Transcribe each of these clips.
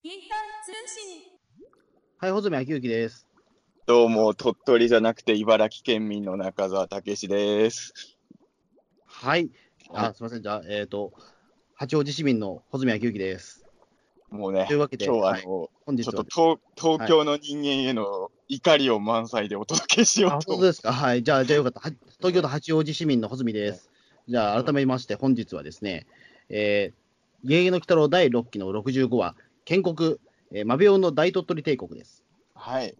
ピーター通信。はい、穂積昭之です。どうも、鳥取じゃなくて茨城県民の中澤武史です。はい。はあ、すみません。じゃあ、えっ、と、八王子市民の穂積昭之です。もうねとい、うわけで、今日はあはいの、本日はちょっと東東京の人間への怒りを満載でお届けしよあ、うと本当ですか？はい。じゃあ、じゃあよかった。は東京都八王子市民の穂積です。じゃあ、改めまして、本日はですね、えー、ゲゲの鬼太郎第6期の65話、建国、えー、マベオの大鳥取帝国です。はい。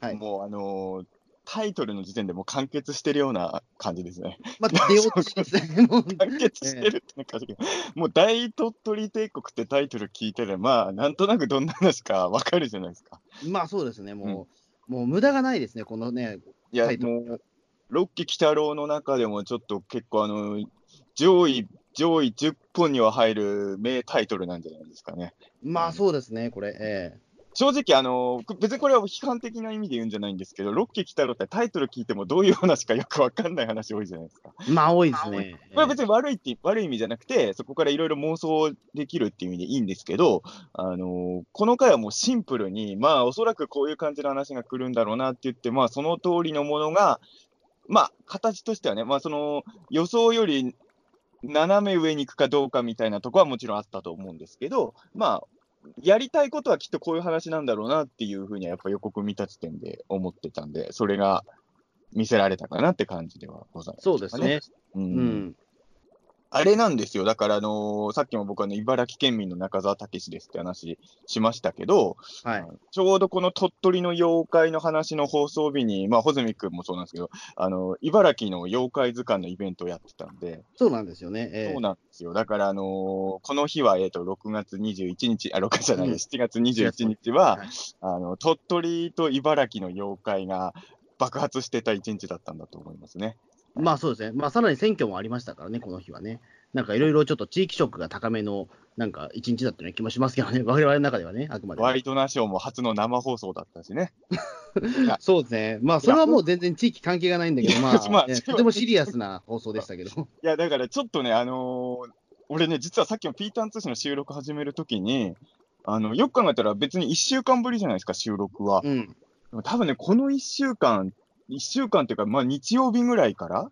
はいもうあのータイトルの時点でもう完結してるような感じですね。まあ、出ようとしてですね。もう完結してるって感じが、もう大鳥取帝国ってタイトル聞いてれば、まあ、なんとなくどんな話かわかるじゃないですか。まあ、そうですね。もう、もう無駄がないですね。このね、いやタイ、トルもう、ロッキー鬼太郎の中でもちょっと結構あの、上位、上位10本には入る名タイトルなんじゃないですかね。まあ、そうですね。これ、え正直、あの、別にこれは批判的な意味で言うんじゃないんですけど、ロッキー鬼太郎ってタイトル聞いてもどういう話かよくわかんない話多いじゃないですか。えまあ、多いですね。これは別に悪いって、悪い意味じゃなくて、そこからいろいろ妄想できるっていう意味でいいんですけど、あのこの回はもうシンプルに、まあ、おそらくこういう感じの話が来るんだろうなって言って、まあ、その通りのものが、まあ、形としてはね、まあ、その、予想より斜め上に行くかどうかみたいなとこはもちろんあったと思うんですけど、まあ、やりたいことはきっとこういう話なんだろうなっていうふうにはやっぱ予告見た時点で思ってたんで、それが見せられたかなって感じではございます、そうですね。。ううんん。あれなんですよ。だから、あのーさっきも僕はね、茨城県民の中澤武史ですって話しましたけど、はい。ちょうどこの鳥取の妖怪の話の放送日に、まあ、穂積君もそうなんですけど、あの、茨城の妖怪図鑑のイベントをやってたんで、そうなんですよね。ええそうなんですよ。だから、あのーこの日は、えっ、と、6月21日、あ、6月じゃない、うん7月21日は、はいあの、鳥取と茨城の妖怪が爆発してた一日だったんだと思いますね。まあそうですね。まあさらに選挙もありましたからね、この日はね。なんかいろいろちょっと地域色が高めの、なんか一日だったような気もしますけどね、我々の中ではね、あくまで。ワイドナショーも初の生放送だったしね。そうですね。まあそれはもう全然地域関係がないんだけど、まあ、まあええとてもシリアスな放送でしたけど。いや、だからちょっとね、あのー俺ね、実はさっきのピーターン通信の収録始めるときに、あの、よく考えたら別に1週間ぶりじゃないですか、収録は。うん。多分ね、この1週間、1週間っていうか、まあ日曜日ぐらいから、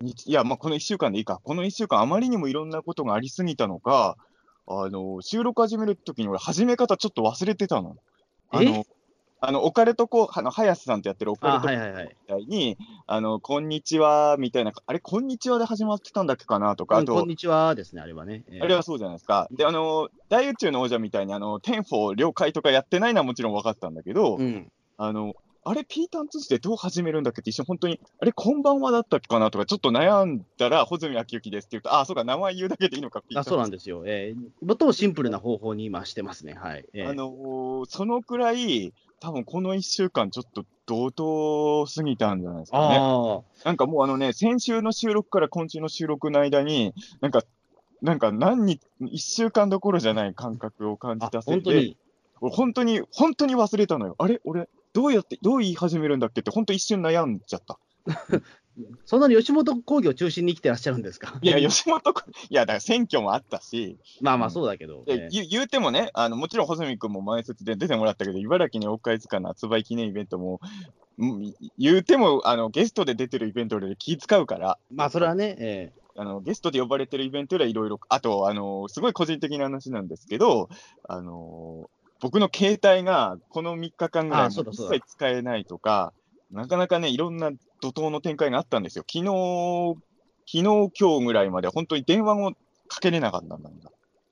日いや、まあこの1週間でいいか、この1週間あまりにもいろんなことがありすぎたのか、あの、収録始めるときに俺、始め方ちょっと忘れてたの。あのえ、あの、オカルトコ、あの、林さんとやってるオカあルト。みたいに、あの、こんにちは、みたいな、あれ、こんにちはで始まってたんだっけかなとか、あと、うんこんにちはですね、あれはね。ええあれはそうじゃないですか。で、あの、大宇宙の王者みたいに、あの、天保了解とかやってないのはもちろん分かったんだけど、うん。あの、あれ、ピーターン通じてどう始めるんだっけって一瞬本当に、あれ、こんばんはだったっけかなとか、ちょっと悩んだら、穂積昭之ですって言うと、あ、そうか、名前言うだけでいいのか、ピーターあンそうなんですよ。ええ最もシンプルな方法に今してますね。はい。ええあのーそのくらい、多分この1週間、ちょっと同等すぎたんじゃないですかね。あなんかもうあのね、先週の収録から今週の収録の間に、なんか、なんか何日、1週間どころじゃない感覚を感あ、あじたせいで、本当に？俺本当に、本当に忘れたのよ。あれ？俺、どうやって、どう言い始めるんだっけって、本当一瞬悩んじゃった。そんなに吉本興業中心に生きてらっしゃるんですか？いや、吉本こ、いや、だから選挙もあったし、まあまあそうだけど。いやええ。言う言うてもね、あの、もちろん細見君も前説で出てもらったけど、茨城に妖怪図鑑の発売記念イベントも、うん言うても、あの、ゲストで出てるイベントより気使うから、まあそれはね、ええ。あの、ゲストで呼ばれてるイベントよりはいろいろ、あと、あの、すごい個人的な話なんですけど、あの、僕の携帯がこの3日間ぐらいも一切使えないとか、なかなかね、いろんな怒涛の展開があったんですよ。昨日、昨日、今日ぐらいまで本当に電話もかけれなかったんだ。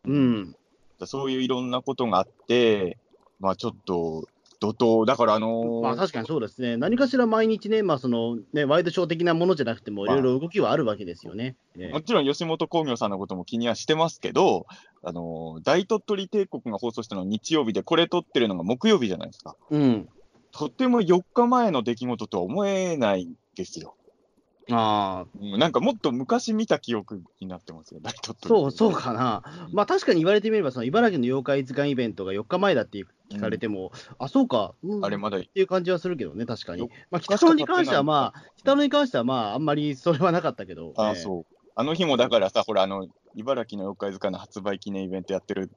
うん。そういういろんなことがあって、まあちょっと、怒涛、だからあのーまあ確かにそうですね。何かしら毎日ね、まあそのね、ワイドショー的なものじゃなくても、いまあろいろ動きはあるわけですよね。ええもちろん吉本興業さんのことも気にはしてますけど、あのー大鳥取帝国が放送したのは日曜日で、これ撮ってるのが木曜日じゃないですか。うん。とっても4日前の出来事とは思えないんですよ。あなんかもっと昔見た記憶になってますよ、大鳥取。そう、そうかな。まあ確かに言われてみれば、その茨城の妖怪図鑑イベントが4日前だって聞かれても、あ、そうか、うんあれまだっていう感じはするけどね、確かによ。まあ北野に関してはまあ、北野に関してはまあ、あんまりそれはなかったけど。ええあそう。あの日もだからさ、ほら、あの、茨城の妖怪図鑑の発売記念イベントやってる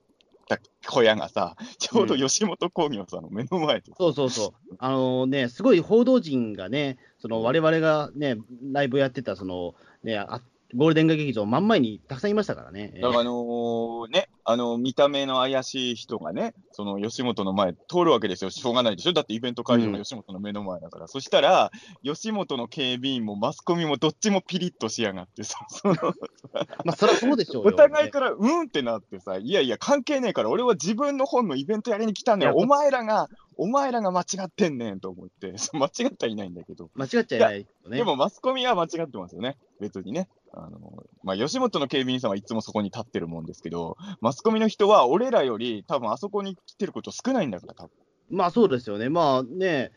った小屋がさ、ちょうど吉本興業さんの目の前で、そうそうそう。あのね、すごい報道陣がね、その我々がね、ライブやってた、そのね、あゴールデン街劇場真ん前にたくさんいましたからね。だからあのーね、あの見た目の怪しい人がね、その吉本の前通るわけですよ、しょうがないでしょ、だってイベント会場が吉本の目の前だから、そしたら、吉本の警備員もマスコミもどっちもピリッとしやがってさ、その まあ、そりゃそうでしょうよ。お互いからうんってなってさ、いやいや、関係ねえから、俺は自分の本のイベントやりに来たんだよ、お前らが、お前らが間違ってんねんと思って、間違ってはいないんだけど、間違っちゃいないよね。でもマスコミは間違ってますよね、別にね。あのまあ、吉本の警備員さんはいつもそこに立ってるもんですけど、マスコミの人は俺らより多分あそこに来てること少ないんだから、多分まあそうですよね。まあね、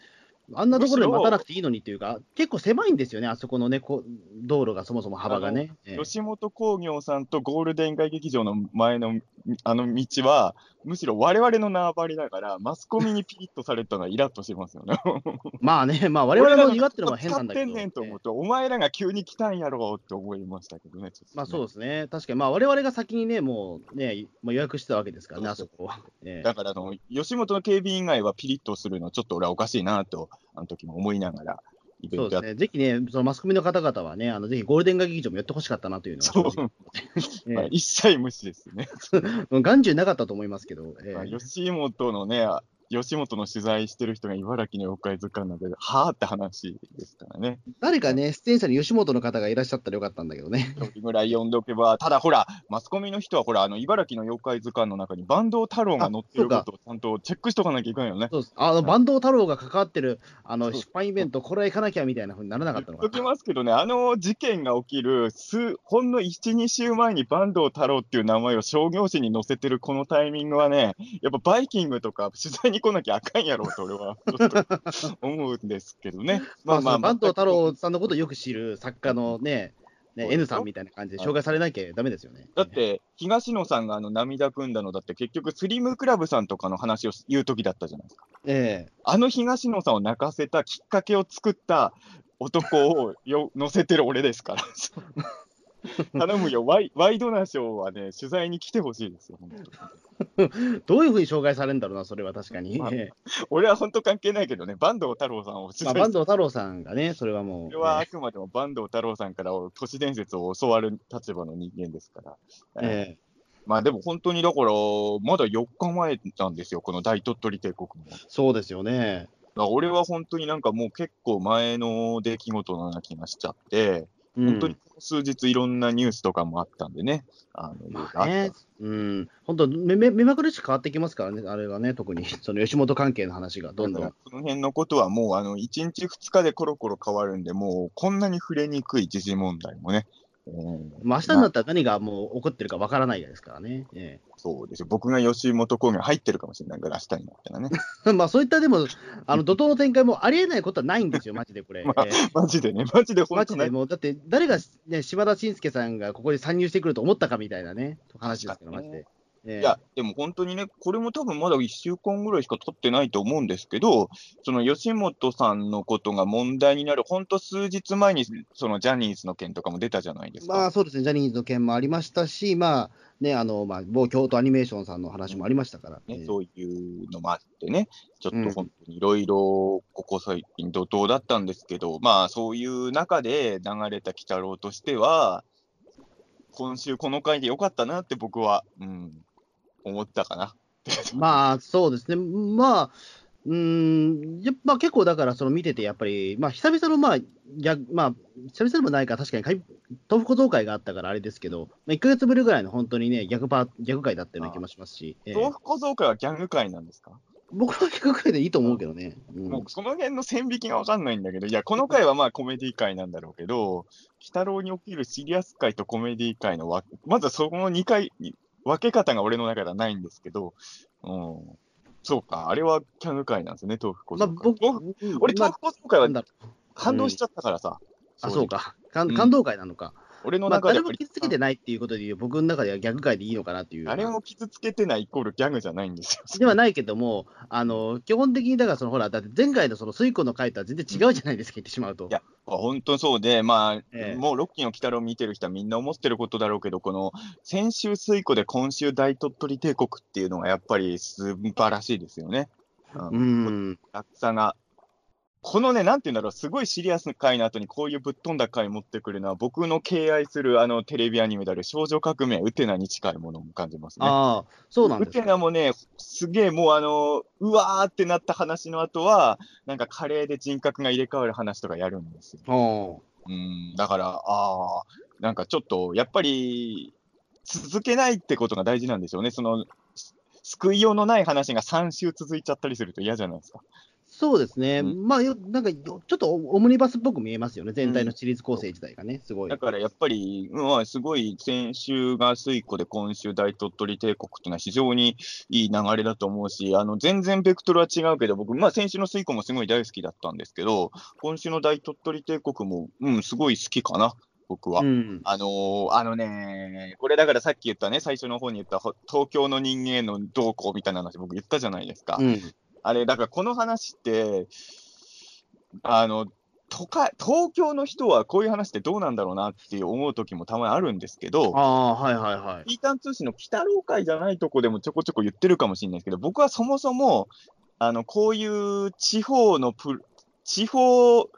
あんなところで待たなくていいのにっていうか、結構狭いんですよね、あそこのね、こう道路がそもそも幅がね。ええ吉本興業さんとゴールデン街劇場の前のあの道は、むしろ我々の縄張りだから、マスコミにピリッとされたのはイラッとしますよね。まあね、まあ我々も祝ってるのは変なんだけど。使ってんねんと思うと、お前らが急に来たんやろうって思いましたけどね。ねまあそうですね。確かに、まあ我々が先にね、もうね、まあ、予約してたわけですからね、あそこは。ええだからあの、吉本の警備員以外はピリッとするの、ちょっと俺はおかしいなと、あの時も思いながら、イベントそうですね。ぜひね、そのマスコミの方々はね、あのぜひゴールデン街劇場もやってほしかったなというのは正直、まあえ一切無視ですね。え眼中なかったと思いますけど、ええ。まあ吉本のね、吉本の取材してる人が茨城の妖怪図鑑なんで、はあって話ですからね。誰かね、出演者に吉本の方がいらっしゃったらよかったんだけどね。それぐらい読んでおけば、ただほら、マスコミの人はほら、あの茨城の妖怪図鑑の中に坂東太郎が載ってることをちゃんとチェックしとかなきゃいけないよね。そうあの坂東太郎が関わってるあの出版イベント、これは行かなきゃみたいなふうにならなかったのか言っときますけどね、あの事件が起きる数、ほんの1、2週前に坂東太郎っていう名前を商業誌に載せてるこのタイミングはね、やっぱバイキングとか取材に来なきゃあかんやろうと俺は 思うんですけどね。まあまあ、坂東太郎さんのことをよく知る作家のね、ね N さんみたいな感じで紹介されなきゃダメですよね。だって、東野さんがあの涙ぐんだのだって、結局、スリムクラブさんとかの話を言う時だったじゃないですか。ええあの東野さんを泣かせたきっかけを作った男をよ乗せてる俺ですから。頼むよワイ、ワイドナショーはね、取材に来てほしいですよ、本当 どういうふうに紹介されるんだろうな、それは確かに。まあええ俺は本当関係ないけどね、坂東太郎さんを取まあ、材して、坂東太郎さんがね、それはもう。それはあえくまでも坂東太郎さんから都市伝説を教わる立場の人間ですから。ええまあでも本当にだから、まだ4日前なんですよ、この大鳥取帝国も。そうですよね。俺は本当になんかもう結構前の出来事のような気がしちゃって、うん本当に数日いろんなニュースとかもあったんでね、あの、まあね、うん、本当目目、目まぐるしく変わってきますからね、あれがね、特に、その吉本関係の話がどんどん。その辺のことはもう、あの、1日2日でコロコロ変わるんで、もう、こんなに触れにくい時事問題もね、うんまあ、明日になったら何がもう起こってるかわからないですからね。えそうですよ。僕が吉本興業入ってるかもしれないから、明日になったらね。え まあ、そういったでも、あの怒涛の展開もありえないことはないんですよ、マジでこれ。まあええマジでね、マジで本当ね。マジでもう、だって、誰が、ね、島田紳介さんがここに参入してくると思ったかみたいなね、話ですけど、マジで。ええ。いや、でも本当にね、これも多分まだ1週間ぐらいしか経ってないと思うんですけど、その吉本さんのことが問題になる、本当数日前に、そのジャニーズの件とかも出たじゃないですか。まあそうですね、ジャニーズの件もありましたし、まあね、あのまあ、某京都アニメーションさんの話もありましたから、ね、ええ。そういうのもあってね、ちょうん。っと本当にいろいろ、ここ最近怒涛だったんですけど、まあそういう中で流れた鬼太郎としては、今週この回でよかったなって僕は、うん、思ったかな。まあそうですね、まあ、うーん、やっぱ結構だから、その見てて、やっぱり、まあ久々の、まあ、逆まあ、久々でもないか、確かに回豆腐小僧会があったからあれですけど、まあ、1ヶ月ぶりぐらいの本当にね、逆パー逆回だったような気もしますし、ええ豆腐小僧会はギャグ会なんですか？僕は逆回でいいと思うけどね。うんもうその辺の線引きが分かんないんだけど、いや、この回はまあコメディ回なんだろうけど、鬼太郎に起きるシリアス回とコメディ回のわ、まずその2回、分け方が俺の中ではないんですけど、うん、そうか、あれはキャグ回なんですね、豆腐小まあ、僧会。僕、豆腐俺、まあ豆腐小僧会は感動しちゃったからさ。あ、そうか。感動会なのか。俺のまあ、誰中ではも傷つけてないっていうことで僕の中ではギャグ界でいいのかなっていう。誰も傷つけてないイコールギャグじゃないんですよ。ではないけども、あの基本的にだからその、ほら、だって前回のその水庫の回とは全然違うじゃないですか、言ってしまうと。いや本当そうで、まあ、ええもうロッキーの鬼太郎見てる人はみんな思ってることだろうけど、この先週水庫で今週大鳥取帝国っていうのがやっぱり素晴らしいですよね。ううんん。落差が。このね、なんて言うんだろう、すごいシリアスな回の後にこういうぶっ飛んだ回持ってくるのは、僕の敬愛するあのテレビアニメである少女革命ウテナに近いものを感じますね。ああ、そうなんウテですか。ナもね、すげえもうあの、うわーってなった話の後は、なんかカレーで人格が入れ替わる話とかやるんですよ。おうん、だから、ああ、なんかちょっと、やっぱり、続けないってことが大事なんでしょうね。その、す救いようのない話が3週続いちゃったりすると嫌じゃないですか。そうですね、うまあ、よなんかよちょっとオムニバスっぽく見えますよね、全体のシリーズ構成自体がね、すごい。だからやっぱり、うんまあ、すごい先週が水庫で今週大鳥取帝国っていうのは非常にいい流れだと思うし、あの全然ベクトルは違うけど、僕、まあ、先週の水庫もすごい大好きだったんですけど、今週の大鳥取帝国も、うん、すごい好きかな、僕は。うん、あのーあのね、これだからさっき言ったね、最初の方に言ったほ東京の人間の動向みたいな話、僕言ったじゃないですか。うん、あれ、だからこの話って、あの、都会、東京の人はこういう話ってどうなんだろうなって思う時もたまにあるんですけど、ああ、はいはいはい。ピータン通信の北郎会じゃないとこでもちょこちょこ言ってるかもしれないですけど、僕はそもそも、あの、こういう地方のプ、地方、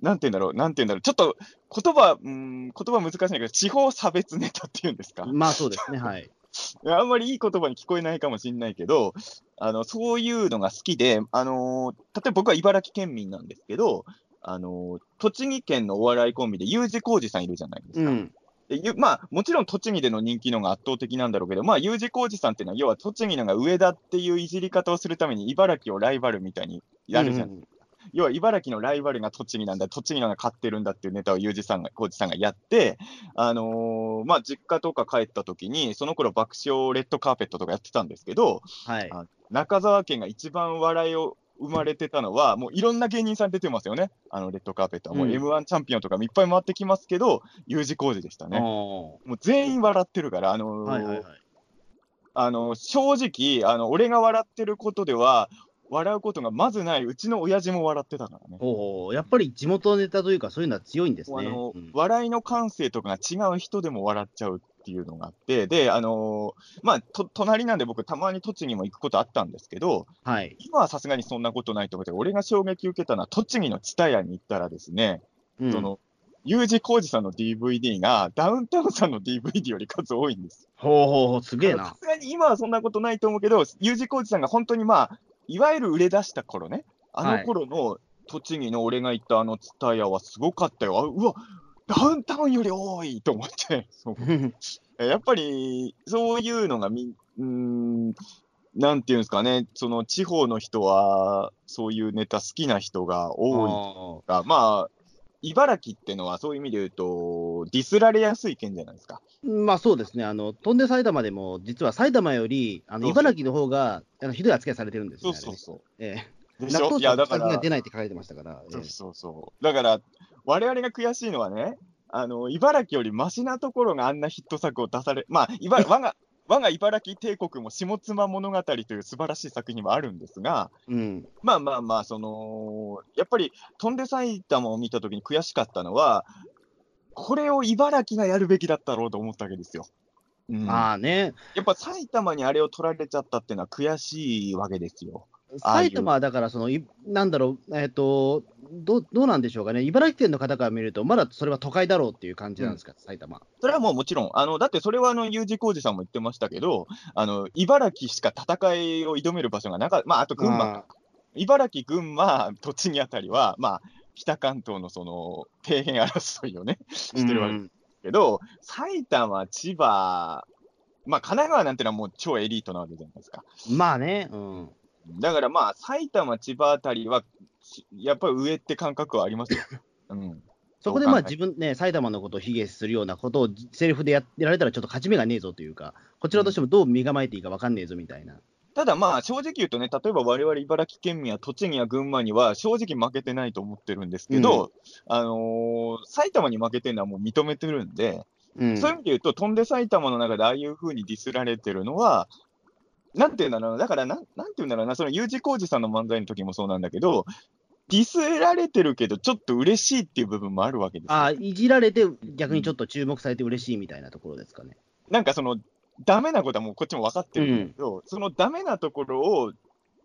なんて言うんだろう、なんて言うんだろう、ちょっと言葉、うん、言葉難しいんだけど、地方差別ネタっていうんですか？まあそうですね、はい。あんまりいい言葉に聞こえないかもしれないけど、あのそういうのが好きで、あの例えば僕は茨城県民なんですけど、あの栃木県のお笑いコンビで U 字工事さんいるじゃないですか。うん、でゆまあ、もちろん栃木での人気のが圧倒的なんだろうけど、まあ、U 字工事さんっていうのは、要は栃木のが上だっていういじり方をするために、茨城をライバルみたいにやるじゃん。うん 要は茨城のライバルが栃木なんだ、栃木のが勝ってるんだっていうネタを U 字さんが、工事さんがやって、あのーまあ、実家とか帰った時に、その頃爆笑レッドカーペットとかやってたんですけど、はい。あ中沢家が一番笑いを生まれてたのは、もういろんな芸人さん出てますよね、あのレッドカーペットは。もううん M1 チャンピオンとかもいっぱい回ってきますけど、U 字工事でしたね。おもう全員笑ってるから、あのーはいはいはい。あの正直あの、俺が笑ってることでは、笑うことがまずない、うちの親父も笑ってたからね。おお、やっぱり地元ネタというか、そういうのは強いんですね。あのうん笑いの感性とかが違う人でも笑っちゃうっていうのがあって、で、あのーまあと、隣なんで僕、たまに栃木も行くことあったんですけど、はい。今はさすがにそんなことないと思って、俺が衝撃受けたのは、栃木の蔦屋に行ったらですね、うんその U 字工事さんの DVD がダウンタウンさんの DVD より数多いんです。ほうほうほう、すげえなさ。すがに今はそんなことないと思うけど、U 字工事さんが本当にまあ、いわゆる売れ出した頃ね、あの頃の栃木の俺が行ったあの蔦屋はすごかったよ。あうわ、ダウンタウンより多いと思って、やっぱりそういうのがみ、うーん、なんていうんですかね、その地方の人は、そういうネタ好きな人が多いが、まあ、茨城ってのはそういう意味で言うと、ディスられやすい県じゃないですか。まあそうですね、あの飛んで埼玉でも、実は埼玉よりあの茨城の方があのひどい扱いされてるんですそね。うそうそう。ええでしょ？いや、だから出ないって書かれてましたから。えそうえそうそう。だから、我々が悔しいのはね、あの、茨城よりマシなところがあんなヒット作を出され、まあ、茨我が、我が茨城帝国も下妻物語という素晴らしい作品もあるんですが、うん、まあまあまあ、その、やっぱり、飛んで埼玉を見たときに悔しかったのは、これを茨城がやるべきだったろうと思ったわけですよ。うんまあね、やっぱ埼玉にあれを取られちゃったっていうのは悔しいわけですよ。埼玉はだからその、いなんだろう、えっ、とど、どうなんでしょうかね、茨城県の方から見ると、まだそれは都会だろうっていう感じなんですか、埼玉。それはもうもちろん、あのだってそれはあの U 字工事さんも言ってましたけど、あの茨城しか戦いを挑める場所がなかった、まあ、あと群馬か、茨城、群馬、栃木あたりは、まあ、北関東のその底辺争いをね、してるわけですけど、埼玉、千葉、まあ、神奈川なんてのはもう超エリートなわけじゃないですか。うんまあね、うん、だからまあ、埼玉、千葉あたりは、しやっぱり上って感覚はありますよ。うん、そこでまあ自分ね、埼玉のことを卑下するようなことをセリフでややられたらちょっと勝ち目がねえぞというか、こちらとしてもどう身構えていいか分かんねえぞみたいな。ただまあ、正直言うとね、例えば我々茨城県民や栃木や群馬には正直負けてないと思ってるんですけど、あのー埼玉に負けてるのはもう認めてるんで、うんそういう意味で言うと、飛んで埼玉の中でああいう風にディスられてるのは、なんていうんだろうな、だからなん、なんていうんだろうな、その U 字工事さんの漫才の時もそうなんだけど、ディスられてるけど、ちょっと嬉しいっていう部分もあるわけですよ。あいじられて、逆にちょっと注目されて嬉しいみたいなところですかね。なんかその、ダメなことはもうこっちも分かってるんだけど、そのダメなところを、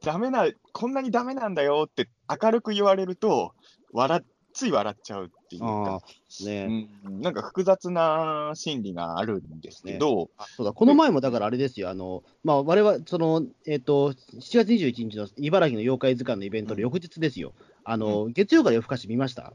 ダメな、こんなにダメなんだよって明るく言われると、笑っつい笑っちゃうっていうかあ、あ、ね、うん、なんか複雑な心理があるんですけど、あそうだ、この前もだからあれですよ、あの、まあ、我々、その、えっ、と、7月21日の茨城の妖怪図鑑のイベントの翌日ですよ。あの、月曜から夜更かし見ました？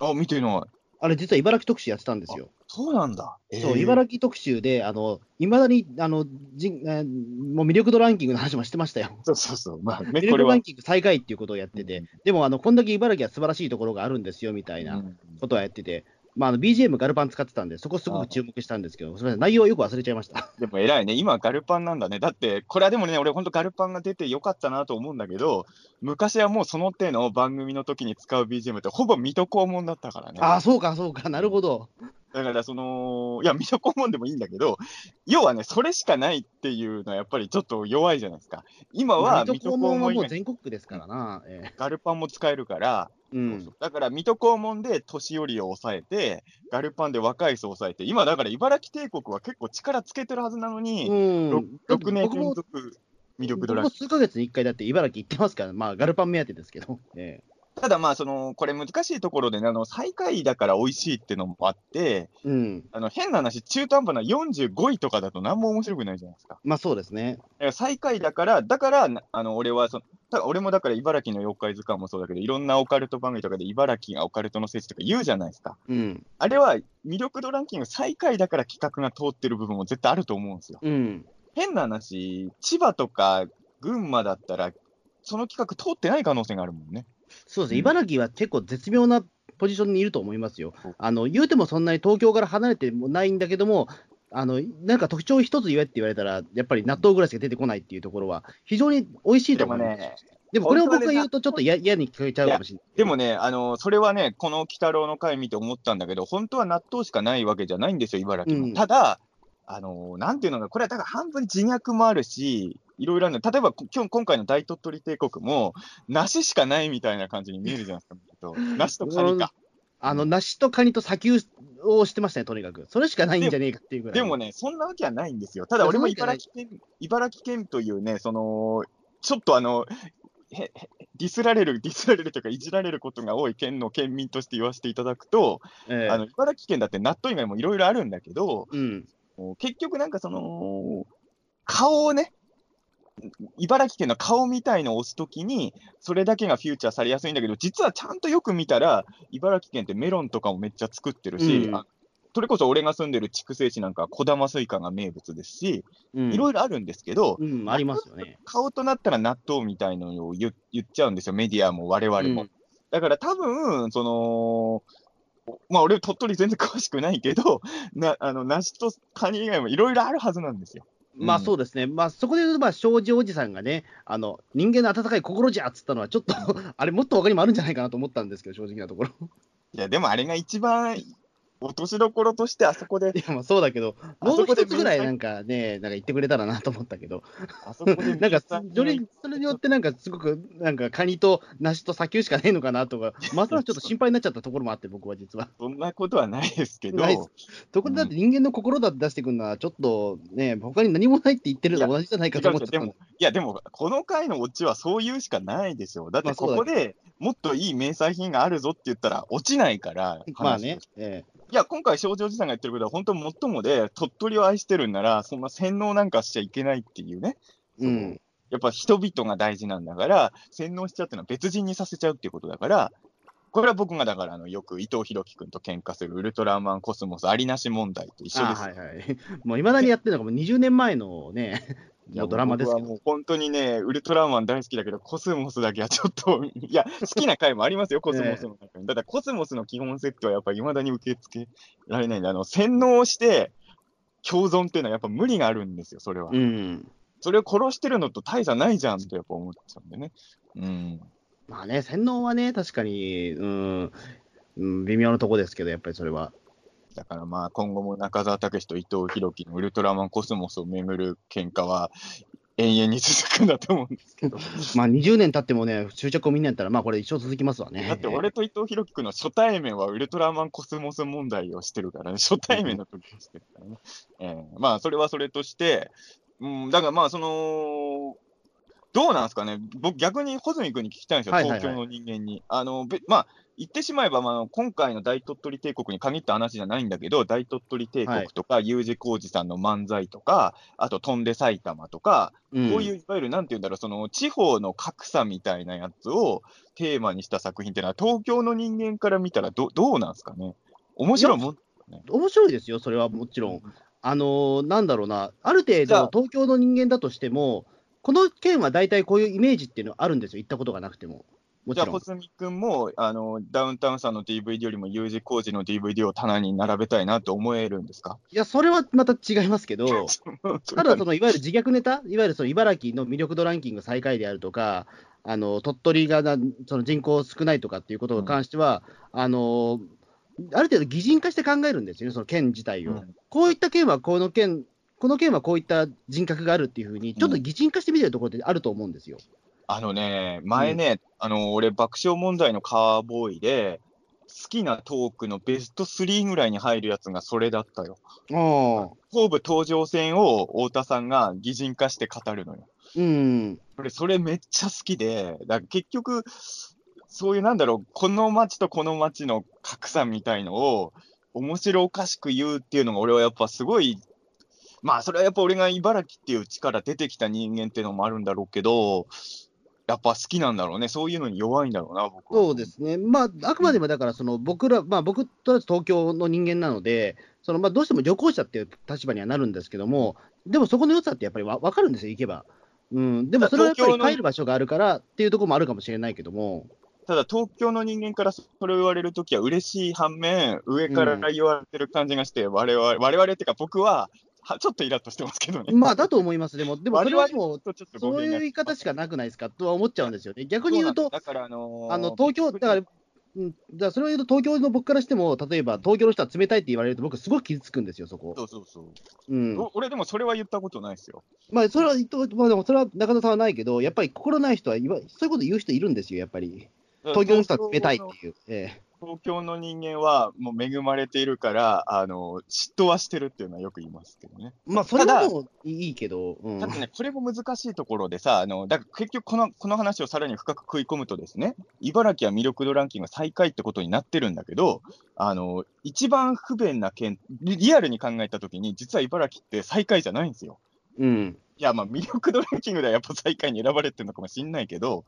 あ、見てない。あれ、実は茨城特集やってたんですよ。そうなんだ。そう、えー茨城特集で、あの、いまだに、あの、じんえーもう魅力度ランキングの話もしてましたよ。そうそうそう。まあね、魅力度ラン。キング最下位っていうことをやってて、でも、あの、こんだけ茨城は素晴らしいところがあるんですよ、みたいなうんことはやってて、まあ、あの、BGM ガルパン使ってたんで、そこすごく注目したんですけど、すみません、内容はよく忘れちゃいました。でも偉いね。今はガルパンなんだね。だって、これはでもね、俺本当ガルパンが出てよかったなと思うんだけど、昔はもうその手の番組の時に使う BGM ってほぼ水戸黄門だったからね。ああ、そうか、そうか、なるほど。だからその、いや、水戸黄門でもいいんだけど、要はね、それしかないっていうのはやっぱりちょっと弱いじゃないですか。今は水戸黄門はもう全国区ですからな。えガルパンも使えるから、えうん。だから水戸黄門で年寄りを抑えて、ガルパンで若い人を抑えて、今だから茨城帝国は結構力つけてるはずなのに、うん、6年僕も連続魅力ドラッグ。数ヶ月に1回だって茨城行ってますから、まあ、ガルパン目当てですけど。えただまあ、その、これ難しいところでね、あの、最下位だから美味しいってのもあって、えうん。あの、変な話、中途半端な45位とかだと何も面白くないじゃないですか。まあ、そうですね。最下位だから、だから、なあの、俺はその、た俺もだから茨城の妖怪図鑑もそうだけど、いろんなオカルト番組とかで茨城がオカルトの聖地とか言うじゃないですか。うん。あれは魅力度ランキング最下位だから企画が通ってる部分も絶対あると思うんですよ。うん。変な話、千葉とか群馬だったら、その企画通ってない可能性があるもんね。そうですね、うん茨城は結構絶妙なポジションにいると思いますよ。あの言うてもそんなに東京から離れてもないんだけども、あのなんか特徴一つ言えって言われたら、やっぱり納豆ぐらいしか出てこないっていうところは、非常に美味しいとでも思います。ね、でもこれを僕が言うと、ちょっと嫌嫌に聞こえちゃうかもしれない。でもね、あのそれはね、この鬼太郎の回見て思ったんだけど、本当は納豆しかないわけじゃないんですよ、茨城も。うんただ、あのなんていうのか、これはだから半分自虐もあるし、いろいろあるの例えばこ今日今回の大鳥取帝国も、梨しかないみたいな感じに見えるじゃないですか 梨とカニか。あの梨とカニと砂丘をしてましたね、とにかく。それしかないんじゃねえかっていうぐらい。でもね、そんなわけはないんですよ。ただ俺も茨城県、茨城県というね、その、ちょっとあの、ディスられる、ディスられるというか、いじられることが多い県の県民として言わせていただくと、ええあの茨城県だって納豆以外もいろいろあるんだけど、うん、結局なんかその、顔をね、茨城県の顔みたいのを押すときに、それだけがフューチャーされやすいんだけど、実はちゃんとよく見たら、茨城県ってメロンとかもめっちゃ作ってるし、うんあそれこそ俺が住んでる筑西市なんかは小玉スイカが名物ですし、うん、いろいろあるんですけど、うん、ありますよね。顔となったら納豆みたいのを言言っちゃうんですよ、メディアも我々も。うんだから多分、その、まあ俺、鳥取全然詳しくないけど、なあの梨とカニ以外もいろいろあるはずなんですよ。まあそうですね、まあそこで言うと、まあ、庄司おじさんがね、あの人間の温かい心じゃっつったのは、ちょっと あれ、もっと他にもあるんじゃないかなと思ったんですけど、正直なところ。いや、でもあれが一番落としどころとして、あそこで、いや、まあそうだけど、もう一つぐらいなんかね、なんか言ってくれたらなと思ったけど、あそこでなんかそれそれによって、なんかすごく、なんかカニと梨と砂丘しかねえのかなとか、またちょっと心配になっちゃったところもあって、僕は実は。そんなことはないですけど、ないです。そこでだって人間の心だって出してくるのは、ちょっとね、他に何もないって言ってるのと同じじゃないかと思っちゃったいや、でも、この回のオチはそういうしかないでしょ。だって、ここでもっといい名産品があるぞって言ったら、落ちないから、まあね、えいや、今回、少女おじさんが言ってることは、本当もっともで、鳥取を愛してるんなら、そんな洗脳なんかしちゃいけないっていうね。えうん。やっぱ人々が大事なんだから、洗脳しちゃうっていうのは別人にさせちゃうっていうことだから、これは僕がだからあのよく伊藤博樹君と喧嘩するウルトラマンコスモスありなし問題と一緒です。あはいはい。もういまだにやってるのがもう20年前のね、もうドラマですけど。僕はもう本当にね、ウルトラマン大好きだけど、コスモスだけはちょっと、いや、好きな回もありますよ、コスモスの中に。ただ、コスモスの基本設定はやっぱり未だに受け付けられないんで、あの洗脳して共存っていうのはやっぱ無理があるんですよ、それは。うん。それを殺してるのと大差ないじゃんってやっぱ思っちゃうんでね。うん。まあね、洗脳はね、確かに、うん、うん、微妙なとこですけど、やっぱりそれは。だからまあ今後も中澤武史と伊藤洋樹のウルトラマンコスモスをめぐる喧嘩は永遠に続くんだと思うんですけど。まあ20年経ってもね、執着をみんなやったら、まあこれ一生続きますわね。だって俺と伊藤洋樹君の初対面はウルトラマンコスモス問題をしてるからね、初対面の時にしてるからね。ええまあそれはそれとして、うん、だからまあその、どうなんですかね、僕逆に穂積君に聞きたいんですよ、はいはいはい東京の人間に。あのべまあ言ってしまえば、まあ、今回の大鳥取帝国に限った話じゃないんだけど、大鳥取帝国とか、U 字工事さんの漫才とか、あと、飛んで埼玉とか、うんこういういわゆるなんていうんだろう、その地方の格差みたいなやつをテーマにした作品っていうのは、東京の人間から見たらどどうなんですかね？面白いもん。面白いですよ、それはもちろん。あのーなんだろうな、ある程度、東京の人間だとしても、この県は大体こういうイメージっていうのはあるんですよ、行ったことがなくても。もじゃあ、ちろん。小杉君もあのダウンタウンさんの DVD よりも U 字工事の DVD を棚に並べたいなと思えるんですか？いや、それはまた違いますけど、ただ、そのいわゆる自虐ネタ、いわゆるその茨城の魅力度ランキング最下位であるとか、あの鳥取がなその人口少ないとかっていうことに関しては、あのある程度擬人化して考えるんですよね、その県自体を。うんこういった県はこの県、この県はこういった人格があるっていうふうに、ちょっと擬人化して見てるところってあると思うんですよ。あのね、前ね、あの俺、爆笑問題のカーボーイで、好きなトークのベスト3ぐらいに入るやつがそれだったよ。東武東上線を太田さんが擬人化して語るのよ。うん、俺、それめっちゃ好きで、だから結局、そういうなんだろう、この街とこの街の格差みたいのを、面白おかしく言うっていうのが、俺はやっぱすごい、まあ、それはやっぱ俺が茨城っていう地から出てきた人間っていうのもあるんだろうけど、やっぱ好きなんだろうね、そういうのに弱いんだろうな、僕は。そうですね、まあ、あくまでもだから、その僕ら、まあ、僕とりあえず東京の人間なので、そのまあ、どうしても旅行者っていう立場にはなるんですけども、でもそこの良さってやっぱりわ分かるんですよ、行けば。うん、でもそれはやっぱり帰る場所があるからっていうところもあるかもしれないけども、ただ、東京の人間からそれを言われるときは嬉しい反面、上から言われてる感じがして、我々、我々っていうか僕は、はちょっとイラッとしてますけどね。まあ、だと思います、でも、でもそれはもう、そういう言い方しかなくないですか？とは思っちゃうんですよね。逆に言うと、だから、あのーあの東京、だから、うん、だそれを言うと、東京の僕からしても、例えば東京の人は冷たいって言われると、僕、すごく傷つくんですよ、そこ。そうそうそう。うん、お俺でもそれは言ったことないですよ。まあ、それは、まあ、でもそれは中田さんはないけど、やっぱり心ない人はそういうこと言う人いるんですよ、やっぱり。東京の人は冷たいっていう。え東京の人間はもう恵まれているから、あの嫉妬はしてるっていうのはよく言いますけどね。えまあ、それはもういいけど、うんただね、これも難しいところでさ、あのだから結局この、この話をさらに深く食い込むとですね、茨城は魅力度ランキングが最下位ってことになってるんだけど、あの一番不便な県、リリアルに考えたときに、実は茨城って最下位じゃないんですよ。うん。いや、まあ、魅力度ランキングではやっぱ最下位に選ばれてるのかもしれないけど、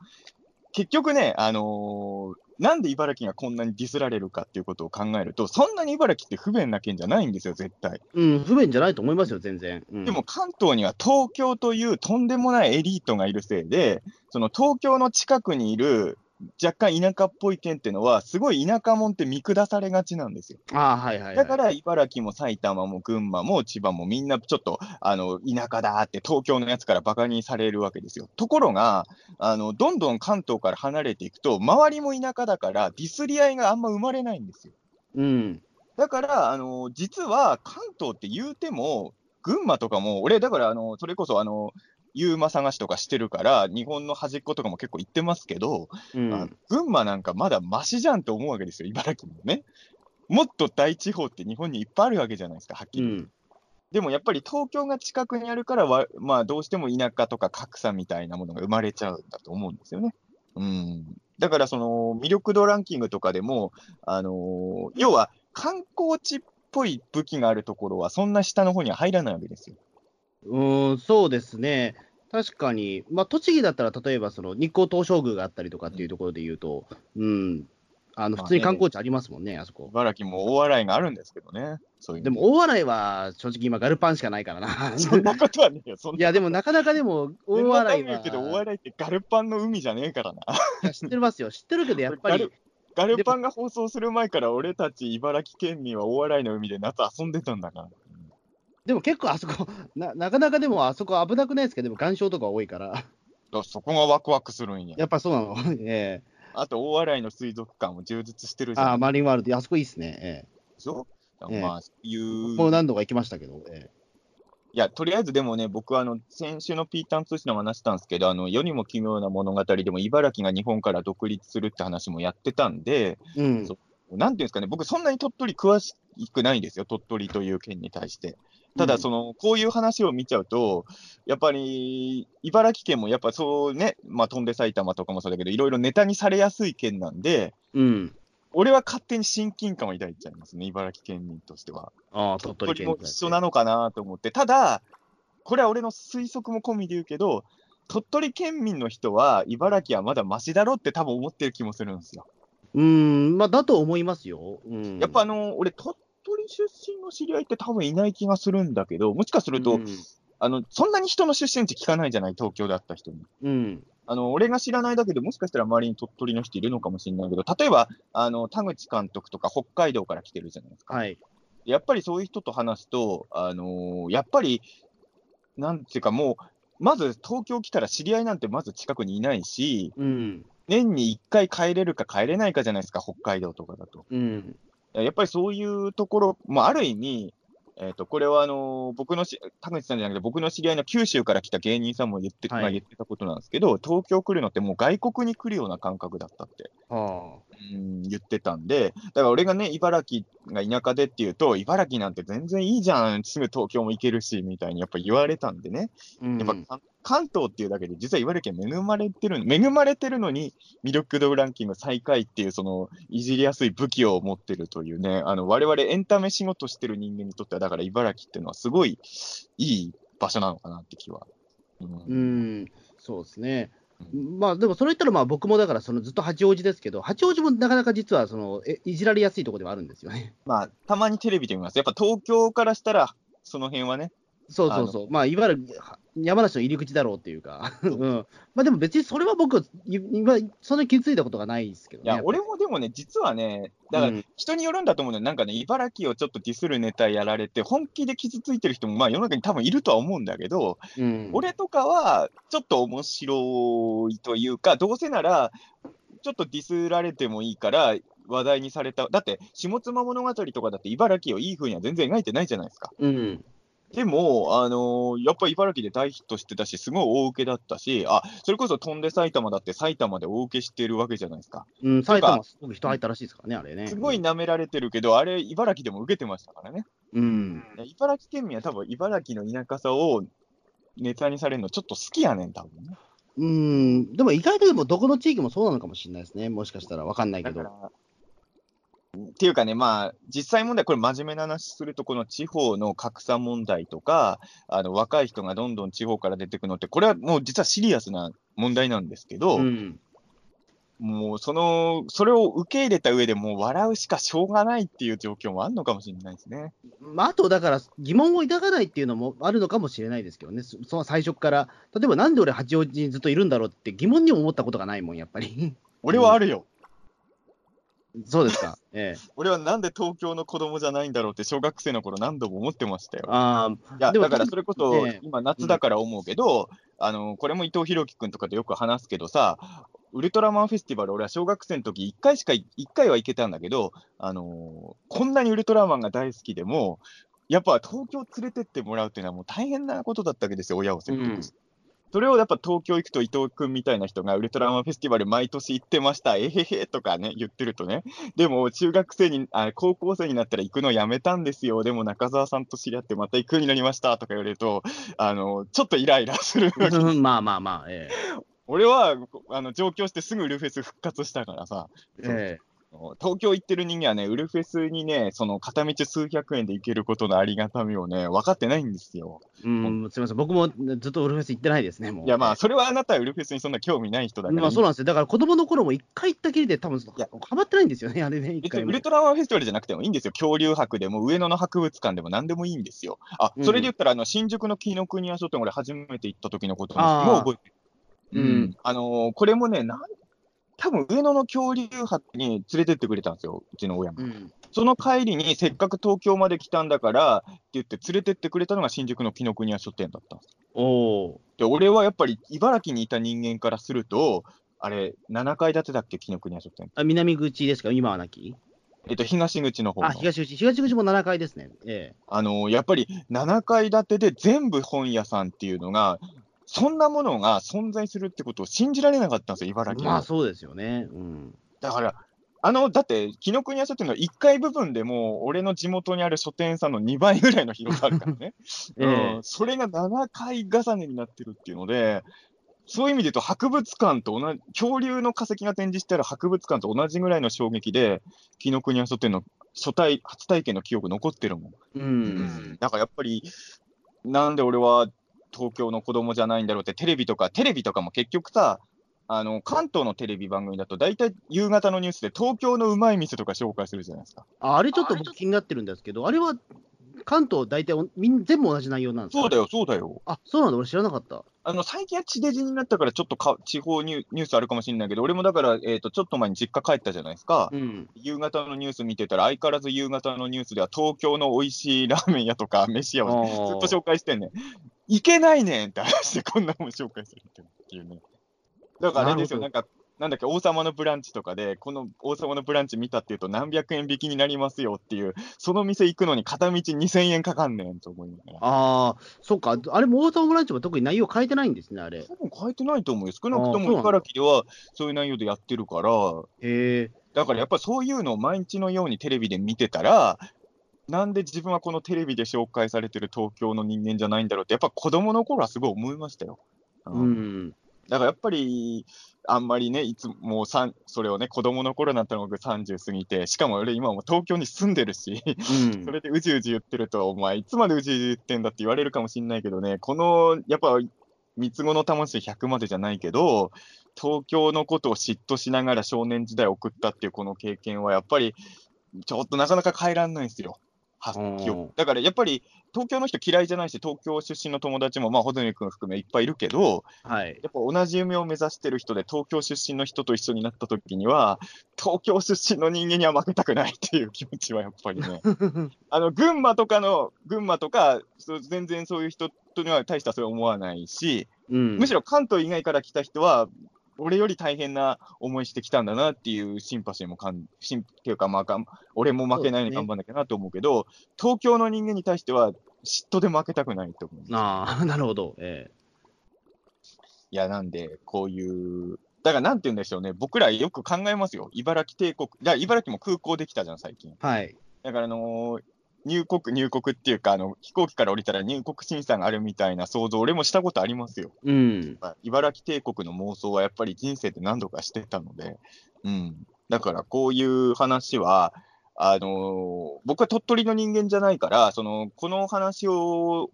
結局ね、あのーなんで茨城がこんなにディスられるかっていうことを考えると、そんなに茨城って不便な県じゃないんですよ、絶対。うん、不便じゃないと思いますよ、全然。うん、でも関東には東京というとんでもないエリートがいるせいで、その東京の近くにいる若干田舎っぽい県っていうのは、すごい田舎もんって見下されがちなんですよ。ああ、はいはい、はい。だから茨城も埼玉も群馬も千葉もみんなちょっとあの田舎だって東京のやつからバカにされるわけですよ。ところがあの、どんどん関東から離れていくと、周りも田舎だからディスり合いがあんま生まれないんですよ。うん。だから、あの実は関東って言うても、群馬とかも、俺、だからあのそれこそあの、ユーマ探しとかしてるから、日本の端っことかも結構行ってますけど、うん。群馬なんかまだマシじゃんと思うわけですよ、茨城もね。もっと大地方って日本にいっぱいあるわけじゃないですか、はっきり。うん。でもやっぱり東京が近くにあるからわ、まあ、どうしても田舎とか格差みたいなものが生まれちゃうんだと思うんですよね。うん、だから、その魅力度ランキングとかでも、あのー要は観光地っぽい武器があるところは、そんな下の方には入らないわけですよ。うん、そうですね。確かに、まあ、栃木だったら、例えばその日光東照宮があったりとかっていうところで言うと、うん、あの普通に観光地ありますもんね、あそこ。茨城も大笑いがあるんですけどね。そういうでも、大洗は正直今、ガルパンしかないからな。そんなことはねえよ。そんないや、でもなかなかでも、大洗はけど、大笑いってガルパンの海じゃねえからな。いや知ってますよ、知ってるけど、やっぱりガル、ガルパンが放送する前から、俺たち茨城県民は大洗の海で夏遊んでたんだから。でも結構あそこ な、なかなかでもあそこ危なくないですか？でも岩礁とか多いから。そこがワクワクするんや。やっぱそうなの？ええあと、大洗の水族館も充実してるじゃああ、マリンワールド、あそこいいっすね。えでしょ？ええまあ、そういう。もう何度か行きましたけど。えいや、とりあえずでもね、僕はあの先週のピーターン通信でも話したんですけど、あの世にも奇妙な物語でも、茨城が日本から独立するって話もやってたんで、えうん。そうなんていうんですかね、僕、そんなに鳥取詳しくないんですよ、鳥取という県に対して。ただ、その、こういう話を見ちゃうと、やっぱり、茨城県もやっぱそうね、まあ、飛んで埼玉とかもそうだけど、いろいろネタにされやすい県なんで、うん。俺は勝手に親近感を抱いちゃいますね、茨城県民としては。ああ、鳥取県も一緒なのかなと思って、ただ、これは俺の推測も込みで言うけど、鳥取県民の人は、茨城はまだマシだろって多分思ってる気もするんですよ。うん、まあ、だと思いますよ。うん。やっぱあの、俺、鳥取出身の知り合いって多分いない気がするんだけど、もしかすると、うんあの、そんなに人の出身地聞かないじゃない、東京であった人に。うん。あの、俺が知らないだけでもしかしたら周りに鳥取の人いるのかもしれないけど、例えば、あの、田口監督とか北海道から来てるじゃないですか。はい。やっぱりそういう人と話すと、あのーやっぱり、なんていうかもう、まず東京来たら知り合いなんてまず近くにいないし、うん。年に1回帰れるか帰れないかじゃないですか、北海道とかだと。うん。やっぱりそういうところ、まあ、ある意味、えっとこれはあのー僕のし、田口さんじゃなくて、僕の知り合いの九州から来た芸人さんも言って,、言ってたことなんですけど、東京来るのってもう外国に来るような感覚だったって。はうん言ってたんで、だから俺がね、茨城が田舎でっていうと、茨城なんて全然いいじゃん、すぐ東京も行けるし、みたいにやっぱ言われたんでね、あ。うんやっぱ関関東っていうだけで、実は茨城県恵まれてる、恵まれてるのに、魅力度ランキング最下位っていう、その、いじりやすい武器を持ってるというね、あの、我々エンタメ仕事してる人間にとっては、だから茨城っていうのはすごいいい場所なのかなって気は。うんうん、そうですね。まあでもそれ言ったらまあ僕もだからそのずっと八王子ですけど、八王子もなかなか実はそのえいじられやすいところではあるんですよね。まあ、たまにテレビで見ます。やっぱ東京からしたら、その辺はね、そうそうそう。まあいわゆるは山梨の入り口だろうっていうか。うん。まあでも別にそれは僕、い今、そんなに傷ついたことがないですけどね。いや、俺も。もでもね、実はね、だからうん人によるんだと思うのよ、なんかね、茨城をちょっとディスるネタやられて、本気で傷ついてる人も、まあ世の中に多分いるとは思うんだけど、うん、俺とかはちょっと面白いというか、どうせなら、ちょっとディスられてもいいから、話題にされた、だって、下妻物語とかだって茨城をいい風には全然描いてないじゃないですか。うん。でも、あのーやっぱ茨城で大ヒットしてたし、すごい大受けだったし、あそれこそ飛んで埼玉だって埼玉で大受けしてるわけじゃないですか。うん、埼玉すごく人入ったらしいですからね、あれね。すごい舐められてるけど、あれ、茨城でも受けてましたからね。うん。茨城県民は多分茨城の田舎さをネタにされるのちょっと好きやねん、多分ね。うん。でも意外とでもどこの地域もそうなのかもしれないですね。もしかしたらわかんないけど。っていうかね、まあ、実際問題、これ真面目な話すると、この地方の格差問題とか、あの若い人がどんどん地方から出てくのって、これはもう実はシリアスな問題なんですけど、うん。もうその、それを受け入れた上でもう笑うしかしょうがないっていう状況もあるのかもしれないですね。まあ、あと、だから、疑問を抱かないっていうのもあるのかもしれないですけどね、そその最初から、例えばなんで俺、八王子にずっといるんだろうって疑問にも思ったことがないもん、やっぱり。俺はあるよ。そうですか。ええ。俺はなんで東京の子供じゃないんだろうって小学生の頃何度も思ってましたよ。ああ、いや、だからそれこそええ、今夏だから思うけど、あの、これも伊藤博樹君とかとよく話すけどさ、ウルトラマンフェスティバル、俺は小学生の時1回しか、1回は行けたんだけど、あのこんなにウルトラマンが大好きでも、やっぱ東京連れてってもらうっていうのはもう大変なことだったわけですよ、親を説得して。それをやっぱ東京行くと伊藤君みたいな人がウルトラマンフェスティバル毎年行ってました、えへへとかね、言ってるとね、でも中学生に、あ高校生になったら行くのやめたんですよ、でも中澤さんと知り合ってまた行くようになりましたとか言われると、あのちょっとイライラする まあまあまあ、え。俺はあの上京してすぐウルフェス復活したからさ、え。え東京行ってる人間はね、ウルフェスにね、その片道数百円で行けることのありがたみをね、分かってないんですよ。え。うん、すみません。僕もずっとウルフェス行ってないですね、もう。いや、まあ、それはあなたはウルフェスにそんな興味ない人だからまあそうなんですよ。だから子供の頃も一回行ったきりで多分やハマってないんですよね、あれね、回もウルトラマンフェスティバルじゃなくてもいいんですよ。恐竜博でも上野の博物館でも何でもいいんですよ。あ、それで言ったら、あの、新宿の紀ノ国屋書店、俺初めて行った時のことも覚えてる。うんあのーこれもね、なん、多分上野の恐竜博に連れてってくれたんですよ、うちの親も。うん。その帰りに、せっかく東京まで来たんだからって言って、連れてってくれたのが新宿の紀ノ国屋書店だったんです。おおで、俺はやっぱり茨城にいた人間からすると、あれ、7階建てだっけ、紀ノ国屋書店。あ南口ですか、今はなき？えっと、東口の方の。あ、東口。東口も7階ですね。えあのやっぱり7階建てで全部本屋さんっていうのが、そんなものが存在するってことを信じられなかったんですよ、茨え。城は。まあそうですよね。うん。だから、あの、だって、紀ノ国屋書店の1階部分でもう、俺の地元にある書店さんの2倍ぐらいの広さあるからね。ええうん、それが7階重ねになってるっていうので、そういう意味で言うと、博物館と同じ、恐竜の化石が展示してある博物館と同じぐらいの衝撃で、紀ノ国屋書店の初体、初体験の記憶残ってるもん。うん。だからやっぱり、なんで俺は東京の子供じゃないんだろうって、テレビとか、テレビとかも結局さ、あの関東のテレビ番組だと、大体夕方のニュースで東京のうまい店とか紹介するじゃないですか。ああれちょっと僕気になってるんですけど、あれは関東大体おみん全部同じ内容なんですか？そうだよ、そうだよ。あ、そうなんだ、俺知らなかった。あの最近は地デジになったから、ちょっとか地方ニュニュースあるかもしれないけど、俺もだから、えーと、ちょっと前に実家帰ったじゃないですか。うん。夕方のニュース見てたら、相変わらず夕方のニュースでは、東京の美味しいラーメン屋とか、飯屋をずっと紹介してんねん。いけないねんって話で、こんなもん紹介するっていうね。だからあれですよ、なんか、なんだっけ、王様のブランチとかで、この王様のブランチ見たっていうと、何百円引きになりますよっていう、その店行くのに片道2000円かかんねんと思いながら。ああ、そっか、あれも王様ブランチも特に内容変えてないんですね、あれ。多分変えてないと思うよ。少なくとも茨城ではそういう内容でやってるから、へえ。だからやっぱりそういうのを毎日のようにテレビで見てたら、なんで自分はこのテレビで紹介されてる東京の人間じゃないんだろうって、やっぱ子供の頃はすごい思いましたよ。ううんん。だからやっぱり、あんまりね、いつもさんそれをね、子供の頃になったのが僕30過ぎて、しかも俺今もう東京に住んでるし、うんそれでうじうじ言ってると、お前いつまでうじうじ言ってんだって言われるかもしれないけどね、この、やっぱ、三つ子の魂100までじゃないけど、東京のことを嫉妬しながら少年時代を送ったっていうこの経験は、やっぱり、ちょっとなかなか変えられないんですよ。発うん揮だからやっぱり、東京の人嫌いじゃないし、東京出身の友達も、まあ、穂積君含めいっぱいいるけど、はい。やっぱ同じ夢を目指してる人で、東京出身の人と一緒になった時には、東京出身の人間には負けたくないっていう気持ちはやっぱりね。あの群馬とかの、群馬とか、全然そういう人には大したそれ思わないし、うん。むしろ関東以外から来た人は、俺より大変な思いしてきたんだなっていうシンパシーもかん、シンっていうか、まあがん、俺も負けないように頑張んなきゃなと思うけど、東京の人間に対しては、嫉妬で負けたくないと思う。ああ、なるほど。えいや、なんで、こういう、だからなんて言うんでしょうね、僕らよく考えますよ。茨城帝国、だ茨城も空港できたじゃん、最近。えはい。だから、あのー入国、入国っていうか、あの、飛行機から降りたら入国審査があるみたいな想像、俺もしたことありますよ。うん。まあ茨城帝国の妄想はやっぱり人生で何度かしてたので、うん。だからこういう話は、あのー僕は鳥取の人間じゃないから、その、この話を、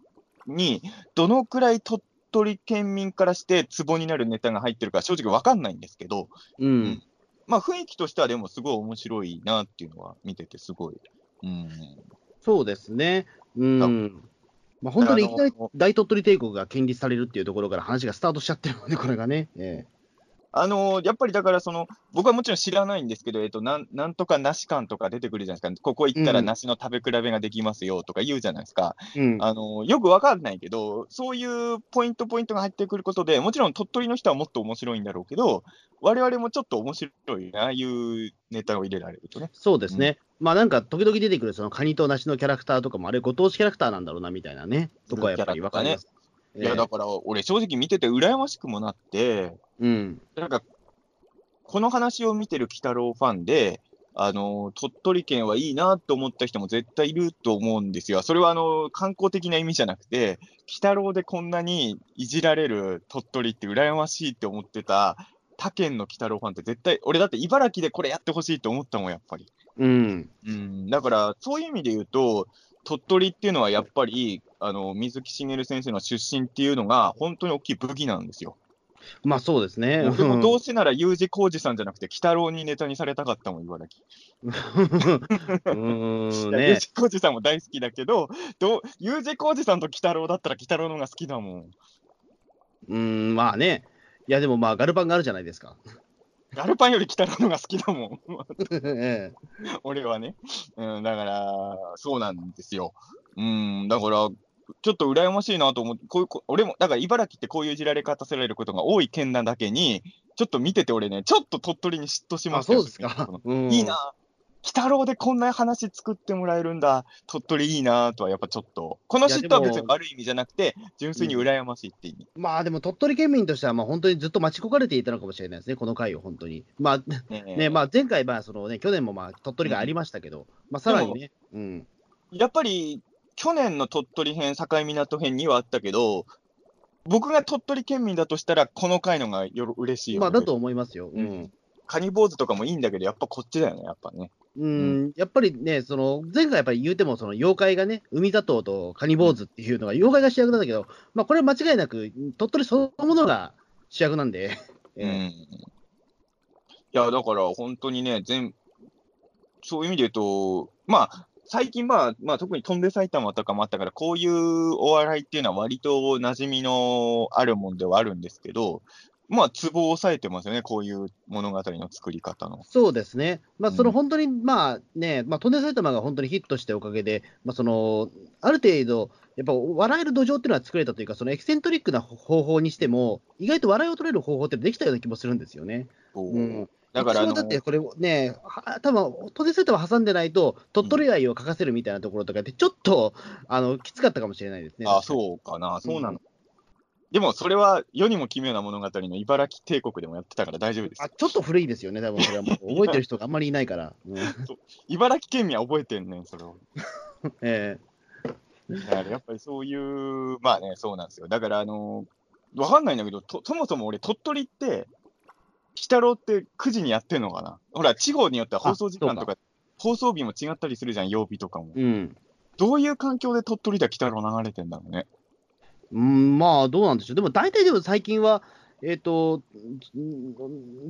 に、どのくらい鳥取県民からしてツボになるネタが入ってるか正直わかんないんですけど、うん。まあ雰囲気としてはでもすごい面白いなっていうのは見ててすごい。うん。そうですね。うん。まあ、本当にいきなり大鳥取帝国が建立されるっていうところから話がスタートしちゃってるので、これがね。えあのーやっぱりだからその、僕はもちろん知らないんですけど、えっと、なんなんとか梨館とか出てくるじゃないですか、ここ行ったらうん梨の食べ比べができますよとか言うじゃないですか、えうん。あのーよくわかんないけど、そういうポイントポイントが入ってくることで、もちろん鳥取の人はもっと面白いんだろうけど、我々もちょっと面白いな、ああいうネタを入れられるとね。そうですね。まあなんか、時々出てくるそのカニと梨のキャラクターとかも、あれ、ご当地キャラクターなんだろうなみたいなね、とこはやっぱり分かります。いや、ええだから俺、正直見てて羨ましくもなって、うん。なんか、この話を見てる鬼太郎ファンで、あの鳥取県はいいなと思った人も絶対いると思うんですよ。それはあの観光的な意味じゃなくて、鬼太郎でこんなにいじられる鳥取って羨ましいって思ってた他県の鬼太郎ファンって絶対、俺だって茨城でこれやってほしいと思ったもん、やっぱり。うん。うん、だから、そういう意味で言うと、鳥取っていうのはやっぱり、あの水木しげる先生の出身っていうのが、本当に大きい武器なんですよ。まあそうですね。俺もどうせなら U 字工事さんじゃなくて、鬼太郎にネタにされたかったもん、茨城。うーんね。字工事さんも大好きだけど、どう U 字工事さんと鬼太郎だったら鬼太郎の方が好きだもん。うん、まあね。いや、でもまあ、ガルパンがあるじゃないですか。ガルパンより北郎のが好きだもん。ええ俺はね。うん、だから、そうなんですよ。うん、だから、ちょっと羨ましいなと思って、こういうこ、俺も、だから茨城ってこういういじられ方されることが多い県なだけに、ちょっと見てて俺ね、ちょっと鳥取に嫉妬しまあ、したよそうですか。うんいいな。鬼太郎でこんな話作ってもらえるんだ、鳥取いいなとはやっぱちょっと、この嫉妬は別に悪い意味じゃなくて、純粋に羨ましいって意味。まあでも鳥取県民としては、まあ本当にずっと待ち焦がれていたのかもしれないですね、この回を本当に。まあねえね、まあ前回、まあそのね、去年もまあ鳥取がありましたけど、まあさらにね、うん。やっぱり去年の鳥取編、境港編にはあったけど、僕が鳥取県民だとしたら、この回のがよろ嬉しいよ、ね。まあだと思いますよ。ううんん。カニ坊主とかもいいんだけど、やっぱこっちだよね、やっぱね。うん、やっぱりね、その前回やっぱり言うても、その妖怪がね、海砂糖とカニ坊主っていうのが、妖怪が主役なんだけど、まあこれは間違いなく、鳥取そのものが主役なんで、うん。えいや、だから本当にね、全、そういう意味で言うと、まあ、最近まあ、まあ特に飛んで埼玉とかもあったから、こういうお笑いっていうのは割と馴染みのあるもんではあるんですけど、まあ、ツボを押さえてますよね、こういう物語の作り方の。そうですね、まあ、うんその本当に、まあね、まあ、飛んで埼玉が本当にヒットしたおかげで、まあ、そのある程度、やっぱ笑える土壌っていうのは作れたというか、そのエキセントリックな方法にしても、意外と笑いを取れる方法ってできたような気もするんですよね。うんだから、あのだってこれね、は多分飛んで埼玉挟んでないと、鳥取愛を書かせるみたいなところとかって、ちょっとあのきつかったかもしれないですね。あ、そうかな、そうなの。でも、それは世にも奇妙な物語の茨城帝国でもやってたから大丈夫ですあ。ちょっと古いですよね、多分それはもう 覚えてる人があんまりいないから。うん茨城県民は覚えてんねん、それを。えだからやっぱりそういう、まあね、そうなんですよ。だから、あのわかんないんだけど、とそもそも俺、鳥取って、鬼太郎って9時にやってんのかな？ほら、地方によっては放送時間とあか、放送日も違ったりするじゃん、曜日とかも。えうんどういう環境で鳥取で鬼太郎流れてんだろうね。うん、まあ、どうなんでしょう。でも大体でも最近は、えっ、と、うん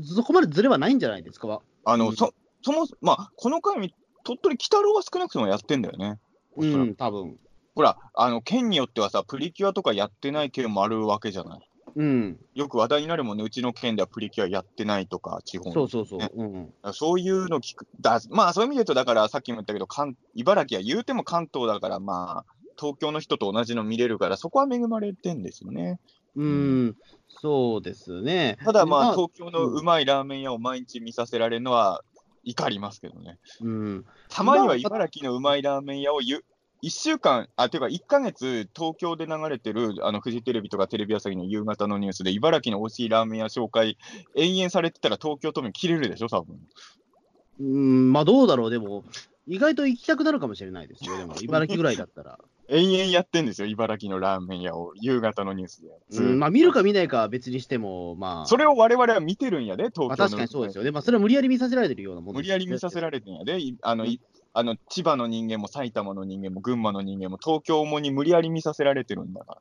そこまでずれはないんじゃないですか？あの、うんそ、そも、まあ、この回、鳥取鬼太郎は少なくともやってんだよね。うん、多分。ほら、あの、県によってはさ、プリキュアとかやってない県もあるわけじゃない。うん、よく話題になるもんね、うちの県ではプリキュアやってないとか、地方のそうそうそう。ねうん、そういうの聞く。だまあ、そういう意味で言うと、だからさっきも言ったけど、関茨城は言うても関東だから、まあ、東京の人と同じの見れるから、そこは恵まれてんですよね。うん、そうですね。ただまあ、まあ東京のうまいラーメン屋を毎日見させられるのは怒りますけどね。うん、たまにまあは茨城のうまいラーメン屋をゆ1週間、あ、ていうか1ヶ月、東京で流れてる、あの、フジテレビとかテレビ朝日の夕方のニュースで、茨城の美味しいラーメン屋紹介、延々されてたら東京都民切れるでしょ、多分。うん、まあどうだろう、でも、意外と行きたくなるかもしれないですよ、でも、茨城ぐらいだったら。延々やってんですよ、茨城のラーメン屋を、夕方のニュースで。うん、まあ見るか見ないかは別にしても、まあ、それを我々は見てるんやで、東京の。まあ、確かにそうですよね。まあ、それは無理やり見させられてるようなもん無理やり見させられてんやで、いあの、いあの千葉の人間も埼玉の人間も群馬の人間も東京もに無理やり見させられてるんだから。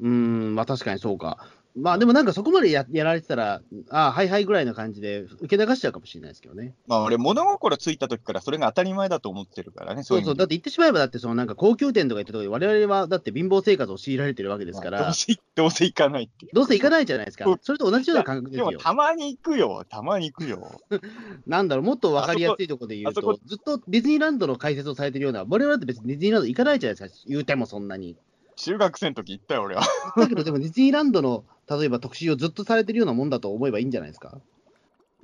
うん、まあ確かにそうか。まあでもなんかそこまでややられてたら、ああ、はいはいぐらいの感じで受け流しちゃうかもしれないですけどね。まあ俺、物心ついた時からそれが当たり前だと思ってるからね、そうそう、い意味でだって言ってしまえば、だってそのなんか高級店とか行ったところで、我々はだって貧乏生活を強いられてるわけですからまあどう、せどうせ行かないって。どうせ行かないじゃないですかうん。それと同じような感覚でですもよ。たまに行くよ、たまに行くよ。なんだろう、もっと分かりやすいところで言うとずっとディズニーランドの解説をされてるような、我々だって別にディズニーランド行かないじゃないですか、言うてもそんなに。中学生の時行ったよ、俺は。だけど、でもディズニーランドの例えば特集をずっとされてるようなもんだと思えばいいんじゃないですか？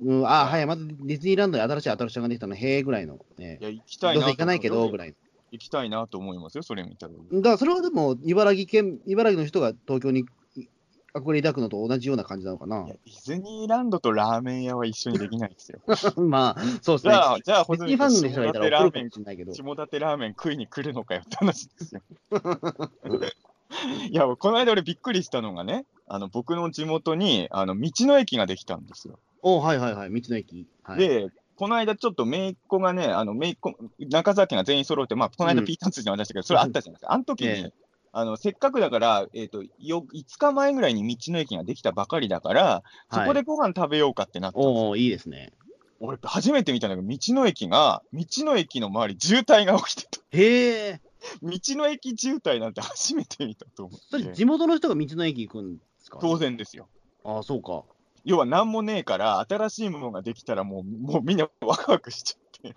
うん、あはい、まずディズニーランドに新しいアトラクションができたの、へえぐらいの、ねい、や、行きたいなどうせ行かないけどぐらい行きたいなと思いますよ、それ見たら。だからそれはでも、茨城県、茨城の人が東京に憧れ抱くのと同じような感じなのかないや。ディズニーランドとラーメン屋は一緒にできないですよ。まあ、そうですね。じゃあ、じゃあ、ディズニーファンの人がいたら怒るか下館ラーメンもしれないけど。下館ラーメン食いに来るのかよって話ですよ。いや、この間俺びっくりしたのがね、あの僕の地元にあの道の駅ができたんですよ。おはいはいはい、道の駅。はい、で、この間ちょっと姪っ子がね、あの姪っ子、中沢家が全員揃って、まあ、この間うんピータン通じの話したけど、それあったじゃないですか。あの時に、ええあのせっかくだから、えっ、とよ、5日前ぐらいに道の駅ができたばかりだから、そこでご飯食べようかってなったんですよおおいいですね。俺、初めて見たんだけど、道の駅が、道の駅の周り、渋滞が起きてた。へえ、道の駅渋滞なんて初めて見たと思って。それ地元の人が道の駅行くんですか？当然ですよ。ああ、そうか。要は何もねえから、新しいものができたらもう、もうみんなワクワクしちゃって。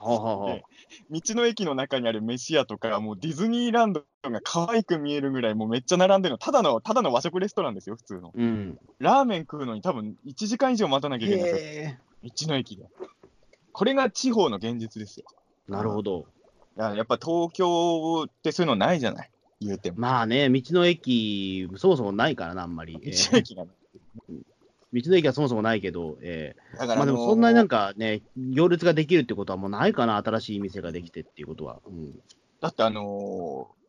道の駅の中にある飯屋とか、もうディズニーランドが可愛く見えるぐらい、もうめっちゃ並んでるの、ただの、ただの和食レストランですよ、普通の。うん。ラーメン食うのに多分1時間以上待たなきゃいけないんですよ、へえ。道の駅で。これが地方の現実ですよ。なるほど。だからやっぱ東京ってそういうのないじゃない、言うても。まあね、道の駅、そもそもないからな、あんまり。え道ーの駅がね。道の駅はそもそもないけど、えーだからまあでもそんなになんか、かね、行列ができるってことはもうないかな、新しい店ができてっていうことは。うん。だってあのー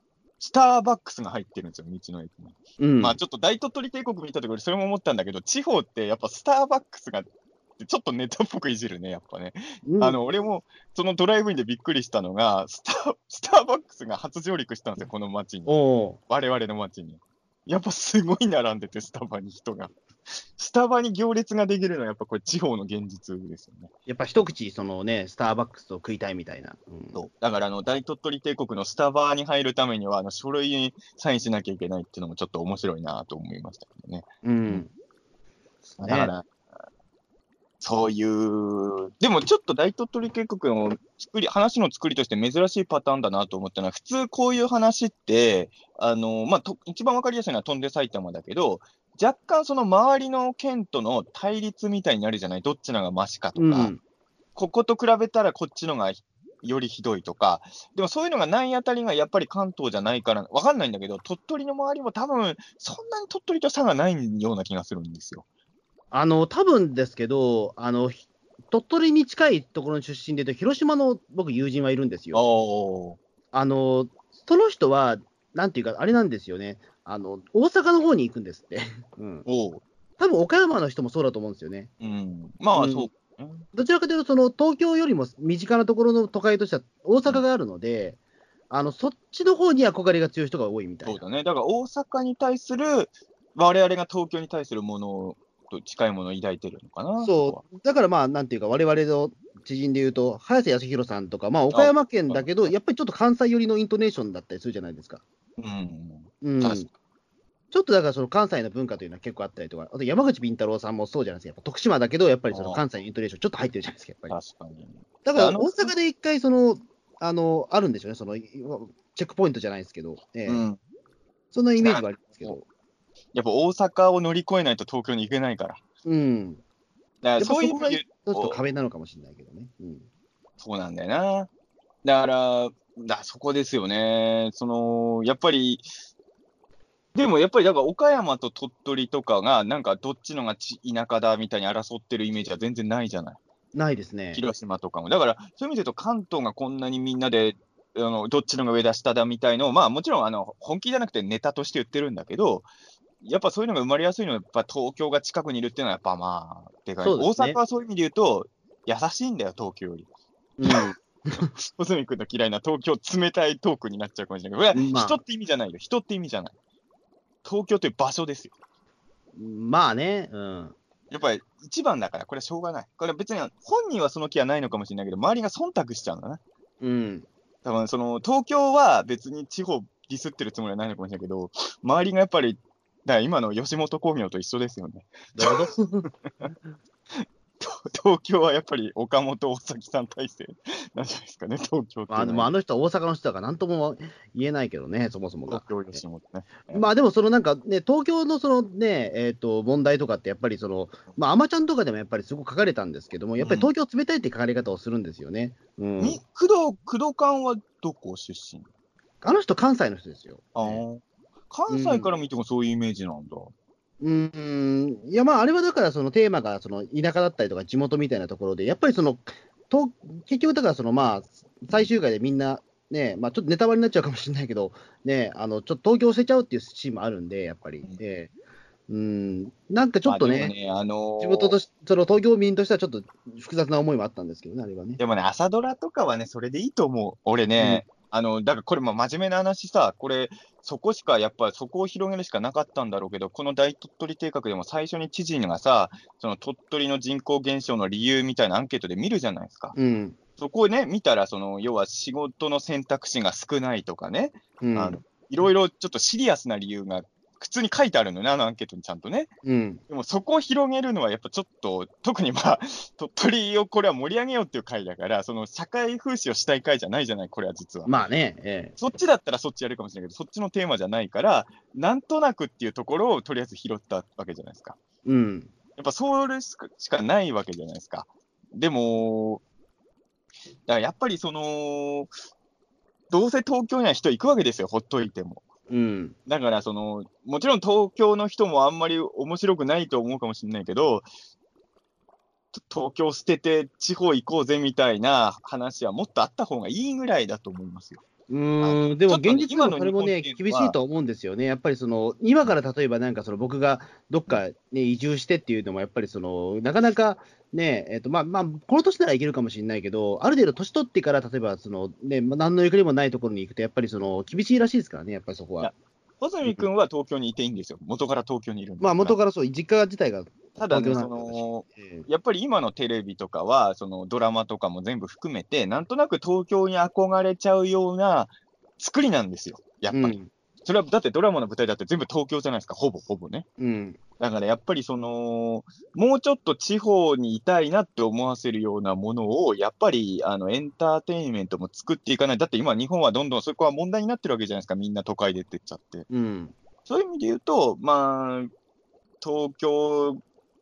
スターバックスが入ってるんですよ、道の駅に。うん、まあちょっと大鳥取帝国見たところでそれも思ったんだけど、地方ってやっぱスターバックスが、ちょっとネタっぽくいじるね、やっぱね。うんあの、俺も、そのドライブインでびっくりしたのが、スター、スターバックスが初上陸したんですよ、この街に。我々の街に。やっぱすごい並んでて、スタバに人が。スタバに行列ができるのは、やっぱこれ地方の現実ですよね。やっぱ一口、そのね、スターバックスを食いたいみたいな。うんだから、あの、大鳥取帝国のスタバに入るためには、あの、書類にサインしなきゃいけないっていうのもちょっと面白いなと思いましたけどね。うん。だから、そういう、でもちょっと大鳥取計画の作り、話の作りとして珍しいパターンだなと思ったのは、普通こういう話って、あの、まあ、と一番わかりやすいのは飛んで埼玉だけど、若干その周りの県との対立みたいになるじゃない、どっちのがマシかとか、うん。ここと比べたらこっちのがよりひどいとか、でもそういうのがないあたりがやっぱり関東じゃないから、わかんないんだけど、鳥取の周りも多分、そんなに鳥取と差がないような気がするんですよ。あの、多分ですけど、あの、ひ鳥取に近いところの出身で言うと、広島の僕、友人はいるんですよ。あの、その人は、なんていうか、あれなんですよね。あの、大阪の方に行くんですって。うん。多分岡山の人もそうだと思うんですよね。うん、まあ、うんそう。どちらかというと、その東京よりも身近なところの都会としては大阪があるので、あのそっちの方に憧れが強い人が多いみたいうな。そだね。だから大阪に対する、我々が東京に対するものと近いものを抱いてるのかな。そう、だからまあ、なんていうか、我々の知人でいうと、早瀬康弘さんとか、まあ、岡山県だけど、やっぱりちょっと関西寄りのイントネーションだったりするじゃないですか。うん。うん、確かちょっとだから、その関西の文化というのは結構あったりとか、あと山口敏太郎さんもそうじゃないですか、やっぱ徳島だけど、やっぱりその関西のイントネーション、ちょっと入ってるじゃないですか、やっぱり。確かに。だから大阪で一回その、あの、あるんでしょ？うね、そのチェックポイントじゃないですけど、ええうん。そんなイメージはありますけど。やっぱ大阪を乗り越えないと東京に行けないから。うん。だからそういう意味で、ちょっと壁なのかもしれないけどね。うん。そうなんだよな。だから、だそこですよね。その、やっぱり、でもやっぱり、だから岡山と鳥取とかが、なんかどっちのがち田舎だみたいに争ってるイメージは全然ないじゃない。ないですね。広島とかも。だから、そういう意味で言うと、関東がこんなにみんなで、あのどっちのが上だ、下だみたいのを、まあもちろんあの本気じゃなくてネタとして言ってるんだけど、やっぱそういうのが生まれやすいのは、やっぱ東京が近くにいるっていうのは、やっぱまあ、でかい。ね大阪はそういう意味で言うと、優しいんだよ、東京より。うん。小泉君の嫌いな東京冷たいトークになっちゃうかもしれないけど、人って意味じゃないよ。人って意味じゃない。東京という場所ですよ。まあね、うん。やっぱり一番だから、これはしょうがない。これは別に本人はその気はないのかもしれないけど、周りが忖度しちゃうんだな。うん。多分その東京は別に地方ディスってるつもりはないのかもしれないけど、周りがやっぱり、だから今の吉本興業と一緒ですよね。東京はやっぱり岡本大崎さん体制なんじゃないですかね、東京。まあ、でもあの人は大阪の人だから、なんとも言えないけどね、そもそもが東。京ね。まあでも、そのなんかね、東京のそのね、えっ、と、問題とかって、やっぱりその、まあ、アマちゃんとかでもやっぱりすごく書かれたんですけども、やっぱり東京冷たいって書かれ方をするんですよね。うん。に工藤、工藤館はどこ出身？あの人、関西の人ですよ。ああ。関西から見てもそういうイメージなんだ。うーん、いや、まあ、あれはだから、そのテーマが、その田舎だったりとか、地元みたいなところで、やっぱりその、と結局、だから、その、まあ、最終回でみんな、ね、まあ、ちょっとネタバレになっちゃうかもしれないけど、ね、あの、ちょっと東京を捨てちゃうっていうシーンもあるんで、やっぱり。うんええうん、なんかちょっとね、ね、あのー地元とし、その東京民としてはちょっと複雑な思いもあったんですけどね、あれはね。でもね、朝ドラとかはね、それでいいと思う。俺ね、あの、だからこれも真面目な話さ、これ、そこしか、やっぱりそこを広げるしかなかったんだろうけど、この大鳥取計画でも最初に知事がさ、その鳥取の人口減少の理由みたいなアンケートで見るじゃないですか。うん。そこをね、見たら、その、要は仕事の選択肢が少ないとかね、うん。あのいろいろちょっとシリアスな理由が普通に書いてあるのね、あのアンケートにちゃんとね。うん。でもそこを広げるのはやっぱちょっと、特にまあ、鳥取をこれは盛り上げようっていう回だから、その社会風刺をしたい回じゃないじゃない、これは実は。まあね、ええそっちだったらそっちやるかもしれないけど、そっちのテーマじゃないから、なんとなくっていうところをとりあえず拾ったわけじゃないですか。うん。やっぱそれしかしかないわけじゃないですか。でも、だからやっぱりその、どうせ東京には人行くわけですよ、ほっといても。うん。だからその、もちろん東京の人もあんまり面白くないと思うかもしれないけど、東京捨てて地方行こうぜみたいな話はもっとあった方がいいぐらいだと思いますよ。うーん、でも現実はそれもね、厳しいと思うんですよね。やっぱりその、今から例えばなんかその僕がどっかね、移住してっていうのも、やっぱりその、なかなかね、えっ、と、まあまあ、この年ならいけるかもしれないけど、ある程度年取ってから、例えばその、ね、まあ何のゆかりもないところに行くと、やっぱりその、厳しいらしいですからね、やっぱりそこはいや。穂積君は東京にいていいんですよ。元から東京にいるんですまあ、元かからそう、実家自体が、ら。ただね、その、ええやっぱり今のテレビとかは、そのドラマとかも全部含めて、なんとなく東京に憧れちゃうような作りなんですよ、やっぱり。うん。それはだってドラマの舞台だって全部東京じゃないですか、ほぼほぼね。うん。だからやっぱりその、もうちょっと地方にいたいなって思わせるようなものを、やっぱりあのエンターテインメントも作っていかない。だって今、日本はどんどんそこは問題になってるわけじゃないですか、みんな都会出てっちゃって。うん。そういう意味で言うと、まあ、東京、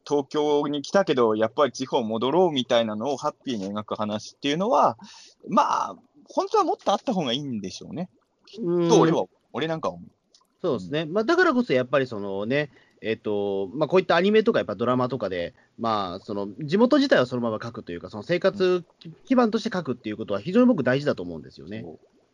東京に来たけど、やっぱり地方戻ろうみたいなのをハッピーに描く話っていうのは、まあ、本当はもっとあった方がいいんでしょうね。うんと俺は、俺なんかは思う。そうですね、まあ、だからこそやっぱりそのね、えっとまあ、こういったアニメとかやっぱドラマとかで、まあ、その地元自体はそのまま書くというか、その生活基盤として書くっていうことは非常に僕、大事だと思うんですよね。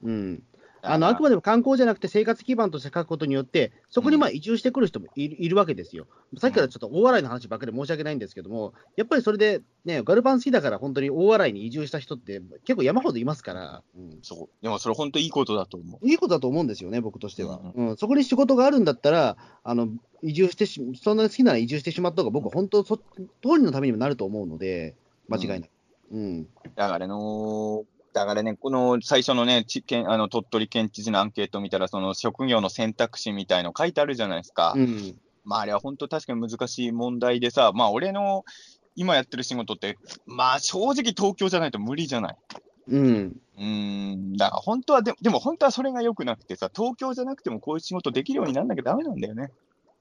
うん、あのあくまでも観光じゃなくて生活基盤として書くことによって、そこにまあ移住してくる人もいる,、いるわけですよ。さっきからちょっと大笑いの話ばっかりで申し訳ないんですけども、やっぱりそれで、ね、ガルパン好きだから本当に大笑いに移住した人って結構山ほどいますから。うんそう。でもそれ本当いいことだと思う。いいことだと思うんですよね、僕としては。ううんそこに仕事があるんだったら、あの移住してし、そんなに好きなら移住してしまった方が、僕は本当、そ通りのためにもなると思うので、間違いなく。うん。だからの、だからね、この最初のね、知県あの鳥取県知事のアンケート見たら、その職業の選択肢みたいの書いてあるじゃないですか。うん。まあ、あれは本当確かに難しい問題でさ、まあ、俺の今やってる仕事って、まあ、正直東京じゃないと無理じゃない？うん。うーん、だから本当はで、でも本当はそれが良くなくてさ、東京じゃなくてもこういう仕事できるようになんなきゃダメなんだよね。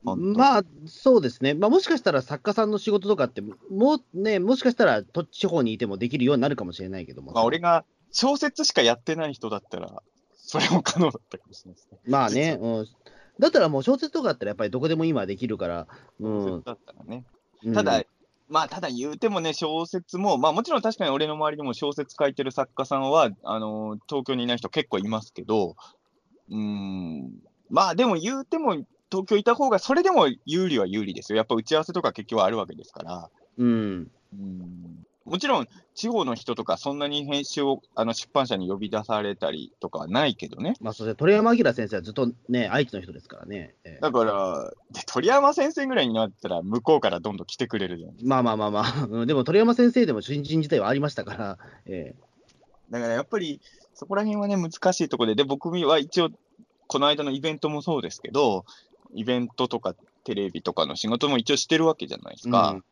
まあ、そうですね。まあ、もしかしたら作家さんの仕事とかって、もうね、もしかしたらと地方にいてもできるようになるかもしれないけども。まあ、俺が小説しかやってない人だったら、それも可能だったかもしれないですね。まあね、うん。だったらもう小説とかだったらやっぱりどこでも今できるから、うん。だったらね。うんただ、まあ、ただ言うてもね、小説も、まあもちろん確かに俺の周りでも小説書いてる作家さんは、あの東京にいない人結構いますけど、うーん、まあでも言うても、東京いた方が、それでも有利は有利ですよ。やっぱ打ち合わせとか結局はあるわけですから。うん。うんもちろん、地方の人とか、そんなに編集をあの出版社に呼び出されたりとかはないけどね。まあ、そして鳥山明先生はずっとね、愛知の人ですからね。ええだから、で鳥山先生ぐらいになったら、向こうからどんどん来てくれるじゃん。まあまあまあまあ、うんでも鳥山先生でも新人自体はありましたから、えだからやっぱり、そこら辺はね、難しいところで、で、僕は一応、この間のイベントもそうですけど、イベントとかテレビとかの仕事も一応してるわけじゃないですか。うん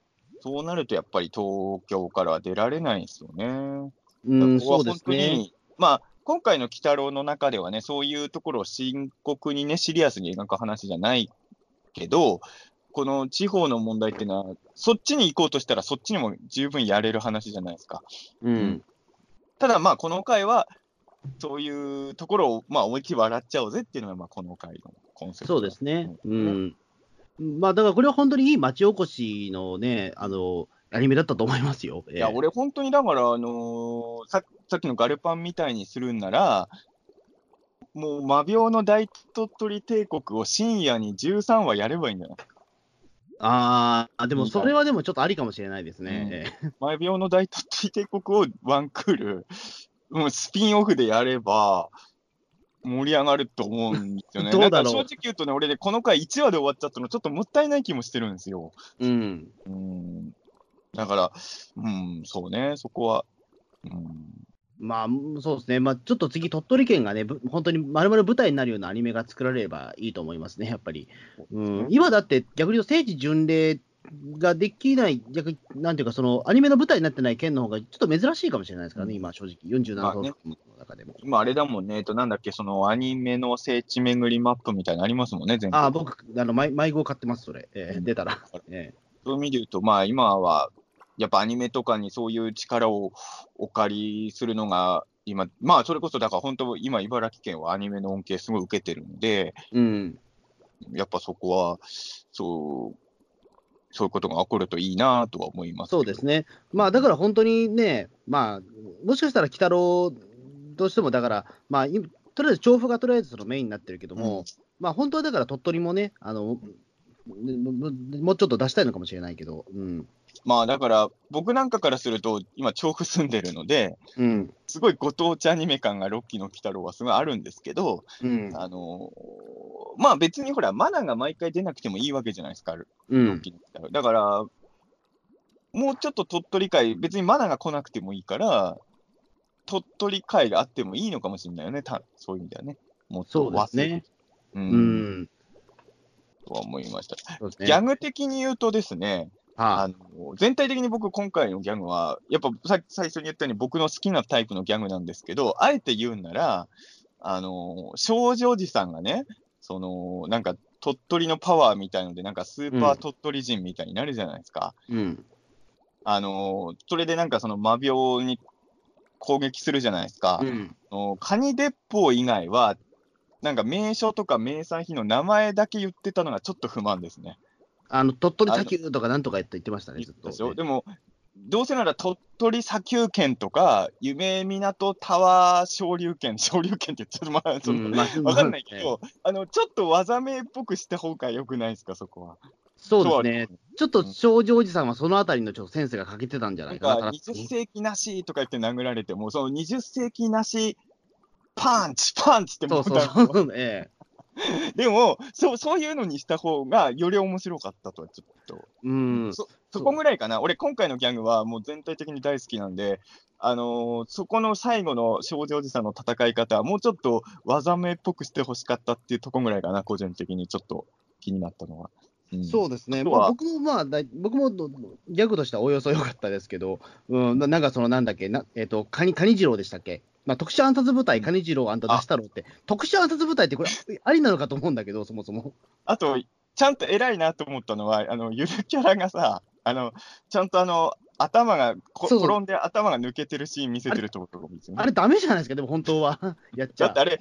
そうなると、やっぱり東京からは出られないですよね。えうん、ここは本当ね。に、まあ、今回の鬼太郎の中ではね、そういうところを深刻にね、シリアスに描く話じゃないけど、この地方の問題っていうのは、そっちに行こうとしたら、そっちにも十分やれる話じゃないですか。うん。ただまあ、この回は、そういうところを、まあ、思いっきり笑っちゃおうぜっていうのが、まあ、この回のコンセプト。そうですね。うん。まあ、だからこれは本当にいい町おこしのね、あの、アニメだったと思いますよ。いや、ええ俺、本当にだから、あのーささっきのガルパンみたいにするんなら、もう、魔病の大鳥取帝国を深夜に13話やればいいんだよ。ああ、でもそれはでもちょっとありかもしれないですね。ええ魔病の大鳥取帝国をワンクール、もうスピンオフでやれば、盛り上がると思うんですよね。どうだろうなんか正直言うとね、俺ね、この回1話で終わっちゃったの、ちょっともったいない気もしてるんですよ。うん。うん。だから、うん、そうね、そこは。うん。まあ、そうですね、まあ、ちょっと次、鳥取県がね、ぶ本当にまるまる舞台になるようなアニメが作られればいいと思いますね、やっぱり。うん、今だって、逆に言うと聖地巡礼ができない、逆になんていうか、そのアニメの舞台になってない県の方がちょっと珍しいかもしれないですからね、今、正直、47まあね。都道府県の中でも。今あれだもんね、えっと、なんだっけ、そのアニメの聖地巡りマップみたいなのありますもんね、全国。ああ、僕、あの迷迷子を買ってます、それ、えー出たら。えそういう意味で言うと、まあ今は、やっぱアニメとかにそういう力をお借りするのが、今、まあそれこそだから本当、今、茨城県はアニメの恩恵すごい受けてるので、ーうん、やっぱそこは、そう、そういうことが起こるといいなとは思いますそうですね、まあだから本当にね、まあ、もしかしたら鬼太郎としても、だから、まあ、いとりあえず調布がとりあえずそのメインになってるけども、うん。まあ本当はだから鳥取もね、あのももうちょっと出したいのかもしれないけど、うん。まあだから、僕なんかからすると、今、調布住んでるので、うん。すごいご当地アニメ感がロッキーの鬼太郎はすごいあるんですけど、うん。あのーまあ別にほら、マナが毎回出なくてもいいわけじゃないですか、うロッん。キーの鬼太郎。だから、もうちょっと鳥取会、別にマナが来なくてもいいから、鳥取会があってもいいのかもしれないよね、たそういう意味ではね。もっとそうですね。う。うんん。とは思いました。ね。ギャグ的に言うとですね、はあの全体的に僕、今回のギャグは、やっぱさ最初に言ったように僕の好きなタイプのギャグなんですけど、あえて言うなら、あの少女おじさんがね、そのなんか鳥取のパワーみたいので、なんかスーパー鳥取人みたいになるじゃないですか。うん。あのそれでなんかその魔病に攻撃するじゃないですか。うん。あのカニ鉄砲以外は、なんか名所とか名産品の名前だけ言ってたのがちょっと不満ですね。あの、鳥取砂丘とかなんとか言ってましたね、ずっと。ででも、どうせなら鳥取砂丘圏とか、夢港タワー昇竜圏、昇竜圏ってちょっとまあ、そのうんまあわかんないけど、あの、ちょっと技名っぽくした方が良くないですか、そこは。そうですね。ちょっと少女おじさんはそのあたりのちょっとセンスが欠けてたんじゃなないんかな。か、20世紀なしとか言って殴られても、その20世紀なし、パンチ、パンチってもそううそうそう。ええ。でもそう、そういうのにした方がより面白かったとは、ちょっと。うん。そそこぐらいかな、俺、今回のギャグはもう全体的に大好きなんで、あのーそこの最後の少女おじさんの戦い方は、もうちょっと技名っぽくしてほしかったっていうとこぐらいかな、個人的にちょっと気になったのは。うんそうですね、まあ、僕もまあ僕もどギャグとしてはおおよそ良かったですけど、うん、ななんかそのなんだっけ、なえっ、と、カニ、カニ次郎でしたっけ、まあ、特殊暗殺部隊、カニ次郎あんた出したろうって、特殊暗殺部隊ってこれ、ありなのかと思うんだけど、そもそも。あと、ちゃんと偉いなと思ったのは、あのゆるキャラがさ、あのちゃんとあの頭が転んで頭が抜けてるシーン見せてるところですよね。あれ、ダメじゃないですか、でも本当は。やっちゃだってあれ、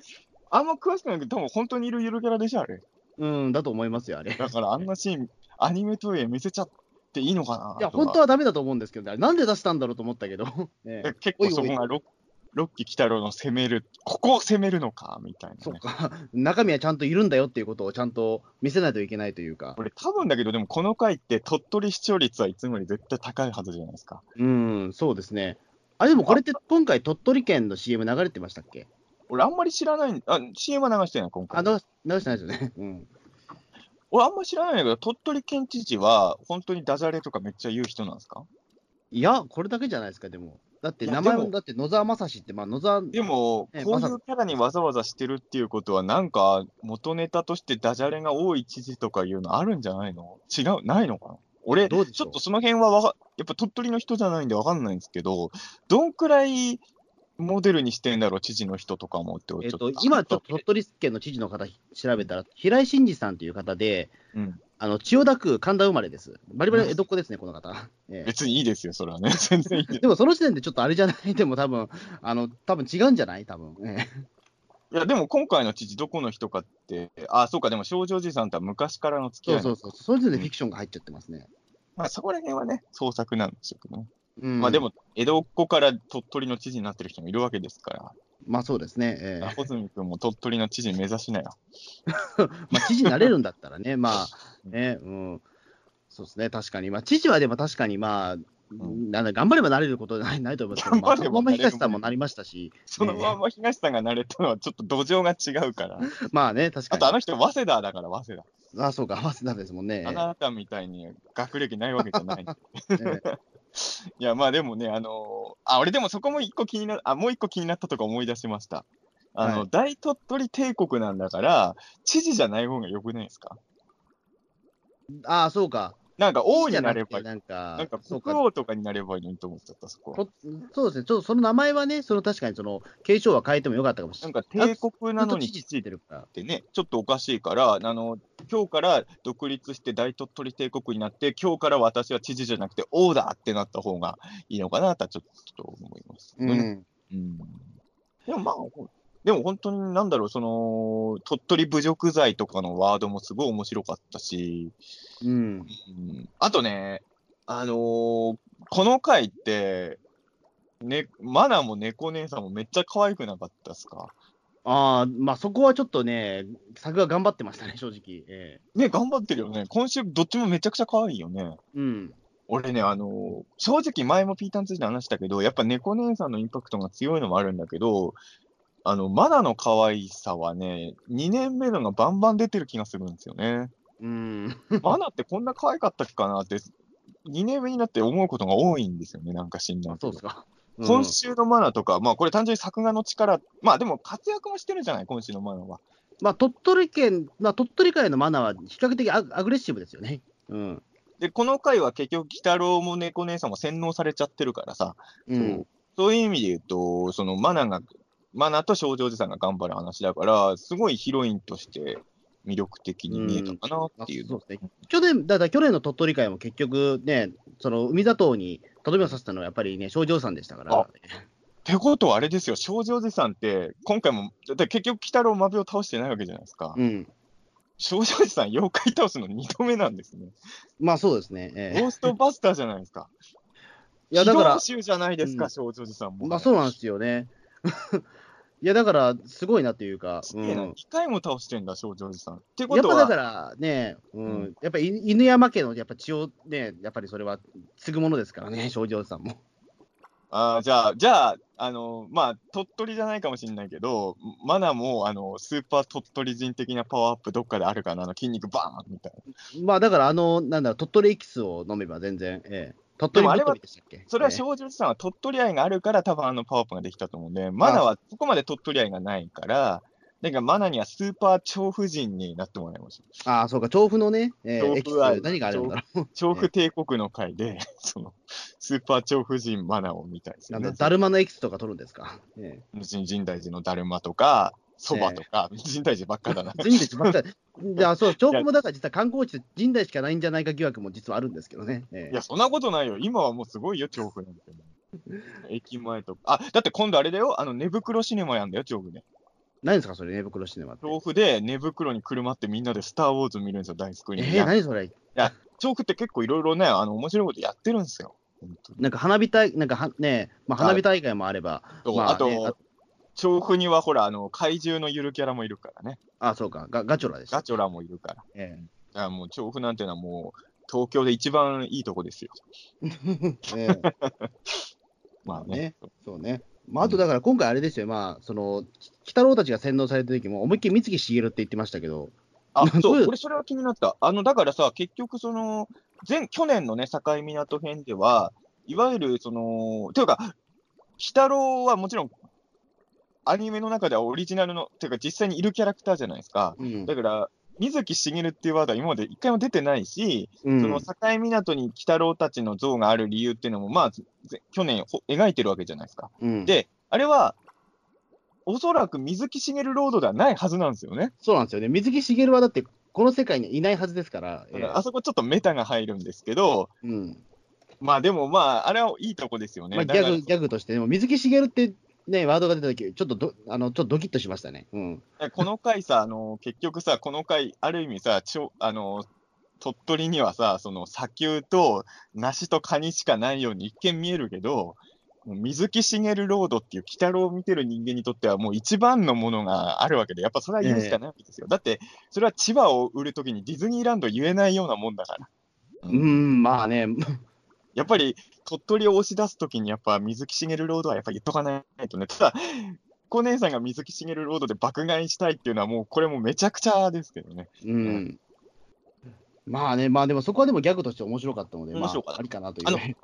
あんま詳しくないけど、多分本当にいるゆるキャラでしょ、あれ。うん、だと思いますよ、あれ。だからあんなシーン、アニメトイレ見せちゃっていいのかないや、本当はダメだと思うんですけど、ね、なんで出したんだろうと思ったけど、ねえ結構そこがロッロッキー北郎の攻める、ここを攻めるのかみたいな、ね。そっか、中身はちゃんといるんだよっていうことをちゃんと見せないといけないというか、これ多分だけど、でもこの回って鳥取視聴率はいつもより絶対高いはずじゃないですか。うん、そうですね。あれでもこれって今回、鳥取県の CM 流れてましたっけ？俺あんまり知らない、あ、CM は流してない、今回。あ、流してないですよね。うん。俺あんまり知らないんだけど、鳥取県知事は本当にダジャレとかめっちゃ言う人なんですか？いや、これだけじゃないですか、でも。だって名前も、だって野沢正史って、まあ野沢、でも、えこういうキャラにわざわざしてるっていうことは、なんか元ネタとしてダジャレが多い知事とかいうのあるんじゃないの？違う、ないのかな？俺、ちょっとその辺はわか、やっぱ鳥取の人じゃないんでわかんないんですけど、どんくらいモデルにしてんだろう、知事の人とかもって、えっちょと今、ちょっと鳥取県の知事の方調べたら、平井真二さんという方で、うん、あの千代田区神田生まれです。バリバリ江戸っ子ですね、この方。ええ別にいいですよ、それはね。全然いいです。でもその時点でちょっとあれじゃない、でも多分 あの多分違うんじゃない？多分、ええいや、でも今回の知事、どこの人かって、あ、そうか、でも少女おじさんとは昔からの付き合いそうそうそう、その時点でフィクションが入っちゃってますね。まあ、そこら辺はね、創作なんですよけどね。うん、まあで、も、江戸っ子から鳥取の知事になってる人もいるわけですから、まあそうですね、ええ穂積君も鳥取の知事目指しなよ。まあ、知事になれるんだったらね、まあ、ね、うん、そうですね、確かに、まあ、知事はでも確かに、まあ、んなんだ頑張ればなれることないないと思いますけど、まあ、そのまま東さんもなりましたし、そのまんま東さんが慣れたのはちょっと土壌が違うから。まあね、確かに。あとあの人、早稲田だから、早稲田。あそうか、早稲田ですもんね。あなたみたいに学歴ないわけじゃない。え えいや、まあでもね、あのあ、俺でもそこも一個気になあ、もう一個気になったとか思い出しました。あの、はい大鳥取帝国なんだから、知事じゃない方がよくないですか？ああ、そうか。なんか王になればいい。なんか、なんか。国王とかになればいいのにと思っちゃった、そこは。とそうですね、ちょっとその名前はね、その確かにその継承は変えてもよかったかもしれない。なんか帝国なのにずっと知事ついてるから。ってね、ちょっとおかしいから、あの、今日から独立して大鳥取帝国になって、今日から私は知事じゃなくて王だってなった方がいいのかなとはちょっと思います、ね。うん。うんでもまあ、ほでも本当になんだろう、その、鳥取侮辱罪とかのワードもすごい面白かったし、うん。うんあとね、あのーこの回って、ね、マナも猫姉さんもめっちゃ可愛くなかったですか？ああ、まあそこはちょっとね、作が頑張ってましたね、正直。えね、頑張ってるよね。今週どっちもめちゃくちゃ可愛いよね。えうん。俺ね、あのー正直前もピーターについて話したけど、やっぱ猫姉さんのインパクトが強いのもあるんだけど、あの、マナの可愛さはね、2年目のがバンバン出てる気がするんですよね。うん。マナってこんな可愛かったっけかなって、2年目になって思うことが多いんですよね、なんか死んだそうですか。うん今週のマナとか、まあこれ単純に作画の力、まあでも活躍もしてるじゃない、今週のマナは。まあ鳥取県、まあ鳥取県のマナーは比較的アアグレッシブですよね。うん。で、この回は結局、鬼太郎も猫姉さんも洗脳されちゃってるからさ、うん。そういう意味で言うと、そのマナが、マナと少女おじさんが頑張る話だから、すごいヒロインとして魅力的に見えたかなあっていう。そうですね。去年、だから去年の鳥取会も結局ね、その海砂島にとどめをさせたのはやっぱりね、少女さんでしたから。ってことはあれですよ、少女おじさんって、今回も、だって結局、鬼太郎マビを倒してないわけじゃないですか。うん。少女おじさん、妖怪倒すの2度目なんですね。まあそうですね。ええゴーストバスターじゃないですか。いやだからじゃないですか、うん少女おじさんも。まあそうなんですよね。いやだから、すごいなというか、すげえな、うん。2回も倒してんだ、少女おじさん。ってことは、やっぱだからね、うん。うん。やっぱり犬山家のやっぱ血をね、やっぱりそれは継ぐものですからね、少女さんも。あーじゃあ、じゃあ、あの、まあ、鳥取じゃないかもしれないけど、マナも、あの、スーパー鳥取人的なパワーアップどっかであるかな、あの筋肉バーンみたいな。まあだから、あの、なんだろう、鳥取エキスを飲めば全然、ええ、鳥取でもあれは鳥取でしたっけ？それはええ少女おじさんは鳥取愛があるから、多分あのパワーアップができたと思うんで、マナはそこまで鳥取愛がないから、だからマナにはスーパー調布人になってもらいましょう。ああ、そうか、調布のね、ええ、エキス調布愛、何があるんだろう。調布帝国の回で、その、スーパー調布人マナを見たいですよねなんだ。だるまのエキスとか取るんですか？え神神大寺のだるまとか、そばとか、神大寺ばっかだなえ。。神代ばっかり。じゃあ、そう、調布もだから実は観光地で神代しかないんじゃないか疑惑も実はあるんですけどね。ええいや、そんなことないよ。今はもうすごいよ、調布なんて。駅前とか。あ、だって今度あれだよ。あの、寝袋シネマやんだよ、調布で。何ですか、それ、寝袋シネマって。調布で寝袋にくるまってみんなでスター・ウォーズ見るんですよ、大スクリーンで。ええ、何それ。調布って結構いろいろね、あの、面白いことやってるんですよ。なんか花火大、なんかはね、まあ、花火大会もあれば、まあねあと、調布にはほら、あの、怪獣のゆるキャラもいるからね。あそうか、ガガチョラでした。ガチョラもいるから。えだからもう調布なんてのはもう、東京で一番いいとこですよ。えええ まあね。ねそうね。まあ、あとだから今回あれですよ、まあ、その、鬼太郎たちが洗脳された時も、思いっきり三木しげるって言ってましたけど、あ、そそうう、俺それは気になった。あの、だからさ、結局その、前、去年のね、境港編では、いわゆるその、というか、鬼太郎はもちろん、アニメの中ではオリジナルの、ていうか実際にいるキャラクターじゃないですか。うんだから、水木しげるっていうワードは今まで一回も出てないし、うんその境港に鬼太郎たちの像がある理由っていうのも、まあ、ぜ去年ほ描いてるわけじゃないですか。うんで、あれは、おそらく水木しげるロードではないはずなんですよね。そうなんですよね。水木しげるはだって、この世界にいないはずですから、ええあそこちょっとメタが入るんですけど、うんまあでもまあ、あれはいいとこですよね。まあ、ギャグ、ギャグとして、でも水木しげるって、ね、ワードが出た時ちょっとど、あの、ちょっとドキッとしましたね。うん。この回さ、あの、結局さ、この回、ある意味さ、ちょあの、鳥取にはさ、その砂丘と梨とカニしかないように一見見えるけど、水木しげるロードっていう鬼太郎を見てる人間にとってはもう一番のものがあるわけで、やっぱそれは言うしかないわけですよ。だって、それは千葉を売るときにディズニーランド言えないようなもんだから。うん、まあね、やっぱり鳥取を押し出すときに、やっぱ水木しげるロードはやっぱ言っとかないとね。ただ、小姉さんが水木しげるロードで爆買いしたいっていうのは、もうこれもめちゃくちゃですけどね。うん。まあね、まあでもそこはでもギャグとして面白かったので、面白かったまあ、ありかなという。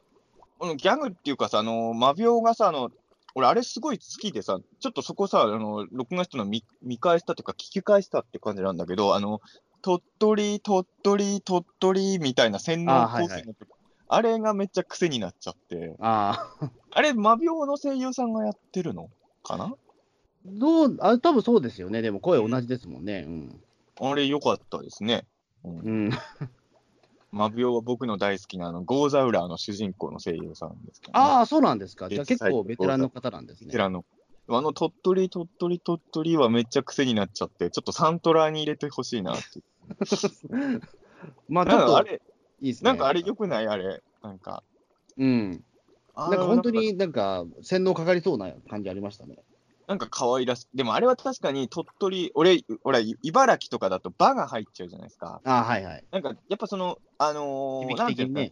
あのギャグっていうかさ、あの、マビオがさ、あの、俺、あれすごい好きでさ、ちょっとそこさ、あの、録画したの見見返したというか、聞き返したって感じなんだけど、あの、鳥取、鳥取、鳥取みたいな洗脳あはいはい構成の時あれがめっちゃ癖になっちゃって、ああ。あれ、マビオの声優さんがやってるのかな？どう、あ多分そうですよね。でも声同じですもんね。うん。あれ、良かったですね。うんうん。マビオは僕の大好きなあの、ゴーザウラーの主人公の声優さんですけど、ね。ああ、そうなんですか。じゃ結構ベテランの方なんですね。こちらの。あの、鳥取、鳥取、鳥取はめっちゃ癖になっちゃって、ちょっとサントラに入れてほしいなって。まあちょっとあれ、いいですね。なんかあれ良くない？あれ。なんか。うん。ななんか本当になんか洗脳かかりそうな感じありましたね。なんか可愛らしい。でもあれは確かに鳥取、俺、俺、茨城とかだとバが入っちゃうじゃないですか。ああ、はいはい。なんか、やっぱその、あのー、響きなんていうの的にね。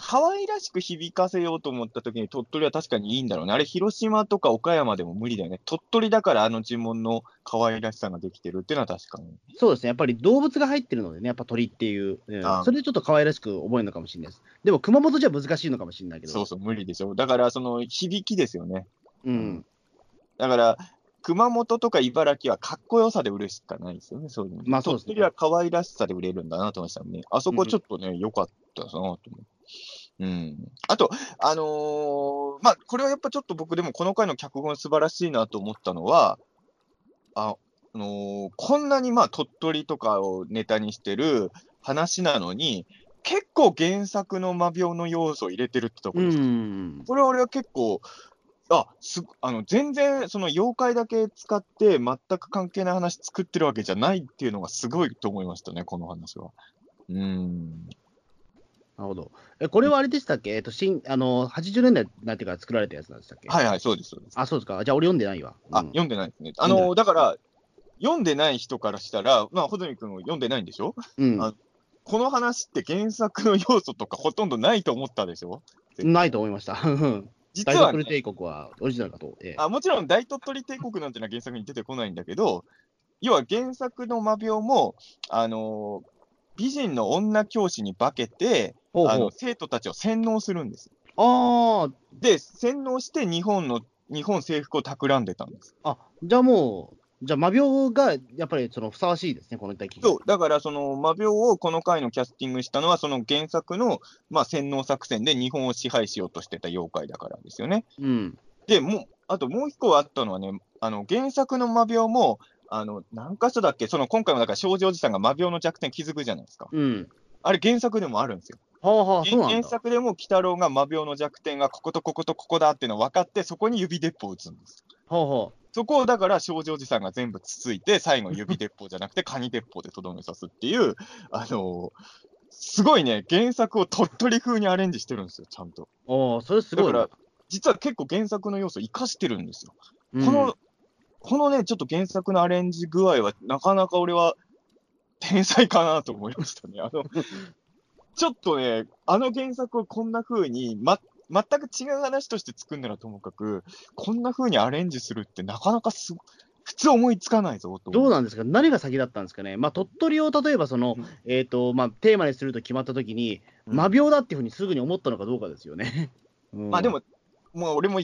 可愛らしく響かせようと思った時に鳥取は確かにいいんだろうね。あれ、広島とか岡山でも無理だよね。鳥取だからあの呪文の可愛らしさができてるっていうのは確かに。そうですね。やっぱり動物が入ってるのでね、やっぱ鳥っていう。うんそれでちょっと可愛らしく覚えるのかもしれないです。でも熊本じゃ難しいのかもしれないけど。そうそう、無理でしょ。だから、その響きですよね。うん。だから、熊本とか茨城はかっこよさで売るしかないですよね、そういうの。まあそうですね鳥取は可愛らしさで売れるんだなと思いましたね。あそこちょっとね、良、かったなと思う。うん。あと、あのーまあ、これはやっぱちょっと僕でもこの回の脚本素晴らしいなと思ったのは、あ、あのーこんなにまあ鳥取とかをネタにしてる話なのに、結構原作の魔病の要素を入れてるってとこですん。これは俺は結構、あすあの全然その妖怪だけ使って全く関係ない話作ってるわけじゃないっていうのがすごいと思いましたね、この話は。うん。なるほど。え、これはあれでしたっけ？えっと、新、あの、80年代になってから作られたやつなんでしたっけ？はいはい、そうです、そうです。あ、そうですか。じゃあ俺読んでないわ。あ、うん読んでないですね。あの、だから、読んでない人からしたら、まあ、穂積君読んでないんでしょ？うんあこの話って原作の要素とかほとんどないと思ったでしょ？ないと思いました。実は、ね帝国はオリジナルかと。ええあ、もちろん大鳥取帝国なんてのは原作に出てこないんだけど、要は原作の魔病も、あのー美人の女教師に化けて、ほうほうあの。生徒たちを洗脳するんです。あで、洗脳して日本の、日本征服を企んでたんです。あ、あ、じゃあもう、じゃあ魔病がやっぱりそのふさわしいですね、この敵。そう、だからその魔病をこの回のキャスティングしたのは、その原作の、まあ、洗脳作戦で日本を支配しようとしてた妖怪だからですよね。うん。で、もう、あともう一個あったのはね、あの、原作の魔病も、あの、何箇所だっけ？その今回もだから少女おじさんが魔病の弱点気づくじゃないですか。うん。あれ原作でもあるんですよ。はあはあ、原だ。作でも鬼太郎が魔病の弱点がこことこことここだっていうの分かって、そこに指鉄砲を撃つんです。はあはそこをだから少女おじさんが全部つついて、最後指鉄砲じゃなくてカニ鉄砲でとどめ刺すっていう、あのーすごいね、原作を鳥取風にアレンジしてるんですよ、ちゃんと。あ。おそれすごいな。だから実は結構原作の要素を生かしてるんですよ。うんこの、このね、ちょっと原作のアレンジ具合は、なかなか俺は天才かなと思いましたね。あの、ちょっとね、あの原作をこんな風に、ま、全く違う話として作るならともかく、こんな風にアレンジするってなかなかすご普通思いつかないぞと思どうなんですか？何が先だったんですかね？まあ、鳥取を例えばその、うん。えっ、と、まあ、テーマにすると決まったときに、うん。魔病だっていうふうにすぐに思ったのかどうかですよね。うん。まあで、も、もう俺も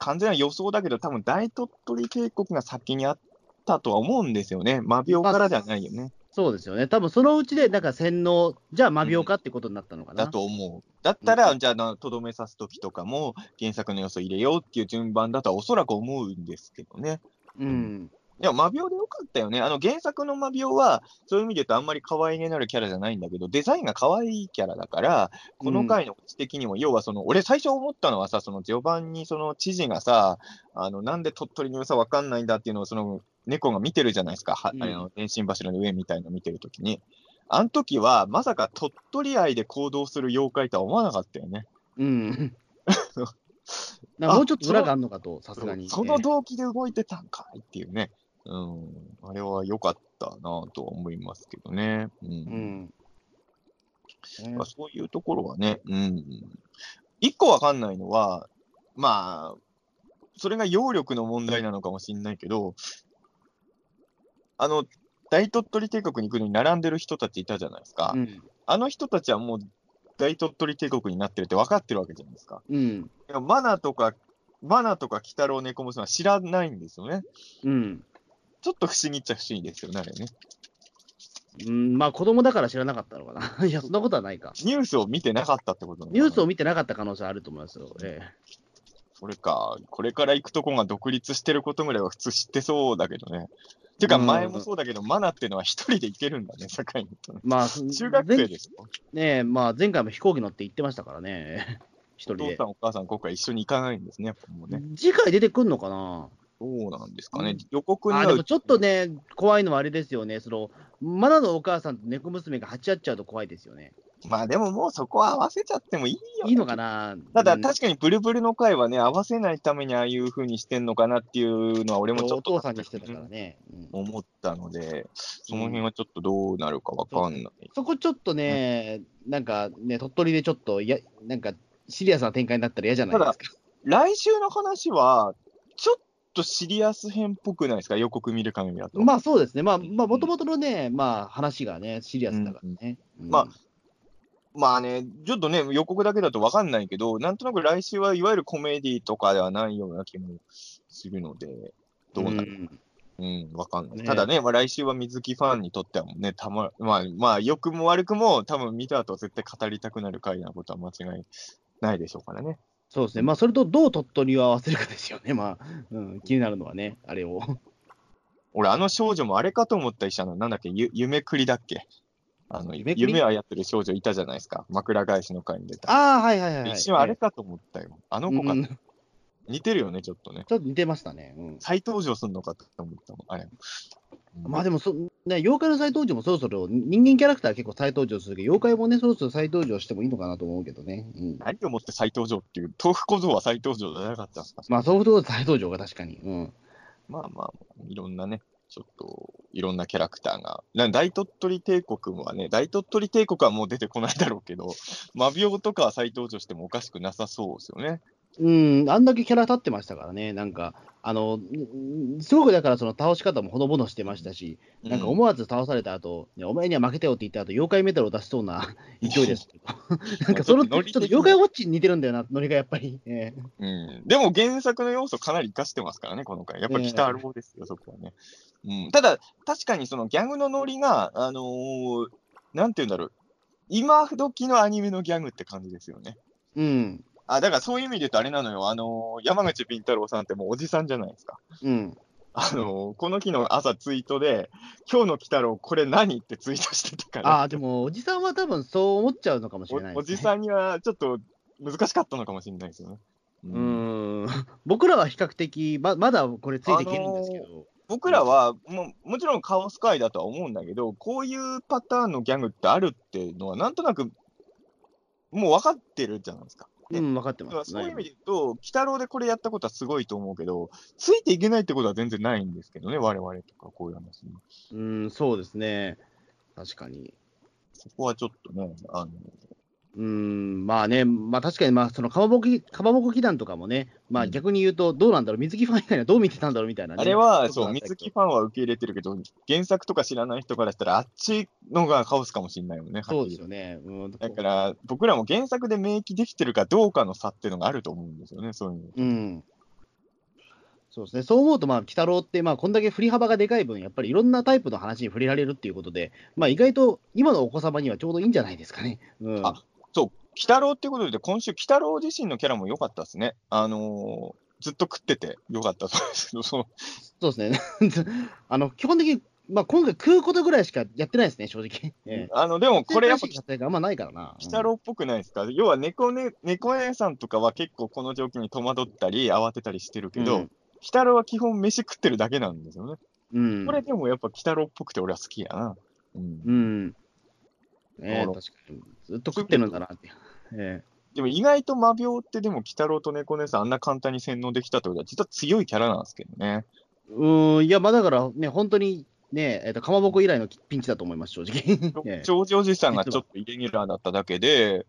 完全な予想だけど、多分大鳥取帝国が先にあったとは思うんですよね。魔病からじゃないよね。そうですよね。多分そのうちで、なんか洗脳、じゃあ魔病かってことになったのかな。だと思う。だったら、じゃあな、とどめ刺すときとかも、原作の要素入れようっていう順番だとはおそらく思うんですけどね。うん。いや、魔病でよかったよね。あの、原作の魔病は、そういう意味で言うとあんまり可愛げのあるキャラじゃないんだけど、デザインが可愛いキャラだから、この回の知的にも、要はその、俺最初思ったのはさ、その序盤にその知事がさ、あの、なんで鳥取の良さわかんないんだっていうのを、その、猫が見てるじゃないですか。はうんあの、電信柱の上みたいの見てるときに。あの時は、まさか鳥取愛で行動する妖怪とは思わなかったよね。うん。もうちょっと裏があるのかと、さすがに。その動機で動いてたんかいっていうね。うん。あれは良かったなとは思いますけどね。うん。うん。ねまあ、そういうところはね。うん。一個わかんないのは、まあ、それが揚力の問題なのかもしれないけど、あの、大鳥取帝国に行くのに並んでる人たちいたじゃないですか。うんあの人たちはもう、大鳥取帝国になってるって分かってるわけじゃないですか。うん。マナとか、マナとか鬼太郎猫娘は知らないんですよね。うん。ちょっと不思議っちゃ不思議ですよね、あれね。うん、まあ子供だから知らなかったのかな。いや、そんなことはないか。ニュースを見てなかったってことニュースを見てなかった可能性あると思いますよ。えそれか、これから行くとこが独立してることぐらいは普通知ってそうだけどね。ていうか、うん前もそうだけど、マナっていうのは一人で行けるんだね、境にまあ、中学生ですよ。前ねえ、まあ前回も飛行機乗って行ってましたからね。一人でお父さ。ん、お母さん、今回一緒に行かないんですね、ね。次回出てくんのかなそうなんですかね？うん。予告にでもちょっとね、怖いのはあれですよね、そのマナのお母さんと猫娘が鉢合っちゃうと怖いですよね。まあでももうそこは合わせちゃってもいいよ、いいのかな？ただ、うん確かにブルブルの回はね、合わせないためにああいう風にしてんのかなっていうのは、俺もちょおっと父さんにしてたからね。うん思ったので、その辺はちょっとどうなるかわかんない。そこちょっとね、なんかね、鳥取でちょっとや、なんかシリアスな展開になったら嫌じゃないですか。来週の話は、ちょっとシリアス編っぽくないですか、予告見る限りだと。まあそうですね、まあ、まあ、もともとのね、まあ話がね、シリアスだからね。うんまあまあね、ちょっとね、予告だけだとわかんないけど、なんとなく来週はいわゆるコメディとかではないような気もするので、どうなるんうん、わかんない。ねただね、まあ、来週は水木ファンにとってはね、たま、まあ、まあ、良くも悪くも、多分見た後絶対語りたくなる回なことは間違いないでしょうからね。そうですね、まあそれとどう鳥取を合わせるかですよね、まあ、うん、気になるのはね、あれを。俺、あの少女もあれかと思ったりしたの、なんだっけ、ゆ夢くりだっけ？あの夢くり？夢を操る少女いたじゃないですか。枕返しの回に出た。ああ、はいはいはい、はい。一瞬あれかと思ったよ。あの子か、うん似てるよね、ちょっとね。ちょっと似てましたね。うん再登場するのかと思ったもん、あれ。まあでもそ、ね、妖怪の再登場もそろそろ、人間キャラクターは結構再登場するけど、妖怪もね、そろそろ再登場してもいいのかなと思うけどね。うん、何をもって再登場っていう、豆腐小僧は再登場じゃなかったんですかまあ、ソフト再登場が確かに。うん。まあまあ、いろんなね、ちょっと、いろんなキャラクターが。な大鳥取帝国はね、大鳥取帝国はもう出てこないだろうけど、マビオとかは再登場してもおかしくなさそうですよね。うん、あんだけキャラ立ってましたからね、なんか、あの、んすごくだからその倒し方もほのぼのしてましたし、なんか思わず倒された後、ねお前には負けてよって言った後、妖怪メダルを出しそうな 勢いですけど。なんかその、ちょっと妖怪ウォッチに似てるんだよな、ノリがやっぱり。ええうん、でも原作の要素かなり活かしてますからね、この回。やっぱり北郎ですよ、そこはね。うん、ただ、確かにそのギャグのノリが、あのーなんて言うんだろう、今時のアニメのギャグって感じですよね。うん。あ、だからそういう意味で言うとあれなのよ、あのー山口敏太郎さんってもうおじさんじゃないですか。うん。あのーこの日の朝ツイートで、今日の鬼太郎これ何ってツイートしてたから、ああ、でも、おじさんは多分そう思っちゃうのかもしれないです、ね。おおじさんにはちょっと難しかったのかもしれないですよね。うーん。僕らは比較的、ままだこれついていけるんですけど。僕らはももちろんカオス界だとは思うんだけど、こういうパターンのギャグってあるっていうのは、なんとなくもう分かってるじゃないですか。うん、分かってます。そういう意味で言うと、鬼太郎でこれやったことはすごいと思うけど、ついていけないってことは全然ないんですけどね、我々とかこういう話に。うん、そうですね。確かに。そこはちょっとね、あの、うん、まあね、まあ確かに、まあそのかまぼこ、かまぼこ祈願とかもね、まあうん逆に言うと、どうなんだろう、水木ファン以外にはどう見てたんだろうみたいなね。あれは、そう、水木ファンは受け入れてるけど、原作とか知らない人からしたら、あっちのがカオスかもしれないよね、そうですよね。うん、だから、僕らも原作で免疫できてるかどうかの差っていうのがあると思うんですよね、そういうの。うん。そうですね。そう思うと、まあ、鬼太郎って、まあ、こんだけ振り幅がでかい分、やっぱりいろんなタイプの話に触れられるっていうことで、まあ、意外と今のお子様にはちょうどいいんじゃないですかね。うん。あ鬼太郎っていうことで、今週、鬼太郎自身のキャラも良かったですね。あのーずっと食ってて良かったそうですけど、そのそうですね。あの、基本的に、まあ、今回食うことぐらいしかやってないですね、正直。ええあの、でもこれやっぱ、あんまないからな。鬼太郎っぽくないですか、要は猫ね、猫姉さんとかは結構この状況に戸惑ったり、慌てたりしてるけど、うん鬼太郎は基本飯食ってるだけなんですよね。うん。これでもやっぱ鬼太郎っぽくて俺は好きやな。うんうん。ねえ、確かに。ずっと食ってるんだなって。えでも意外と魔病ってでも鬼太郎と猫姉さんあんな簡単に洗脳できたってことは実は強いキャラなんですけどね。えうん、いや、まあだからね、本当にね、えっ、と、かまぼこ以来のピンチだと思います、正直。ええジョージおじさんがちょっとイレギュラーだっただけで、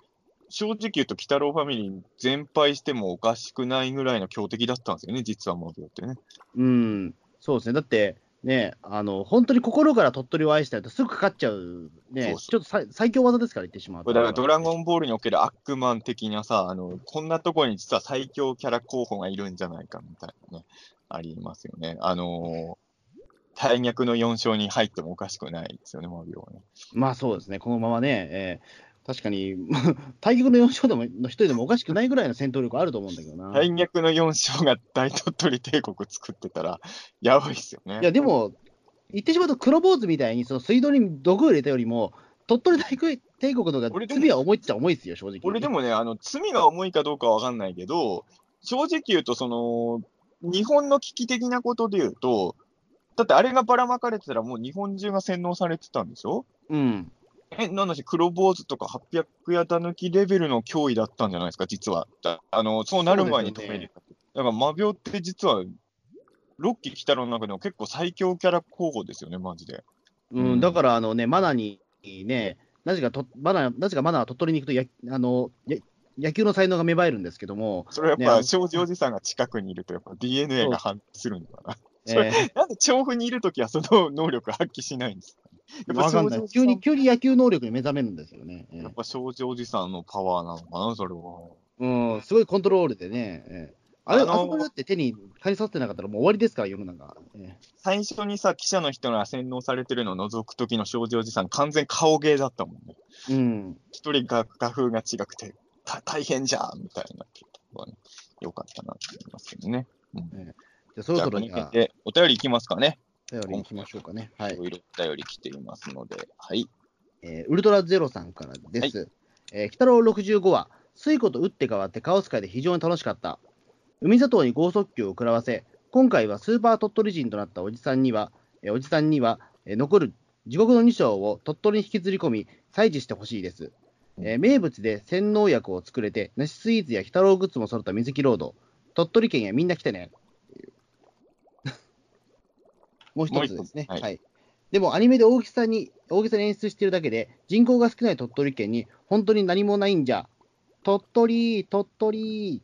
正直言うと鬼太郎ファミリー全敗してもおかしくないぐらいの強敵だったんですよね、実は魔病ってね。うん、そうですね。だって、ね、あの、本当に心から鳥取を愛したいとすぐかかっちゃう、ね、ちょっと最最強技ですから言ってしまうだからドラゴンボールにおけるアックマン的なさ、あの、こんなところに実は最強キャラ候補がいるんじゃないかみたいなね、ありますよね。あのー、大逆の4勝に入ってもおかしくないですよね、マビオはね。まあそうですね、このままね、えー確かに、対局の4勝でもの一人でもおかしくないぐらいの戦闘力あると思うんだけどな。大逆の4勝が大鳥取帝国作ってたら、やばいっすよね。いや、でも、言ってしまうと黒坊主みたいにその水道に毒を入れたよりも、鳥取大帝国の方が罪は重いっちゃ重いですよ、正直。俺でもね、あの、罪が重いかどうかはわかんないけど、正直言うと、その、日本の危機的なことで言うと、だってあれがばらまかれてたらもう日本中が洗脳されてたんでしょ？うん。え、なんだし、黒坊主とか800やた抜きレベルの脅威だったんじゃないですか、実は。だあの、そうなる前に止める。だから、魔病って実は、ロッキー北郎の中でも結構最強キャラ候補ですよね、マジで。うん、うんだから、あのね、マナにね、なぜかとマナなぜかマナは鳥取に行くとやあのや、野球の才能が芽生えるんですけども、それはやっねあのぱ、庄司おじさんが近くにいると、やっぱ DNA が反応するのかな。えそれなんで調布にいるときはその能力発揮しないんですか？ねー、わかんない急に、急に野球能力に目覚めるんですよね。えやっぱ庄司おじさんのパワーなのかな、それは。ーうん、すごいコントロールでね、えーあれ、あのだって手に借りさせてなかったらもう終わりですから、世の中。え最初にさ、記者の人が洗脳されてるのを覗くときの庄司おじさん、完全顔芸だったもんね。ーうん。一人が画風が違くて、た大変じゃんみたいなね、よかったなと思いますけどね。じゃあ、そろじゃあ、そろじゃお便りいきますかね。お便り行きましょうかね。はいい。ろいろお便り来ていますので、はい。えーウルトラゼロさんからです。えー北郎65は、水庫と打って変わってカオス界で非常に楽しかった。海砂糖に剛速球を食らわせ、今回はスーパー鳥取人となったおじさんには、えーおじさんには、えー残る地獄の2章を鳥取に引きずり込み、採取してほしいです。えー名物で洗脳薬を作れて、梨スイーツや鬼太郎グッズも揃った水木ロード。鳥取県へみんな来てね。もう一つですね。はいはい。でもアニメで大げさに、大げさに演出しているだけで、人口が少ない鳥取県に本当に何もないんじゃ。鳥取、鳥取。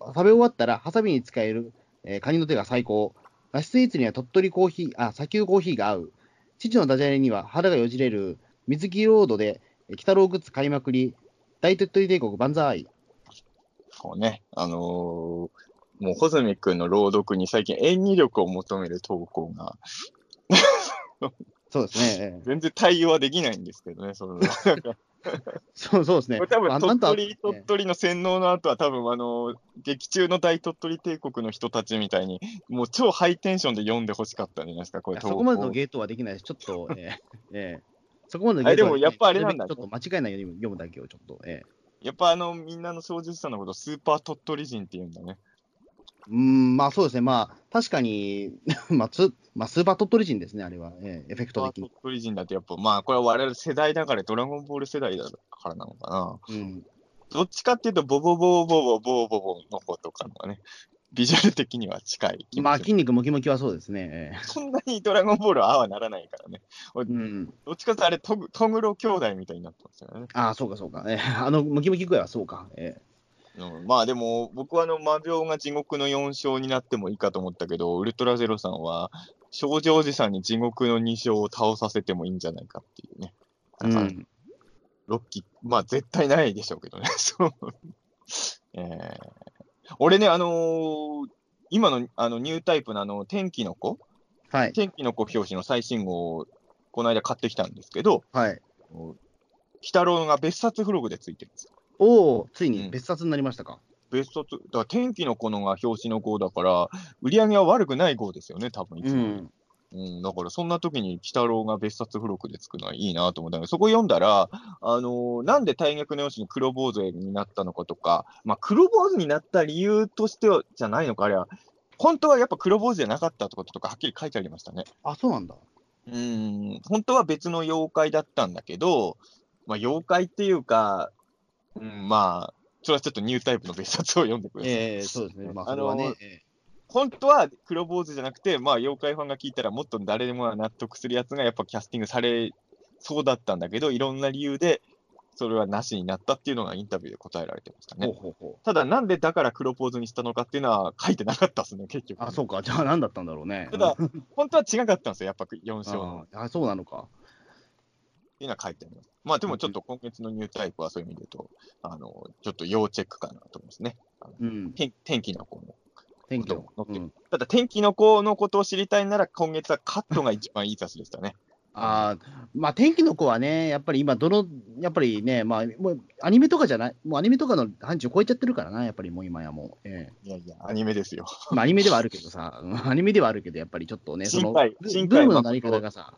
食べ終わったら、ハサミに使える、えーカニの手が最高。梨スイーツには鳥取コーヒー、あ、砂丘コーヒーが合う。父のダジャレには腹がよじれる。水木ロードで、えー鬼太郎グッズ買いまくり。大鳥取帝国万歳。こうね、あのーもう、穂積君の朗読に最近演技力を求める投稿が、そうですね。え ー全然対応はできないんですけどね、その、そうそうですねこれ。多分鳥取、鳥取の洗脳の後は多分あの、劇中の大鳥取帝国の人たちみたいに、もう超ハイテンションで読んでほしかったんじゃないですか、これそこまでのゲートはできないです。ちょっと、えーえーそこまでのゲートはあでもやっぱあれなんだねちょっと間違えないように読むだけをちょっと、えやっぱあの、みんなの操縦者のこと、スーパー鳥取人って言うんだね。ーうーん、まあそうですね。まあ、確かに、まあ、つまあ、スーパー鳥取人ですね、あれは。えーエフェクト的に鳥。取人だってやっぱ、まあこれは我々世代だから、ドラゴンボール世代だからなのかな。うん。どっちかっていうと、ボボボボボボボボの方とかのがね、ビジュアル的には近い気まあ。筋肉ムキムキはそうですね。えそんなにドラゴンボールはああはならないからね。ーうん。どっちかっていうとあれトグ、トグロ兄弟みたいになってますよね。ああ、そうかそうか。えーあの、ムキムキ具合はそうか。えうん、まあでも、僕はあの魔病が地獄の4勝になってもいいかと思ったけど、ウルトラゼロさんは、少女おじさんに地獄の2勝を倒させてもいいんじゃないかっていうね。だから、ん。ロッキー、まあ絶対ないでしょうけどね。そう。えー俺ね、あのー今のあのニュータイプのあの天気の子、はい。天気の子表紙の最新号をこの間買ってきたんですけど、はい。鬼太郎が別冊付録でついてるんですよ。おお、ついうんに別冊になりましたか？別冊、だから天気の子のが表紙の号だから、売り上げは悪くない号ですよね、多分いつも。うん。うん、だからそんな時に鬼太郎が別冊付録でつくのはいいなと思ったので、そこ読んだら、あのーなんで大逆のよしに黒坊主になったのかとか、まあ、黒坊主になった理由としてはじゃないのか、あれは、本当はやっぱ黒坊主じゃなかったってこととか、はっきり書いてありましたね。あ、そうなんだ。うん、本当は別の妖怪だったんだけど、まあ、妖怪っていうか、うん、まあ、それはちょっとニュータイプの別冊を読んでください。ええそうですね。まあ、あのね。え本当は黒坊主じゃなくて、まあ、妖怪ファンが聞いたら、もっと誰でも納得するやつがやっぱキャスティングされそうだったんだけど、いろんな理由で、それはなしになったっていうのがインタビューで答えられてましたね。ほうほうほう。ただ、なんでだから黒ポーズにしたのかっていうのは書いてなかったですね、結局。あ、そうか。じゃあ何だったんだろうね。ただ、本当は違かったんですよ、やっぱ4勝の。ああ、そうなのか。いうのは書いてあります。まあでもちょっと今月のニュータイプはそういう意味で言うと、あの、ちょっと要チェックかなと思いますね。うん。天天気の子の。天気のこ。とうん。ただ天気の子のことを知りたいなら今月はカットが一番いい雑誌でしたね。ああ、まあ天気の子はね、やっぱり今、どの、やっぱりね、まあ、もうアニメとかじゃない、もうアニメとかの範疇を超えちゃってるからな、やっぱりもう今やもう。ええいやいや、アニメですよ。まあ、アニメではあるけどさ、うんアニメではあるけど、やっぱりちょっとね、その、ブームのなり方がさ、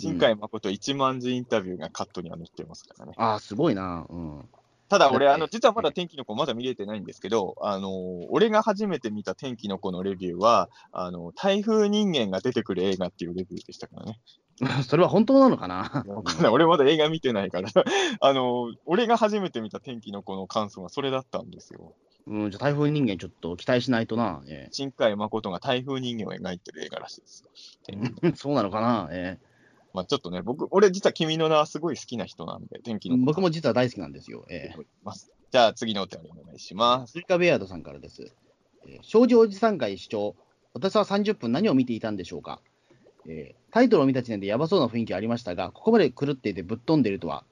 新海誠1万字インタビューがカットには載ってますからね。ああ、すごいな、うん。ただ俺、あの、実はまだ天気の子まだ見れてないんですけど、あの、俺が初めて見た天気の子のレビューは、あの、台風人間が出てくる映画っていうレビューでしたからね。それは本当なのかな？わかんない俺まだ映画見てないから、あの、俺が初めて見た天気の子の感想はそれだったんですよ。うん、じゃあ台風人間ちょっと期待しないとな、え新海誠が台風人間を描いてる映画らしいです。そうなのかな、えまあちょっとね、僕、俺実は君の名はすごい好きな人なんで、天気えの子僕も実は大好きなんですよ。ええます。じゃあ次のお便りお願いします。スイカベアードさんからです。えー、少女おじさん会視聴。私は30分何を見ていたんでしょうか、えータイトルを見た時点でやばそうな雰囲気はありましたが、ここまで狂っていてぶっ飛んでいるとは。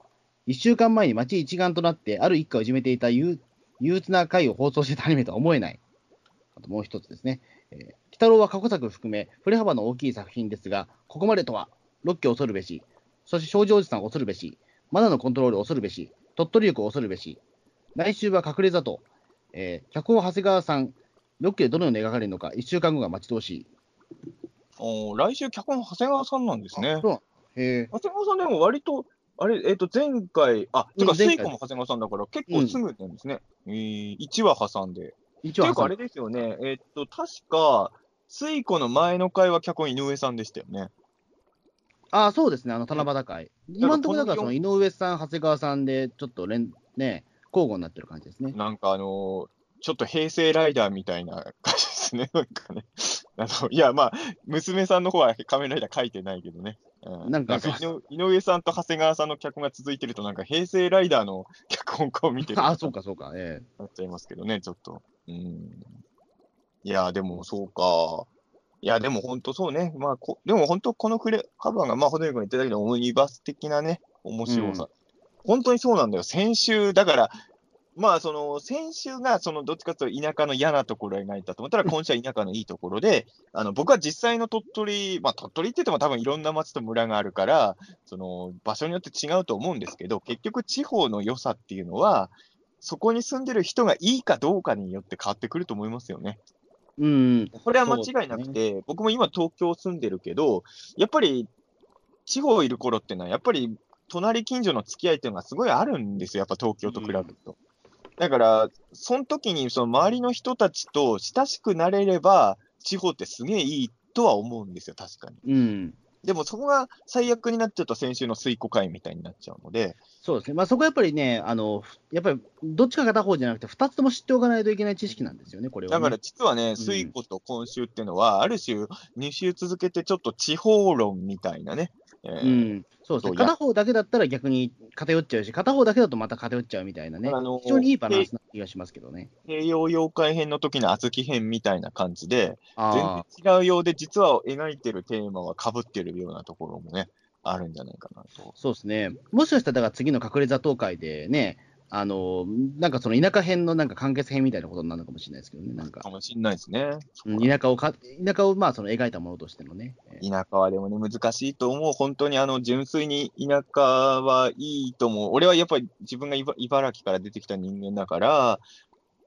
1週間前に街一丸となってある一家をいじめていた憂憂鬱な回を放送していたアニメとは思えない。あともう一つですね。えー、鬼太郎は過去作含め、振れ幅の大きい作品ですが、ここまでとは、六家恐るべし、そして少女おじさん恐るべし、マナのコントロール恐るべし、鳥取力恐るべし、来週は隠れ里、えー、脚本長谷川さん、6期でどのように描かれるのか、1週間後が待ち遠しい。おー来週、脚本、長谷川さんなんですね。そう。長谷川さんでも割と、あれ、えっ、と、前回、あ、てか、うん前回スイコも長谷川さんだから、結構すぐなんですね。えー、1話挟んで。一応ていうか、あれですよね、えっ、と、確か、スイコの前の回は脚本井上さんでしたよね。あそうですね、あの、七夕会。今のところだから、そこのの井上さん、長谷川さんで、ちょっと連、ね、交互になってる感じですね。なんかあのーちょっと平成ライダーみたいな感じですね。なんかね。あの、いや、まあ、娘さんの方は仮面ライダー書いてないけどね。うなんか井上さんと長谷川さんの脚本が続いてると、なんか平成ライダーの脚本家を見てる あそうか、そうか。えなっちゃいますけどね、ちょっと。うん。いや、でもそうか。いや、でも本当そうね。まあこ、でも本当このフレカバーが、まあ、ほどよく言ってたけど、オムニバス的なね、面白さ。本当にそうなんだよ。先週、だから、まあ、その、先週が、その、どっちかというと田舎の嫌なところを描いたと思ったら、今週は田舎のいいところで、あの、僕は実際の鳥取、まあ、鳥取って言っても多分いろんな町と村があるから、その、場所によって違うと思うんですけど、結局地方の良さっていうのは、そこに住んでる人がいいかどうかによって変わってくると思いますよね。えうん。これは間違いなくて、僕も今東京住んでるけど、やっぱり地方いる頃ってのは、やっぱり隣近所の付き合いっていうのがすごいあるんですよ、やっぱ東京と比べると。だから、その時にその周りの人たちと親しくなれれば、地方ってすげえいいとは思うんですよ、確かに。うん。でもそこが最悪になっちゃうと先週の水庫会みたいになっちゃうので、そうですね。まあ、そこはやっぱりね、あの、やっぱり、どっちか片方じゃなくて、二つとも知っておかないといけない知識なんですよね、これは、ね。だから実はね、水庫と今週っていうのは、ある種、2週続けてちょっと地方論みたいなね、えーうん、そうですね。そうや片方だけだったら逆に偏っちゃうし、片方だけだとまた偏っちゃうみたいなねあの、非常にいいバランスな気がしますけどね。西洋妖怪編の時の小豆編みたいな感じで、あ全然違うようで、実は描いてるテーマは被ってるようなところもね、あるんじゃないかなと。そうですね。もしかしたら、だから次の隠れ座東会でね、あの、なんかその田舎編のなんか完結編みたいなことになるのかもしれないですけどね、なんかか。もしれないですね。うん田舎をか、田舎をまあその描いたものとしてのね。えー田舎はでもね、難しいと思う。本当にあの、純粋に田舎はいいと思う。俺はやっぱり自分が茨茨城から出てきた人間だから、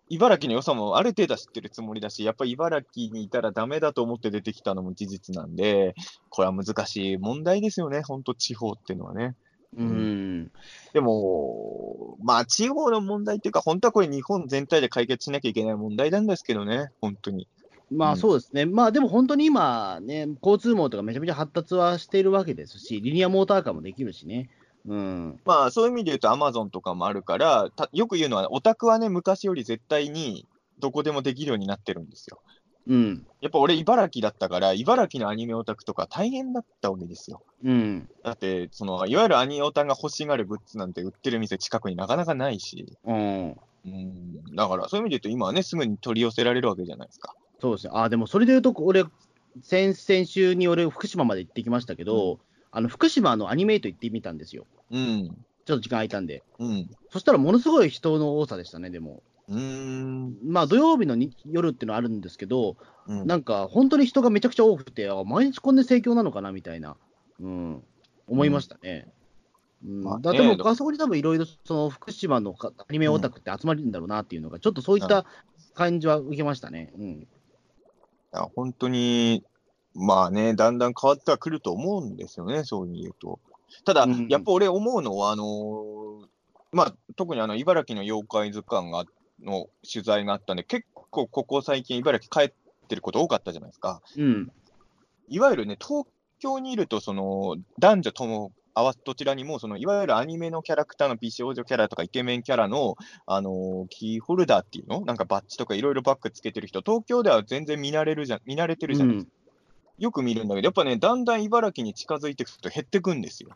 茨城の良さもある程度は知ってるつもりだし、やっぱり茨城にいたらダメだと思って出てきたのも事実なんで、これは難しい問題ですよね、本当地方っていうのはね。うん。でも、まあ、地方の問題っていうか、本当はこれ日本全体で解決しなきゃいけない問題なんですけどね、本当に。まあうんそうですね。まあでも本当に今ね、交通網とかめちゃめちゃ発達はしているわけですし、リニアモーターカーもできるしね。うん。まあ、そういう意味で言うと、アマゾンとかもあるから、たよく言うのは、オタクはね、昔より絶対にどこでもできるようになってるんですよ。うん。やっぱ俺、茨城だったから、茨城のアニメオタクとか大変だったわけですよ。うん。だって、その、いわゆるアニオタが欲しがるグッズなんて売ってる店近くになかなかないし、うん。うん、だからそういう意味で言うと、今はね、すぐに取り寄せられるわけじゃないですか。そうですね。あ、でもそれで言うと、俺、先々週に俺、福島まで行ってきましたけど、あの、福島のアニメイト行ってみたんですよ。うん、ちょっと時間空いたんで。うん、そしたらものすごい人の多さでしたね、でも。うーん、まあ土曜日のに夜っていうのはあるんですけど、うん。なんか本当に人がめちゃくちゃ多くて、あ毎日こんな盛況なのかなみたいな、うん、思いましたね。うんまあねだでも、あそこに多分いろいろその福島のかアニメオタクって集まるんだろうなっていうのが、ちょっとそういった感じは受けましたね。うん、いや本当に、まあね、だんだん変わってはくると思うんですよね、そういうと。ただ、うんやっぱ俺思うのは、あのーまあ、特にあの茨城の妖怪図鑑がの取材があったんで、結構ここ最近、茨城帰ってること多かったじゃないですか。うん、いわゆるね、東京にいると、その男女とも合わせどちらにも、そのいわゆるアニメのキャラクターの美少女キャラとかイケメンキャラの、あのーキーホルダーっていうのなんかバッジとかいろいろバッグつけてる人、東京では全然見慣れるじゃん見慣れてるじゃないですか。よく見るんだけど、やっぱね、だんだん茨城に近づいていくと減ってくんですよ。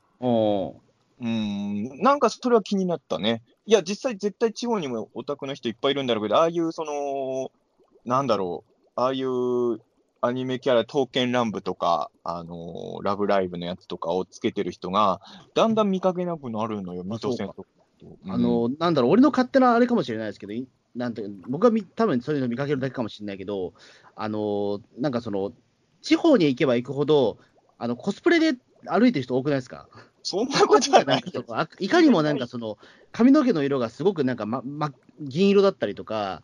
うーん、なんかそれは気になったね。いや、実際絶対地方にもオタクの人いっぱいいるんだろうけど、ああいうその、なんだろう、ああいうアニメキャラ、刀剣乱舞とか、あのーラブライブのやつとかをつけてる人が、だんだん見かけなくなるのよ、水戸線とかと。うんあの、なんだろう、俺の勝手なあれかもしれないですけど、いなんて僕はみ多分そういうの見かけるだけかもしれないけど、あの、なんかその、地方に行けば行くほど、あのコスプレで歩いてる人多くないですか？そんなことはないいかにもなんかその、髪の毛の色がすごくなんか、まま、銀色だったりとか、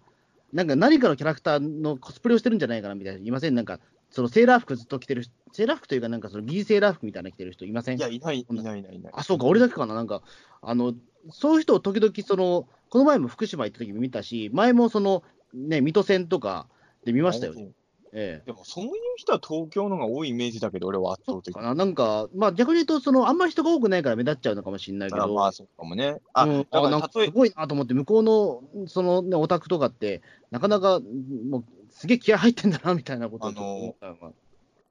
なんか何かのキャラクターのコスプレをしてるんじゃないかなみたいな、いません？なんか、そのセーラー服ずっと着てる、セーラー服というか、なんかそのギーセーラー服みたいなの着てる人いません？いや、いない、いない、いない。あ、そうか、俺だけかな、なんか、あの、そういう人を時々、その、この前も福島行った時見たし、前もその、ね、水戸線とかで見ましたよ。ね。えでも、そういう人は東京の方が多いイメージだけど、俺は圧倒的え。かな、なんか、まあ逆に言うと、その、あんまり人が多くないから目立っちゃうのかもしれないけど、あまあ、そうかもね。あ、うん、あなんかすごいなと思って、向こうの、そのね、オタクとかって、なかなか、もう、すげえ気合入ってんだな、みたいなことをちょっと思ったのが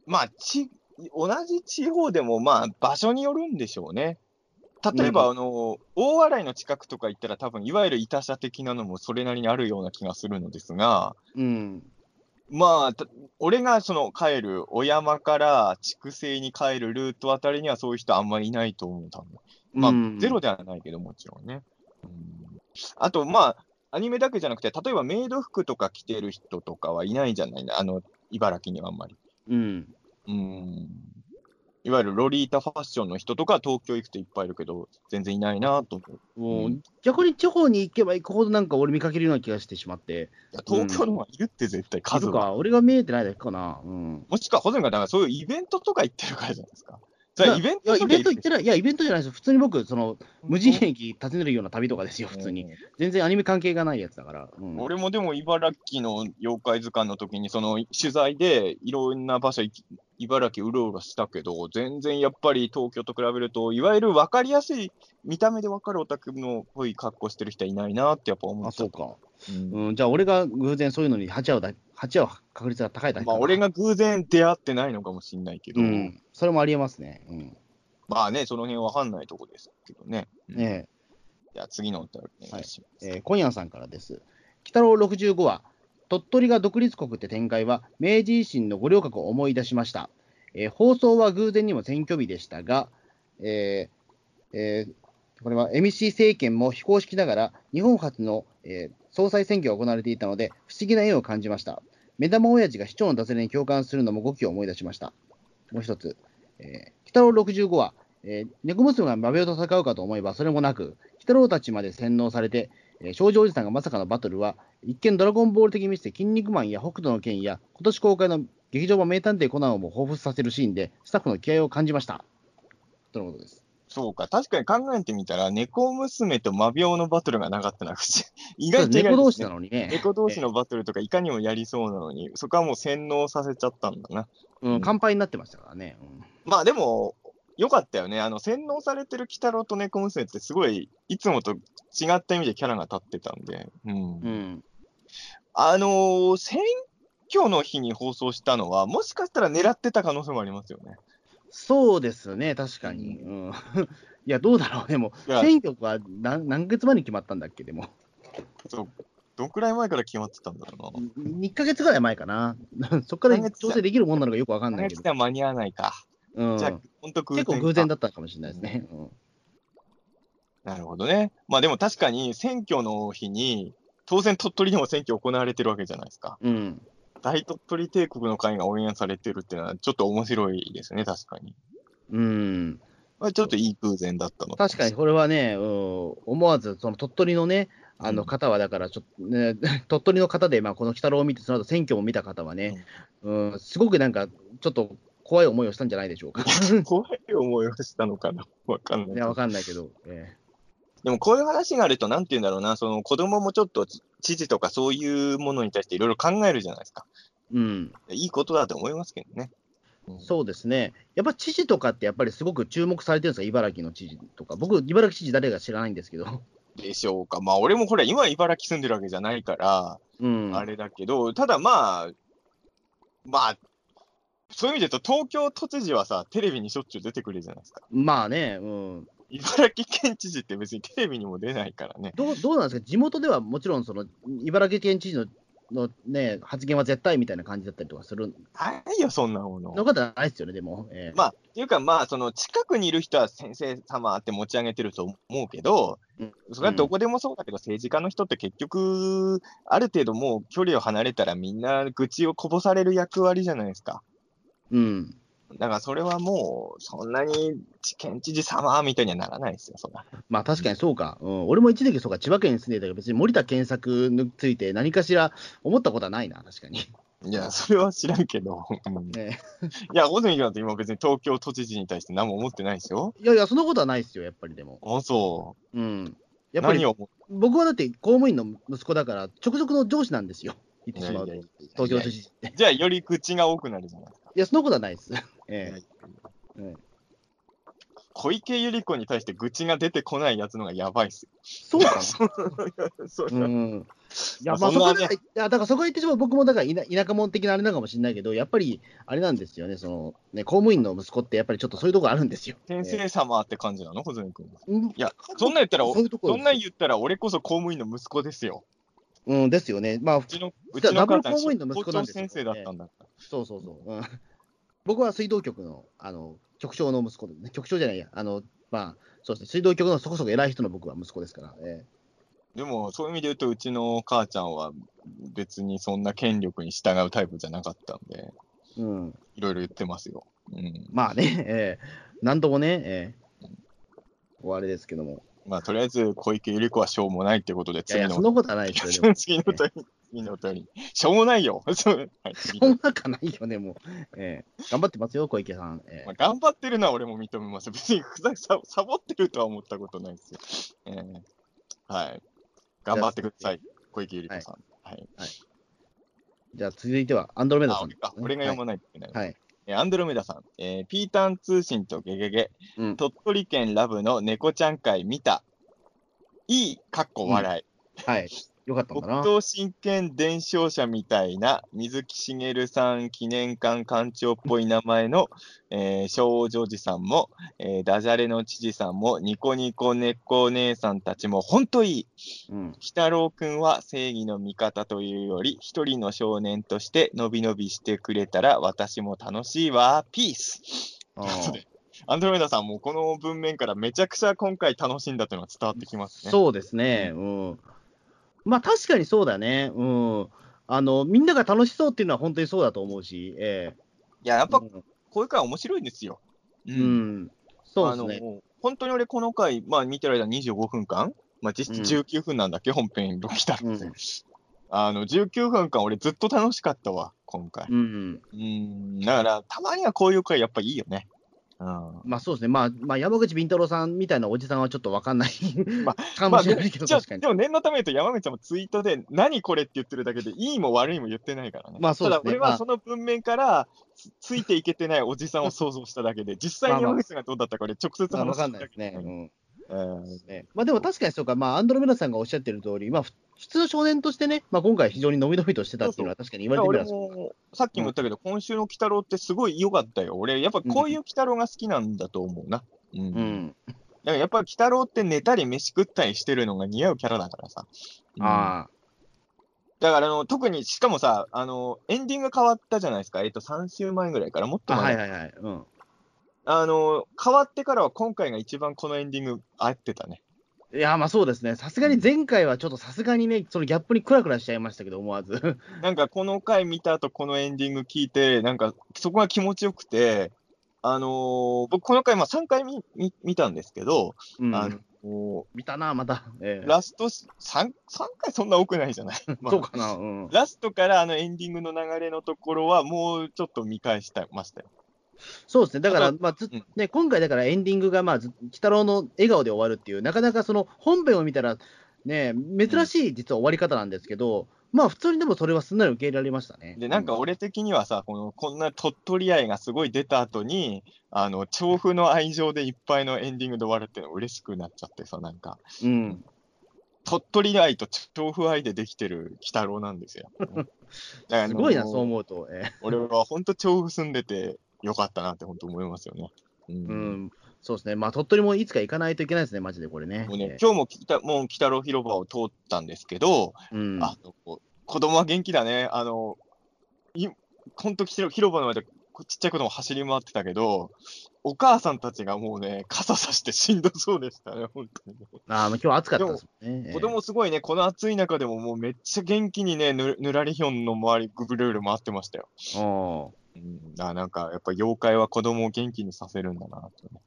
まあ、ち、同じ地方でも、まあ、場所によるんでしょうね。例えば、うあの、大洗の近くとか行ったら、多分、いわゆる板車的なのもそれなりにあるような気がするのですが、うん。まあ、た俺がその帰る、小山から筑西に帰るルートあたりにはそういう人あんまりいないと思う、多分。まあ、うんゼロではないけど、もちろんね。うんあと、まあ、アニメだけじゃなくて、例えばメイド服とか着てる人とかはいないんじゃないあの、茨城にはあんまり。うん。うん。いわゆるロリータファッションの人とか東京行くといっぱいいるけど、全然いないなと思う。もう、うん逆に地方に行けば行くほど、なんか俺見かけるような気がしてしまって、いや東京の方がいるって絶対い数は。るか、俺が見えてないだけかな。うん。もしくは、ホゼンがだからそういうイベントとか行ってるからじゃないですか。それはイベンいや、トイベント行ってない。ない、いや、イベントじゃないです。普通に僕、その、無人駅訪ねるような旅とかですよ、普通に。うん全然アニメ関係がないやつだから。うん、俺もでも茨城の妖怪図鑑の時に、その取材でいろんな場所行き、茨城うろうろしたけど、全然やっぱり東京と比べると、いわゆる分かりやすい、見た目で分かるオタクのっぽい格好してる人はいないなってやっぱ思っあ、ちゃそうか。うんうん、じゃあ、俺が偶然そういうのに鉢合うだ、鉢合う確率が高いだけまあ、俺が偶然出会ってないのかもしれないけど、うん、それもありえますね。うん。まあね、その辺わかんないとこですけどね。うんねじゃあ次のお便りお願いします。えー、今夜さんからです。北郎65話、鳥取が独立国って展開は、明治維新の五稜郭を思い出しました。えー放送は偶然にも選挙日でしたが、えーえーこれは MC 政権も非公式ながら、日本初の、えー総裁選挙が行われていたので、不思議な縁を感じました。目玉親父が市長の脱税に共感するのも語気を思い出しました。もう一つ、えー北郎65話、えー猫娘が馬兵と戦うかと思えばそれもなく、鬼太郎たちまで洗脳されて、えー少女おじさんがまさかのバトルは、一見ドラゴンボール的に見せて、筋肉マンや北斗の拳や、今年公開の劇場版名探偵コナンをも彷彿させるシーンで、スタッフの気合を感じました。とのことです。そうか、確かに考えてみたら、猫娘と魔病のバトルがなかったな、意外と意外猫同士なのにね、猫同士のバトルとかいかにもやりそうなのに、そこはもう洗脳させちゃったんだな。うん、乾杯になってましたからね。うんまあでも、よかったよね。あの、洗脳されてる鬼太郎と猫娘ってすごい、いつもと違った意味でキャラが立ってたんで。うん。うん。あのー選挙の日に放送したのは、もしかしたら狙ってた可能性もありますよね。そうですね、確かに。うん、いや、どうだろう、でも、選挙は何何月前に決まったんだっけ、でも。そうどんくらい前から決まってたんだろうな。1ヶ月ぐらい前かな。そこから調整できるもんなのかよくわかんない何けど。では間に合わないか。うん、じゃあ、本当結構偶然だ。だったかもしれないですね。うんなるほどね。まあでも確かに選挙の日に、当然鳥取でも選挙行われてるわけじゃないですか。うん。大鳥取帝国の会が応援されてるっていうのは、ちょっと面白いですね、確かに。うん。まあ、ちょっといい偶然だったの確かにこれはね、うん、思わず、その鳥取のね、あうんの方はだからちょっと、ね、鳥取の方で、まあ、この鬼太郎を見て、その後選挙も見た方はね、うん、すごくなんか、ちょっと怖い思いをしたんじゃないでしょうか。怖い思いをしたのかな。わかんない。いや、わかんないけど、えでもこういう話があると、なんて言うんだろうな、その子供もちょっと知事とかそういうものに対していろいろ考えるじゃないですか。えうん、いいことだと思いますけどね。うん。そうですね、やっぱ知事とかって、やっぱりすごく注目されてるんですか、茨城の知事とか、僕、茨城知事誰か知らないんですけど、でしょうか。まあ、俺もほら、今茨城住んでるわけじゃないから、うん、あれだけど、ただまあ、まあ、そういう意味で言うと、東京都知事はさ、テレビにしょっちゅう出てくるじゃないですか。まあね、うん、茨城県知事って別にテレビにも出ないからね。どうどうなんですか、地元ではもちろんその、茨城県知事のの、ね、発言は絶対みたいな感じだったりとかするないよ、そんなもの。の方はないですよね、でも。ええまあ、っていうか、まあ、その近くにいる人は先生様って持ち上げてると思うけど、うんそれはどこでもそうだけど、政治家の人って結局、ある程度もう距離を離れたらみんな愚痴をこぼされる役割じゃないですか。うん。だからそれはもう、そんなに県知事様みたいにはならないですよ、そんな。まあ確かにそうか。うん、俺も一時期そうか、千葉県に住んでたけど、別に森田健作について何かしら思ったことはないな、確かに。いや、それは知らんけど、う んね、いや、小泉君だって今別に東京都知事に対して何も思ってないでしょいやいや、そんなことはないですよ、やっぱりでも。あ、そうん。う。やっぱり僕はだって公務員の息子だから、直属の上司なんですよ、言ってしまうと、東京都知事って。じゃあ、より口が多くなるじゃないですか。いや、そんなことはないです。ええうん小池百合子に対して愚痴が出てこないやつのがやばいっすよ。そうかな？そううんいや、まあそこで、いや、だからそこは言ってしまう、僕もだから田田舎者的なあれなのかもしれないけど、やっぱり、あれなんですよね、その、ね、公務員の息子ってやっぱりちょっとそういうとこあるんですよ。先生様って感じなの、小泉君。うんいや、そんなん言ったら、そういうところそんなん言ったら、俺こそ公務員の息子ですよ。うん、ですよね。まあう、ちの、うちのダブル公務員の息子なんです先生だったんだ。そうそうそう。うん、僕は水道局の、あの、局長の息子で、ね、局長じゃないや、あの、まあ、そうですね、水道局のそこそこ偉い人の僕は息子ですから。えでも、そういう意味で言うと、うちの母ちゃんは別にそんな権力に従うタイプじゃなかったんで、えうん。いろいろ言ってますよ。うん。まあね、ええなんともね、ええおあれですけども。まあ、とりあえず、小池百合子はしょうもないってことで、いやいや、次のそんなことはないですよ、でも。次の問い、次の問い。しょうもないよ。そんなかないよね、もう。ええ頑張ってますよ、小池さん。ええまあ、頑張ってるのは俺も認めます。別にふざササボってるとは思ったことないですよ。えーはい。頑張ってください。小池百合子さん。はい。じゃあ、続いては、アンドロメダあさん。俺あ俺が読まないといけない。はい。はい。えーアンドロメダさん、えーピータン通信とゲゲゲ、うん鳥取県ラブの猫ちゃん会見た。いい、かっこ笑い。はい。よかったんだな。北東真剣伝承者みたいな水木しげるさん記念館館長っぽい名前の、えー、少女寺さんも、えーダジャレの知事さんも、ニコニコ猫姉さんたちも本当いい。うん。郎くんは正義の味方というより、一人の少年としてのびのびしてくれたら私も楽しいわ。ピース。あアンドロメダさんもこの文面からめちゃくちゃ今回楽しんだというのが伝わってきますね。そうですね。うん。まあ、確かにそうだね。うん。あの、みんなが楽しそうっていうのは本当にそうだと思うし、えいや、やっえぱこういう回面白いんですよ。ううん。うん。そうですね。あの本当に俺、この回、まあ、見てる間25分間、まあ、実質19分なんだっけ、本編ロキタルって、うんあの19分間、俺、ずっと楽しかったわ、今回。うん。うん、だから、たまにはこういう回、やっぱいいよね。うん。まあそうですね。まあ、まあ、山口敏太郎さんみたいなおじさんはちょっとわかんない、まかまあ、でもしれないけど、じゃあ確かに。で。も念のために言うと、山口さんもツイートで、何これって言ってるだけで、いいも悪いも言ってないからね。まあそうですね。ただ、俺まあ。はその文面からつ、ついていけてないおじさんを想像しただけで、実際に山口さんがどうだったか、俺、直接話まあわかんしただけないですね。うん。うんね。まあでも確かにそうか、まあ、アンドロメダさんがおっしゃってる通り、まあ、ふ普通の少年としてね、まあ、今回非常にのびのびとしてたっていうのは確かに言われてみれ俺ばもさっきも言ったけど、今週の鬼太郎ってすごい良かったよ。俺、やっぱこういう鬼太郎が好きなんだと思うな。うん。うだかん。らやっぱ鬼太郎って寝たり飯食ったりしてるのが似合うキャラだからさ。うんあだからあの、特に、しかもさ、あの、エンディング変わったじゃないですか。えっと、3週前ぐらいから、もっあ、あと前。はいはいはい。うん。あの、変わってからは今回が一番このエンディング合ってたね。いや、まあそうですね。さすがに前回はちょっとさすがにね、そのギャップにクラクラしちゃいましたけど、思わず。なんかこの回見た後、このエンディング聞いて、なんかそこが気持ちよくて、あのー僕この回、まあ3回見見見たんですけど、うん。あのー見たな、また。ええラスト3、3回そんな多くないじゃない、まあそうかな。うん。ラストからあのエンディングの流れのところは、もうちょっと見返したましたよ。そうですね。だから、あまあずうんね、今回だからエンディングが、まあ、ず鬼太郎の笑顔で終わるっていう、なかなかその本編を見たら、ね、珍しい実は終わり方なんですけど、まあ普通にでもそれはすんなり受け入れられましたね。で、なんか俺的にはさ、このこんな鳥取愛がすごい出た後に、あの調布の愛情でいっぱいのエンディングで終わるっていうの嬉しくなっちゃってさ、なんか、うん。鳥取愛と調布愛でできてる鬼太郎なんですよ。だからあのすごいな、そう思うと。ええ俺は本当、調布住んでてよかったなって本当思いますよね。うんうん。そうですね。まあ鳥取もいつか行かないといけないですね、マジでこれね。もうねええ今日も北もう鬼太郎広場を通ったんですけど、うん。あの子供は元気だね。あの、い本当、広広場の前でこちっちゃい子供走り回ってたけど、お母さんたちがもうね、傘さしてしんどそうでしたね、本当にね。ああ、まあ今日暑かったですね。ええ子供すごいね、この暑い中でももうめっちゃ元気にね、ぬぬらりひょんの周り、ぐるぐる回ってましたよ。うん、だからなんか、やっぱ妖怪は子供を元気にさせるんだなとね。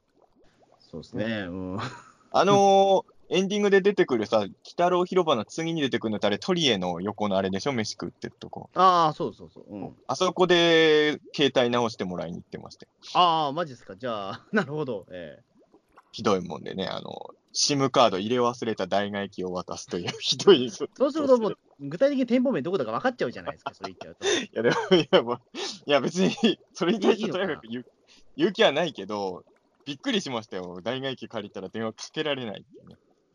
そうですね。うん。あのーエンディングで出てくるさ、鬼太郎広場の次に出てくるのってあれ、トリエの横のあれでしょ、飯食ってるとこ。ああ、そうそうそう。うん。あそこで携帯直してもらいに行ってましたよ。ああ、マジですか。じゃあ、なるほど。ええひどいもんでね、あの、SIM カード入れ忘れた大外機を渡すというひどい。いそうするともう、具体的に店舗名どこだか分かっちゃうじゃないですか、それ言っちゃうと。や、でも、いや、もう、いや、別に、それに対してとにかく言う言う気はないけど、びっくりしましたよ。大外機借りたら電話かけられないっ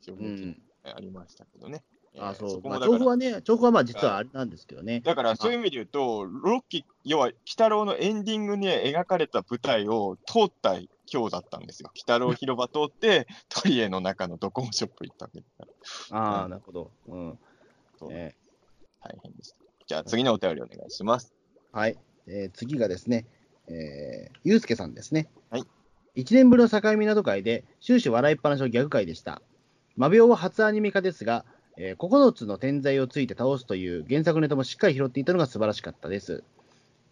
ていうね。ありましたけどね。あそう。まあ、調布はね、調布はまあ実はあれなんですけどね。だからそういう意味で言うと、ロッキー、要は、鬼太郎のエンディングに描かれた舞台を通った今日だったんですよ。鬼太郎広場通って、トリエの中のドコモショップ行ったわけですから、ああ、うんなるほど。うん。そうえ大変でした。じゃあ次のお便りお願いします。ーはい。えー次がですね、えー、ゆうすけさんですね。はい。1年ぶりの境港会で終始笑いっぱなしのギャグ会でした。マビオは初アニメ化ですが、えー9つの天才をついて倒すという原作ネタもしっかり拾っていたのが素晴らしかったです。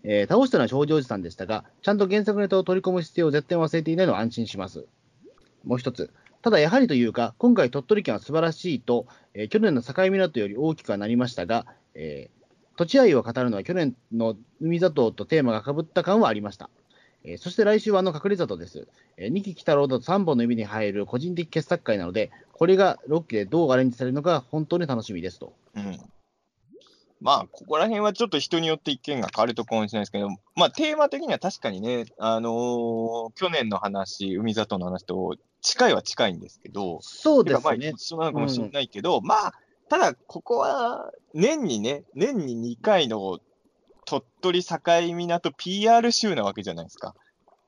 えー倒したのは少女おじさんでしたが、ちゃんと原作ネタを取り込む姿勢を絶対忘れていないのは安心します。もう一つ。ただやはりというか、今回鳥取県は素晴らしいと、えー去年の境港より大きくはなりましたが、えー土地愛を語るのは去年の海里とテーマが被った感はありました。えーそして来週はあの隠れ里です。えー、二期鬼太郎と3本の指に入る個人的傑作会なので、これが6期でどうアレンジされるのか本当に楽しみですと。うん。まあ、ここら辺はちょっと人によって意見が変わるところかもしれないですけど、まあ、テーマ的には確かにね、あのー去年の話、海里の話と近いは近いんですけど、そうですね。一緒なのかもしれないけど、まあ、ただ、ここは年にね、年に2回の鳥取境港 PR 週なわけじゃないですか。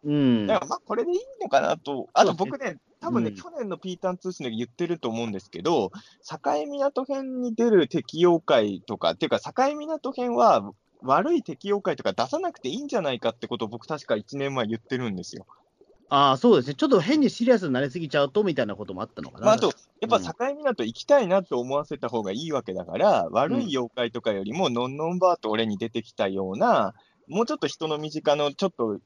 うん。だからまあ、これでいいのかなと。あと僕ね、多分ね、うん去年のピーターン通信で言ってると思うんですけど、境港編に出る敵妖怪とか、っていうか、境港編は悪い敵妖怪とか出さなくていいんじゃないかってことを僕確か1年前言ってるんですよ。ああ、そうですね。ちょっと変にシリアスになりすぎちゃうとみたいなこともあったのかな。まあ、あと、やっぱうん境港行きたいなと思わせた方がいいわけだから、悪い妖怪とかよりも、のんのんばーと俺に出てきたような、もうちょっと人の身近のちょっと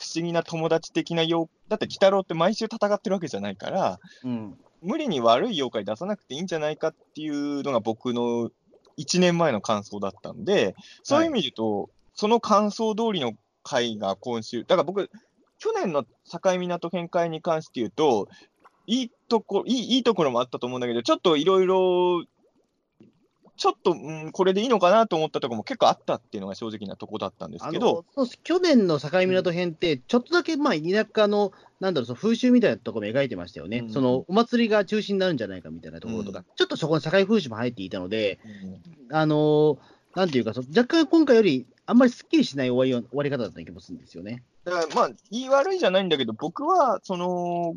不思議な友達的な妖だって、鬼太郎って毎週戦ってるわけじゃないから、うん。無理に悪い妖怪出さなくていいんじゃないかっていうのが僕の1年前の感想だったんで、そういう意味で言うと、その感想通りの回が今週、だから僕、去年の境港編会に関して言うと、いいとこいいいいところもあったと思うんだけど、ちょっといろいろ、ちょっと、うん、これでいいのかなと思ったところも結構あったっていうのが正直なとこだったんですけど、あのそう去年の境港編って、ちょっとだけまあ田舎の、なんだろう、その風習みたいなところも描いてましたよね、うん。そのお祭りが中心になるんじゃないかみたいなところとか、うん。ちょっとそこに境風習も入っていたので、うん。あのーなんていうか、そ若干今回よりあんまりすっきりしない終わりを終わり方だった気もするんですよね。だからまあ、言い悪いじゃないんだけど、僕は、その、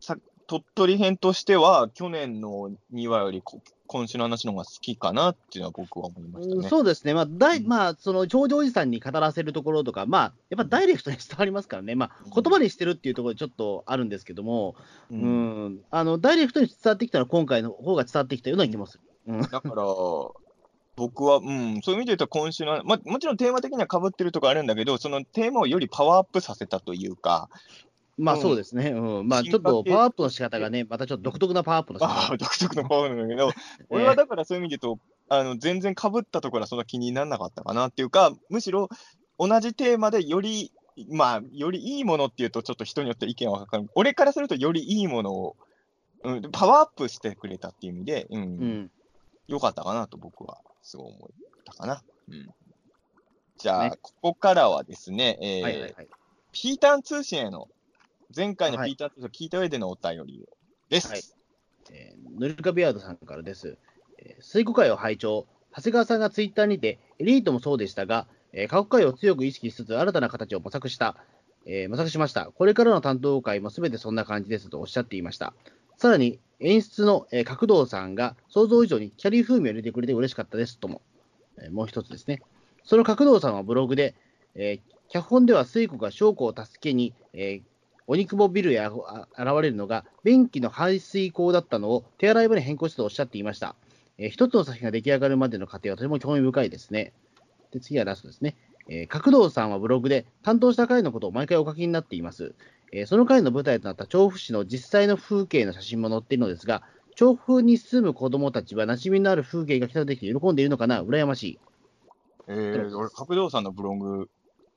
さ鳥取編としては、去年の2話よりこ今週の話の方が好きかなっていうのは僕は思いましたね。そうですね、まあ、だいうん。まあ、その頂上おじさんに語らせるところとか、まあ、やっぱダイレクトに伝わりますからね、まあ、うん。言葉にしてるっていうところちょっとあるんですけども、ううん。ん、あのダイレクトに伝わってきたのは、今回の方が伝わってきたような気もする。うん。だから、僕は、うん、そういう意味で言うと、今週の、まあ、もちろんテーマ的には被ってるとこあるんだけど、そのテーマをよりパワーアップさせたというか、まあうん。そうですね、うん、まあちょっとパワーアップの仕方がね、またちょっと独特なパワーアップの仕あ方。あ、独特のパワーなんだけど、俺はだからそういう意味で言うと、あの全然被ったところはそんな気にならなかったかなっていうか、むしろ同じテーマでより、まあ、よりいいものっていうと、ちょっと人によって意見は分かる。俺からすると、よりいいものを、うん、パワーアップしてくれたっていう意味で、うん、うん、よかったかなと僕はすごい思ったかな。うん、じゃあ、ね。ここからはですね、えーはいはいはい。ピーターン通信への、前回のはいピーターン通信を聞いた上でのお便りです。はいえーヌルカビアードさんからです。えー水庫会を拝聴。長谷川さんがツイッターにて、エリートもそうでしたが、えー、過去会を強く意識しつつ、新たな形を模索した、えー模索しました。これからの担当会もすべてそんな感じですとおっしゃっていました。さらに、演出の、えー角堂さんが想像以上にキャリー風味を入れてくれて嬉しかったですとも、えーもう一つですね。その角堂さんはブログで、えー脚本では水庫が証拠を助けに、えー鬼窪ビルへ現れるのが便器の排水口だったのを手洗い場に変更したとおっしゃっていました。えー一つの作品が出来上がるまでの過程はとても興味深いですね。で次はラストですね。えー角堂さんはブログで担当した回のことを毎回お書きになっています。えーその回の舞台となった調布市の実際の風景の写真も載っているのですが、調布に住む子供たちは馴染みのある風景が来たできて喜んでいるのかな羨ましい。えー、俺、角堂さんのブログ、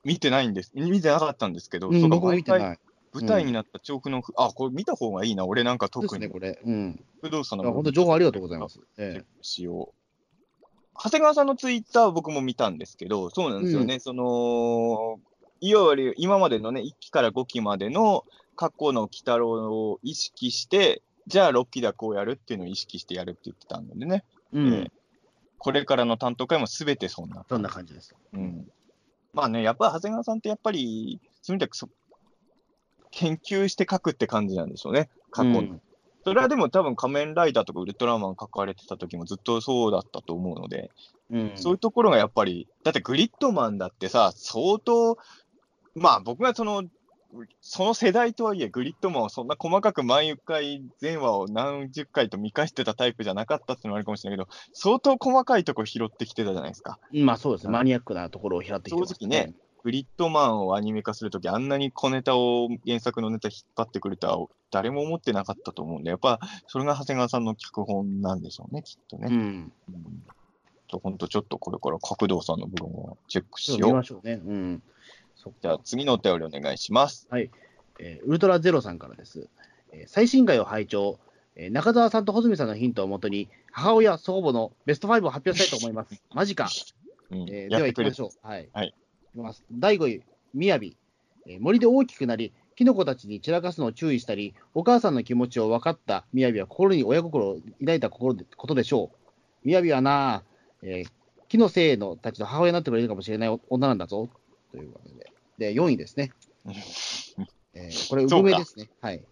見てないんです。見てなかったんですけど、うん、僕も見てない。舞台になった調布のふ、あ、これ見た方がいいな。俺なんか特にね、。これ。うん。角堂さんいや本のブログ当情報ありがとうございます。チえしよう。長谷川さんのツイッター僕も見たんですけど、そうなんですよね。その、いわゆる今までのね、1期から5期までの過去の鬼太郎を意識して、じゃあ6期ではこうやるっていうのを意識してやるって言ってたんでね。えうん。えーこれからの担当会もすべてそんな。そんな感じです。うん。まあね、やっぱり長谷川さんってやっぱり、そういう意味ではそ研究して書くって感じなんでしょうね、過去の。うんそれはでも多分仮面ライダーとかウルトラマン書かれてた時もずっとそうだったと思うので、うんそういうところがやっぱり、だってグリッドマンだってさ、相当、まあ僕がその、その世代とはいえ、グリッドマンをそんな細かく毎回全話を何十回と見返してたタイプじゃなかったっていうのはあるかもしれないけど、相当細かいところ拾ってきてたじゃないですか。まあそうですね、マニアックなところを拾ってきてます、正直ね。グリッドマンをアニメ化するとき、あんなに小ネタを原作のネタ引っ張ってくるとは誰も思ってなかったと思うんで、やっぱそれが長谷川さんの脚本なんでしょうね、きっとね。うん。うんと本当ちょっとこれから角堂さんのブログをチェックしよう。ましょうね。うん。じゃあ次のお便りお願いします。えーウルトラゼロさんからです。えー最新回を拝聴、えー中澤さんと穂積さんのヒントをもとに、母親、祖母母のベスト5を発表したいと思います。マジか。うんえーでは行きましょう。はい。はいいきます。第5位、みやび。えー森で大きくなり、キノコたちに散らかすのを注意したり、お母さんの気持ちを分かったみやびは心に親心を抱いた心でことでしょう。みやびはなあ、えー木のせいのたちの母親になってくれるかもしれない女なんだぞ。ということで。で、4位ですね。えーこれ、そうか産めですね。はい。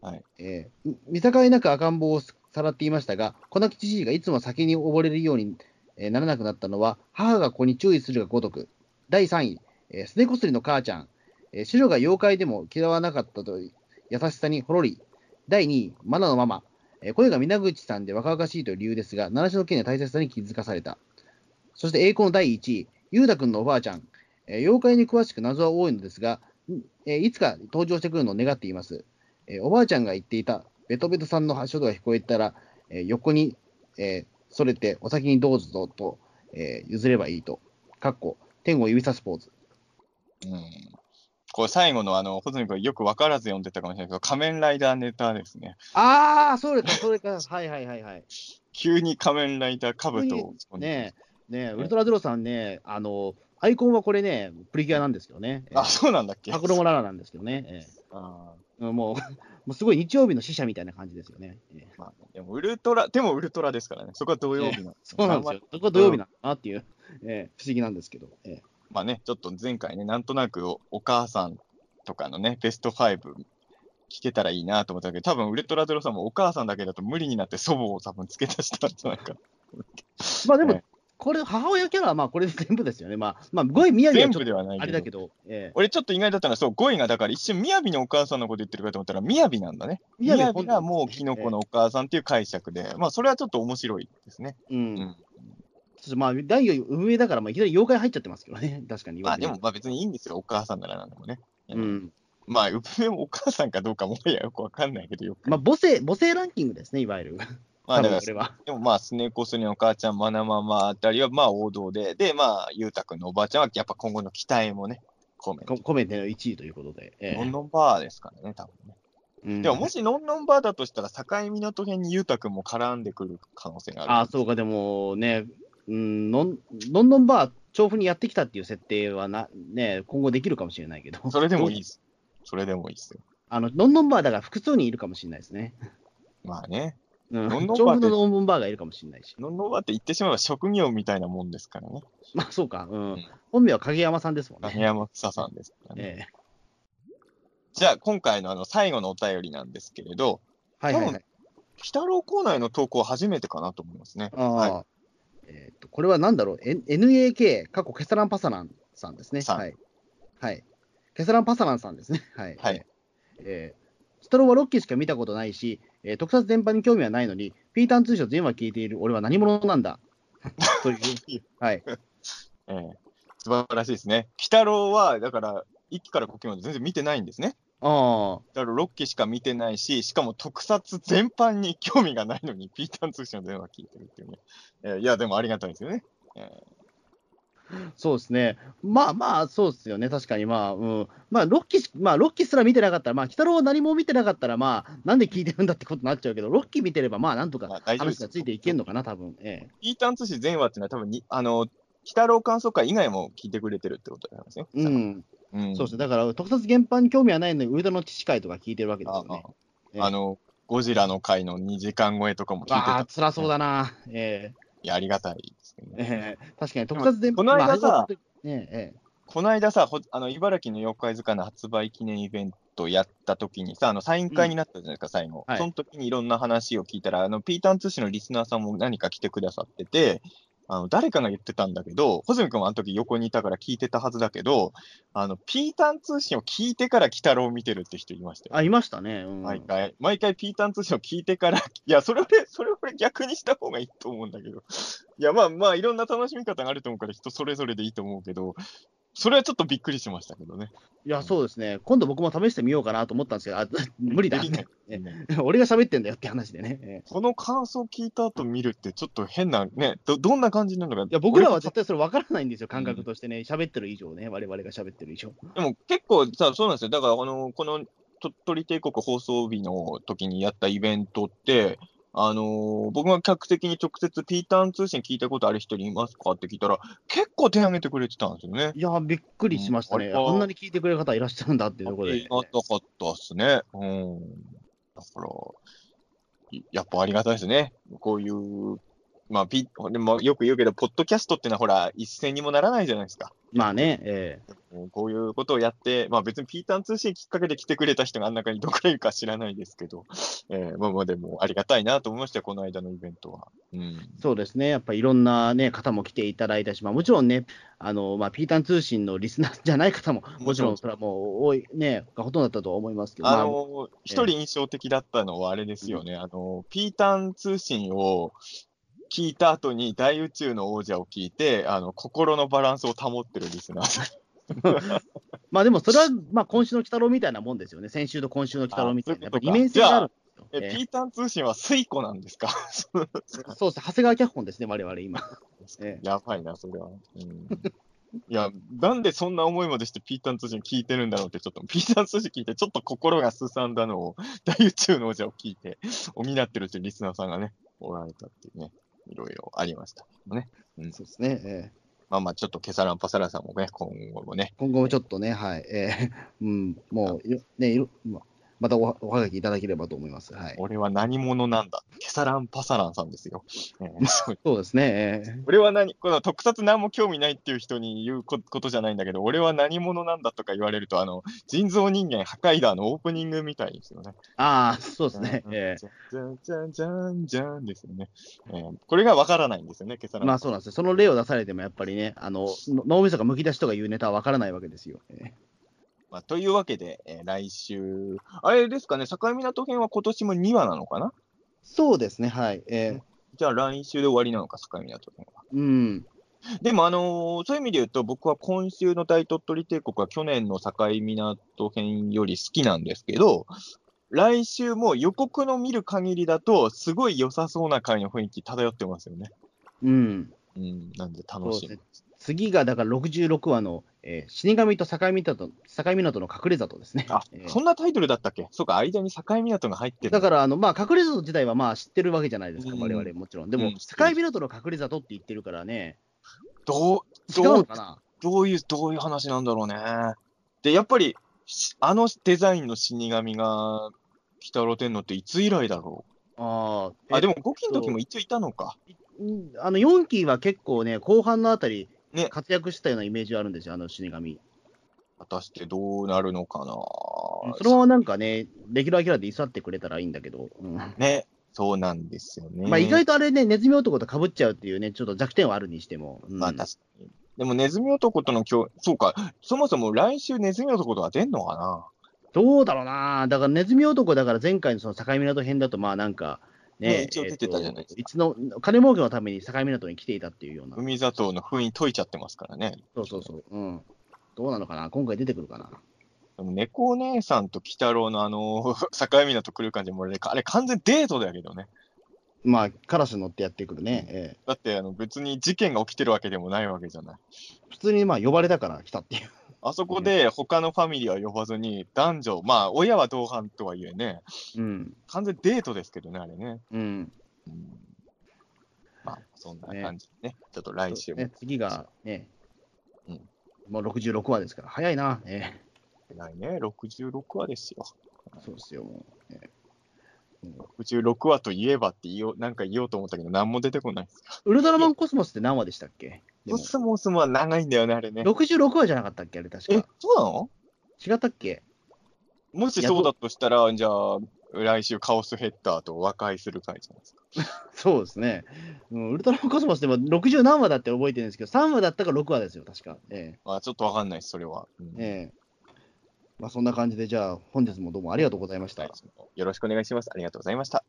はいえーう見境なく赤ん坊をさらっていましたが、子泣きじじいがいつも先に溺れるように、えーならなくなったのは、母が子に注意するがごとく。第3位、えーすねこすりの母ちゃん。えー白が妖怪でも嫌わなかったと優しさにほろり。第2位、マナのママ。えー声が皆口さんで若々しいという理由ですが、七種の剣の大切さに気づかされた。そして栄光の第1位、ゆうたくんのおばあちゃん。えー妖怪に詳しく謎は多いのですが、えーいつか登場してくるのを願っています。えーおばあちゃんが言っていたベトベトさんの発祥度が聞こえたら、えー横に、えーそれてお先にどうぞと、えー譲ればいいと。かっこ、天を指さすポーズ。うんこれ最後のあの、穂積君よく分からず読んでたかもしれないけど、仮面ライダーネタですね。ああ、それか、それか。はいはいはいはい。急に仮面ライダーカブトをを。ねえ、ねえ、ウルトラゼロさんね、あの、アイコンはこれね、プリキュアなんですけどね。あ、そうなんだっけパクロモララなんですけどね。えあえもう、もうすごい日曜日の使者みたいな感じですよね。まあ、でもウルトラ、でもウルトラですからね。そこは土曜日なんですそうなんですよ。そこは土曜日なんだなっていう、ええ不思議なんですけど。ええまあね、ちょっと前回ね、なんとなくおお母さんとかのね、ベスト5聞けたらいいなと思ったけど、多分ウルトラゼロさんもお母さんだけだと無理になって祖母を多分付け足したんじゃないか。まあでもえ、これ、母親キャラはまあこれで全部ですよね。まあ、まあ、5位宮城全はちょっと部ではないけど。あれだけど、ええ俺ちょっと意外だったのは、そう、5位がだから一瞬、みやびのお母さんのこと言ってるかと思ったら、みやびなんだね。み雅やびがもうキノコのお母さんっていう解釈で、まあそれはちょっと面白いですね。う。うんん。そしてまあ、第4位運営だから、まあ、いきなり妖怪入っちゃってますけどね。確かに。まあでも、まあ別にいいんですよ、お母さんならなんでもね。うん。まあ、うぶめもお母さんかどうかもやよくわかんないけどよく。まあ、母性、母性ランキングですね、いわゆる。まあ。でもまあ、スネコスネお母ちゃん、マナママあたりはまあ王道で、で、まあ、ゆうたくんのおばあちゃんはやっぱ今後の期待もね、込めてコ。コメントの1位ということで。ええノンノンバーですからね、多分ね。うんでももしノンノンバーだとしたら、境港編にゆうたくんも絡んでくる可能性がある。ああ、そうか、でもね、うん、のんロンドンバー、調布にやってきたっていう設定はな、ね、今後できるかもしれないけど。それでもいいです。それでもいいですよ。あの、ロンドンバーだから複数にいるかもしれないですね。まあね。うん、ロンドンバーのロンドンバーがいるかもしれないし。ノンノンバーって言ってしまえば職業みたいなもんですからね。まあ、そうか、うん。うん本名は影山さんですもんね。影山草さんですからね。ええじゃあ、今回のあの最後のお便りなんですけれど、はいはいはい。鬼太郎コーナーへの投稿は初めてかなと思いますね。ああ、はいえーっと、これはなんだろう、N- NAK、過去ケサランパサランさんですね。はい。はい。ケサランパサランさんですね。はい。はいえーストローはロッキーしか見たことないし、えー特撮全般に興味はないのに、ピーターン通称全話聞いている俺は何者なんだ？という、はい。ええ素晴らしいですね。鬼太郎は、だから、一期から5期まで全然見てないんですね。ああ、だから6期しか見てないし、しかも特撮全般に興味がないのに、ピーターン通信の電話聞いてるっていうね。えーいや、でもありがたいですよね。え そうですね。まあまあ、そうですよね。確かに、まあ、うん。まあ、ロッキーし、まあ、ロッキーすら見てなかったら、まあ、鬼太郎は何も見てなかったら、まあ、なんで聞いてるんだってことになっちゃうけど、ロッキー見てれば、まあ、なんとか話がついていけんのかな、多分。ええ。ーピーターン通信全話っていうのは多分に、あの、鬼太郎観測会以外も聞いてくれてるってことなんですね。うん。うん。そうですね。だから、特撮原版に興味はないのに、上田の父会とか聞いてるわけですよね。ええあの、ゴジラの回の2時間超えとかも聞いてああ、た。辛そうだな。えいや、ありがたいですけどえね。ええ確かに、特撮全この間さまあねええこの間さ、ほあの茨城の妖怪図鑑の発売記念イベントやった時にさ、あのサイン会になったじゃないですか、最後。はいその時にいろんな話を聞いたら、あのピーターン通信のリスナーさんも何か来てくださってて、あの誰かが言ってたんだけど、穂積君はあの時横にいたから聞いてたはずだけど、あのピーターン通信を聞いてから鬼太郎を見てるって人いましたよ。あ、いましたね。うん、毎回、毎回ピーターン通信を聞いてから、いや、それ俺、それ俺逆にした方がいいと思うんだけど。いや、まあまあ、いろんな楽しみ方があると思うから、人それぞれでいいと思うけど、それはちょっとびっくりしましたけどね。いや、そうですね。今度僕も試してみようかなと思ったんですけど、あ無理だ 俺が喋ってんだよって話でね。ええこの感想聞いた後見るって、ちょっと変な、ね、どどんな感じなのか。いや、僕らは俺絶対それ分からないんですよ、感覚としてね。喋ってる以上ね、我々が喋ってる以上。でも結構さ、そうなんですよ。だから、あの、この鳥取帝国放送日の時にやったイベントって、あのー僕が客席に直接ピーターン通信聞いたことある人にいますかって聞いたら、結構手挙げてくれてたんですよね。いや、びっくりしましたね。うんんなに聞いてくれる方いらっしゃるんだっていうところで。ありがたかったっすね。うん。だから、いやっぱありがたいですね。こういう、まあ、ピでもよく言うけど、ポッドキャストってのはほら、一銭にもならないじゃないですか。まあね、えうんこういうことをやって、まあ別にピーターン通信きっかけで来てくれた人があん中にどこらいるか知らないですけど、えーまあまあでもありがたいなと思いましたよ、この間のイベントは。うん。えそうですね。やっぱいろんな、ね、方も来ていただいたし、まあ、もちろんね、あのまあ、ピータン通信のリスナーじゃない方も、もちろんそれはもう多い、ね、がほとんどだったとは思いますけど、あまあ人印象的だったのはあれですよね。あの、ピーターン通信を聞いた後に大宇宙の王者を聞いて、あの、心のバランスを保ってるリスナーさん。まあでもそれは、まあ、今週の鬼太郎みたいなもんですよね。先週と今週の鬼太郎みたいな。やっぱあそういうことかり二面性があるんですよ。え、えピーターン通信は水庫なんですか？え そうです。長谷川脚本ですね、我々今。ええやばいな、それは。うん、いや、なんでそんな思いまでしてピーターン通信聞いてるんだろうって、ちょっと、ピーターン通信聞いて、ちょっと心がすさんだのを、大宇宙の王者を聞いて、おみなってるっていうリスナーさんがね、おられたっていうね、いろいろありましたね。うん、そうですね。えーまあまあ、ちょっとケサランパサランさんもね、今後もね、今後もちょっとね、はい。えーうん、もう、いろね、いろままたおはおはがきいただければと思います。はい。俺は何者なんだ？ケサランパサランさんですよ。えー そうですね。えー俺は何、この特撮何も興味ないっていう人に言うこことじゃないんだけど、俺は何者なんだとか言われると、あの、人造人間破壊ダーのオープニングみたいですよね。ああ、そうですね。うんえじゃんじゃんじゃんじゃんですよね。えーこれがわからないんですよね、ケサラン。ーまあそうなんですよ。その例を出されても、やっぱりね、あの、の脳みそがむき出しとかいうネタはわからないわけですよ。えーまあ、というわけで、えー来週、あれですかね、境港編は今年も2話なのかな？そうですね。はい。えーじゃあ来週で終わりなのか、境港編は。うん。でも、あのーそういう意味で言うと、僕は今週の大鳥取帝国は去年の境港編より好きなんですけど、来週も予告の見る限りだと、すごい良さそうな回の雰囲気漂ってますよね。うん。うん、なんで楽しみ。ですね。次が、だから66話の、えー死神と境港境港の隠れ里ですね。あ、えーそんなタイトルだったっけ？そうか、間に境港が入ってる。だから、あの、まあ、隠れ里自体はまあ知ってるわけじゃないですか、うん我々もちろん。でも、うん境港の隠れ里って言ってるからね、どう、どうのかな？どういう、どういう話なんだろうね。で、やっぱり、しあのデザインの死神が、北野天皇っていつ以来だろあうあ、でも、も5期の時も一応いたのか。うんあの4期は結構ね、後半のあたり、ね活躍したようなイメージはあるんですよ、あの死神。果たしてどうなるのかな。そのままなんかね、レギュラーキャラで居座ってくれたらいいんだけど、うんね、そうなんですよね。まあ意外とあれね、ネズミ男と被っちゃうっていうね、ちょっと弱点はあるにしても。うんまあ確かに。でもネズミ男との共、そうか、そもそも来週ネズミ男とは出んのかなどうだろうな、だからネズミ男だから前回のその境港編だと、まあなんか、ね、ね一応出てたじゃないですかえっといつの金儲けのために境港に来ていたっていうような、海砂糖の封印解いちゃってますからね。そうそうそう、うん、どうなのかな、今回出てくるかな？でも猫お姉さんと鬼太郎のあの、境港来る感じもあれ、あれ完全デートだけどね。まあ、カラス乗ってやってくるね、ええだってあの別に事件が起きてるわけでもないわけじゃない。普通にまあ呼ばれたから来たっていう。あそこで他のファミリーは呼ばずに、男女、まあ親は同伴とはいえね、うん、完全デートですけどね、あれね。うん、うん。まあ、そんな感じでね、ちょっと来週も。ね、次がね、うん。もう66話ですから、早いな、えないね、66話ですよ。えそうですよ、もう。ええ66話といえばって言お、なん。か言おうと思ったけど、何も出てこないですよ。ウルトラマンコスモスって何話でしたっけコスモスも長いん。だよね、あれね。66話じゃなかったっけあれ確かえ。、そうなの違ったっけもしそうだとしたら、じゃあ、来週カオスヘッダーと和解する回じゃないですか。そうですね。う、ウルトラマンコスモスでも60何話だって覚えてるん。ですけど、3話だったか6話ですよ、確か。えまあ、ちょっとわかん。ないです、それは。うん。ええまあ、そんな感じで、じゃあ、本日もどうもありがとうございました。よろしくお願いします。ありがとうございました。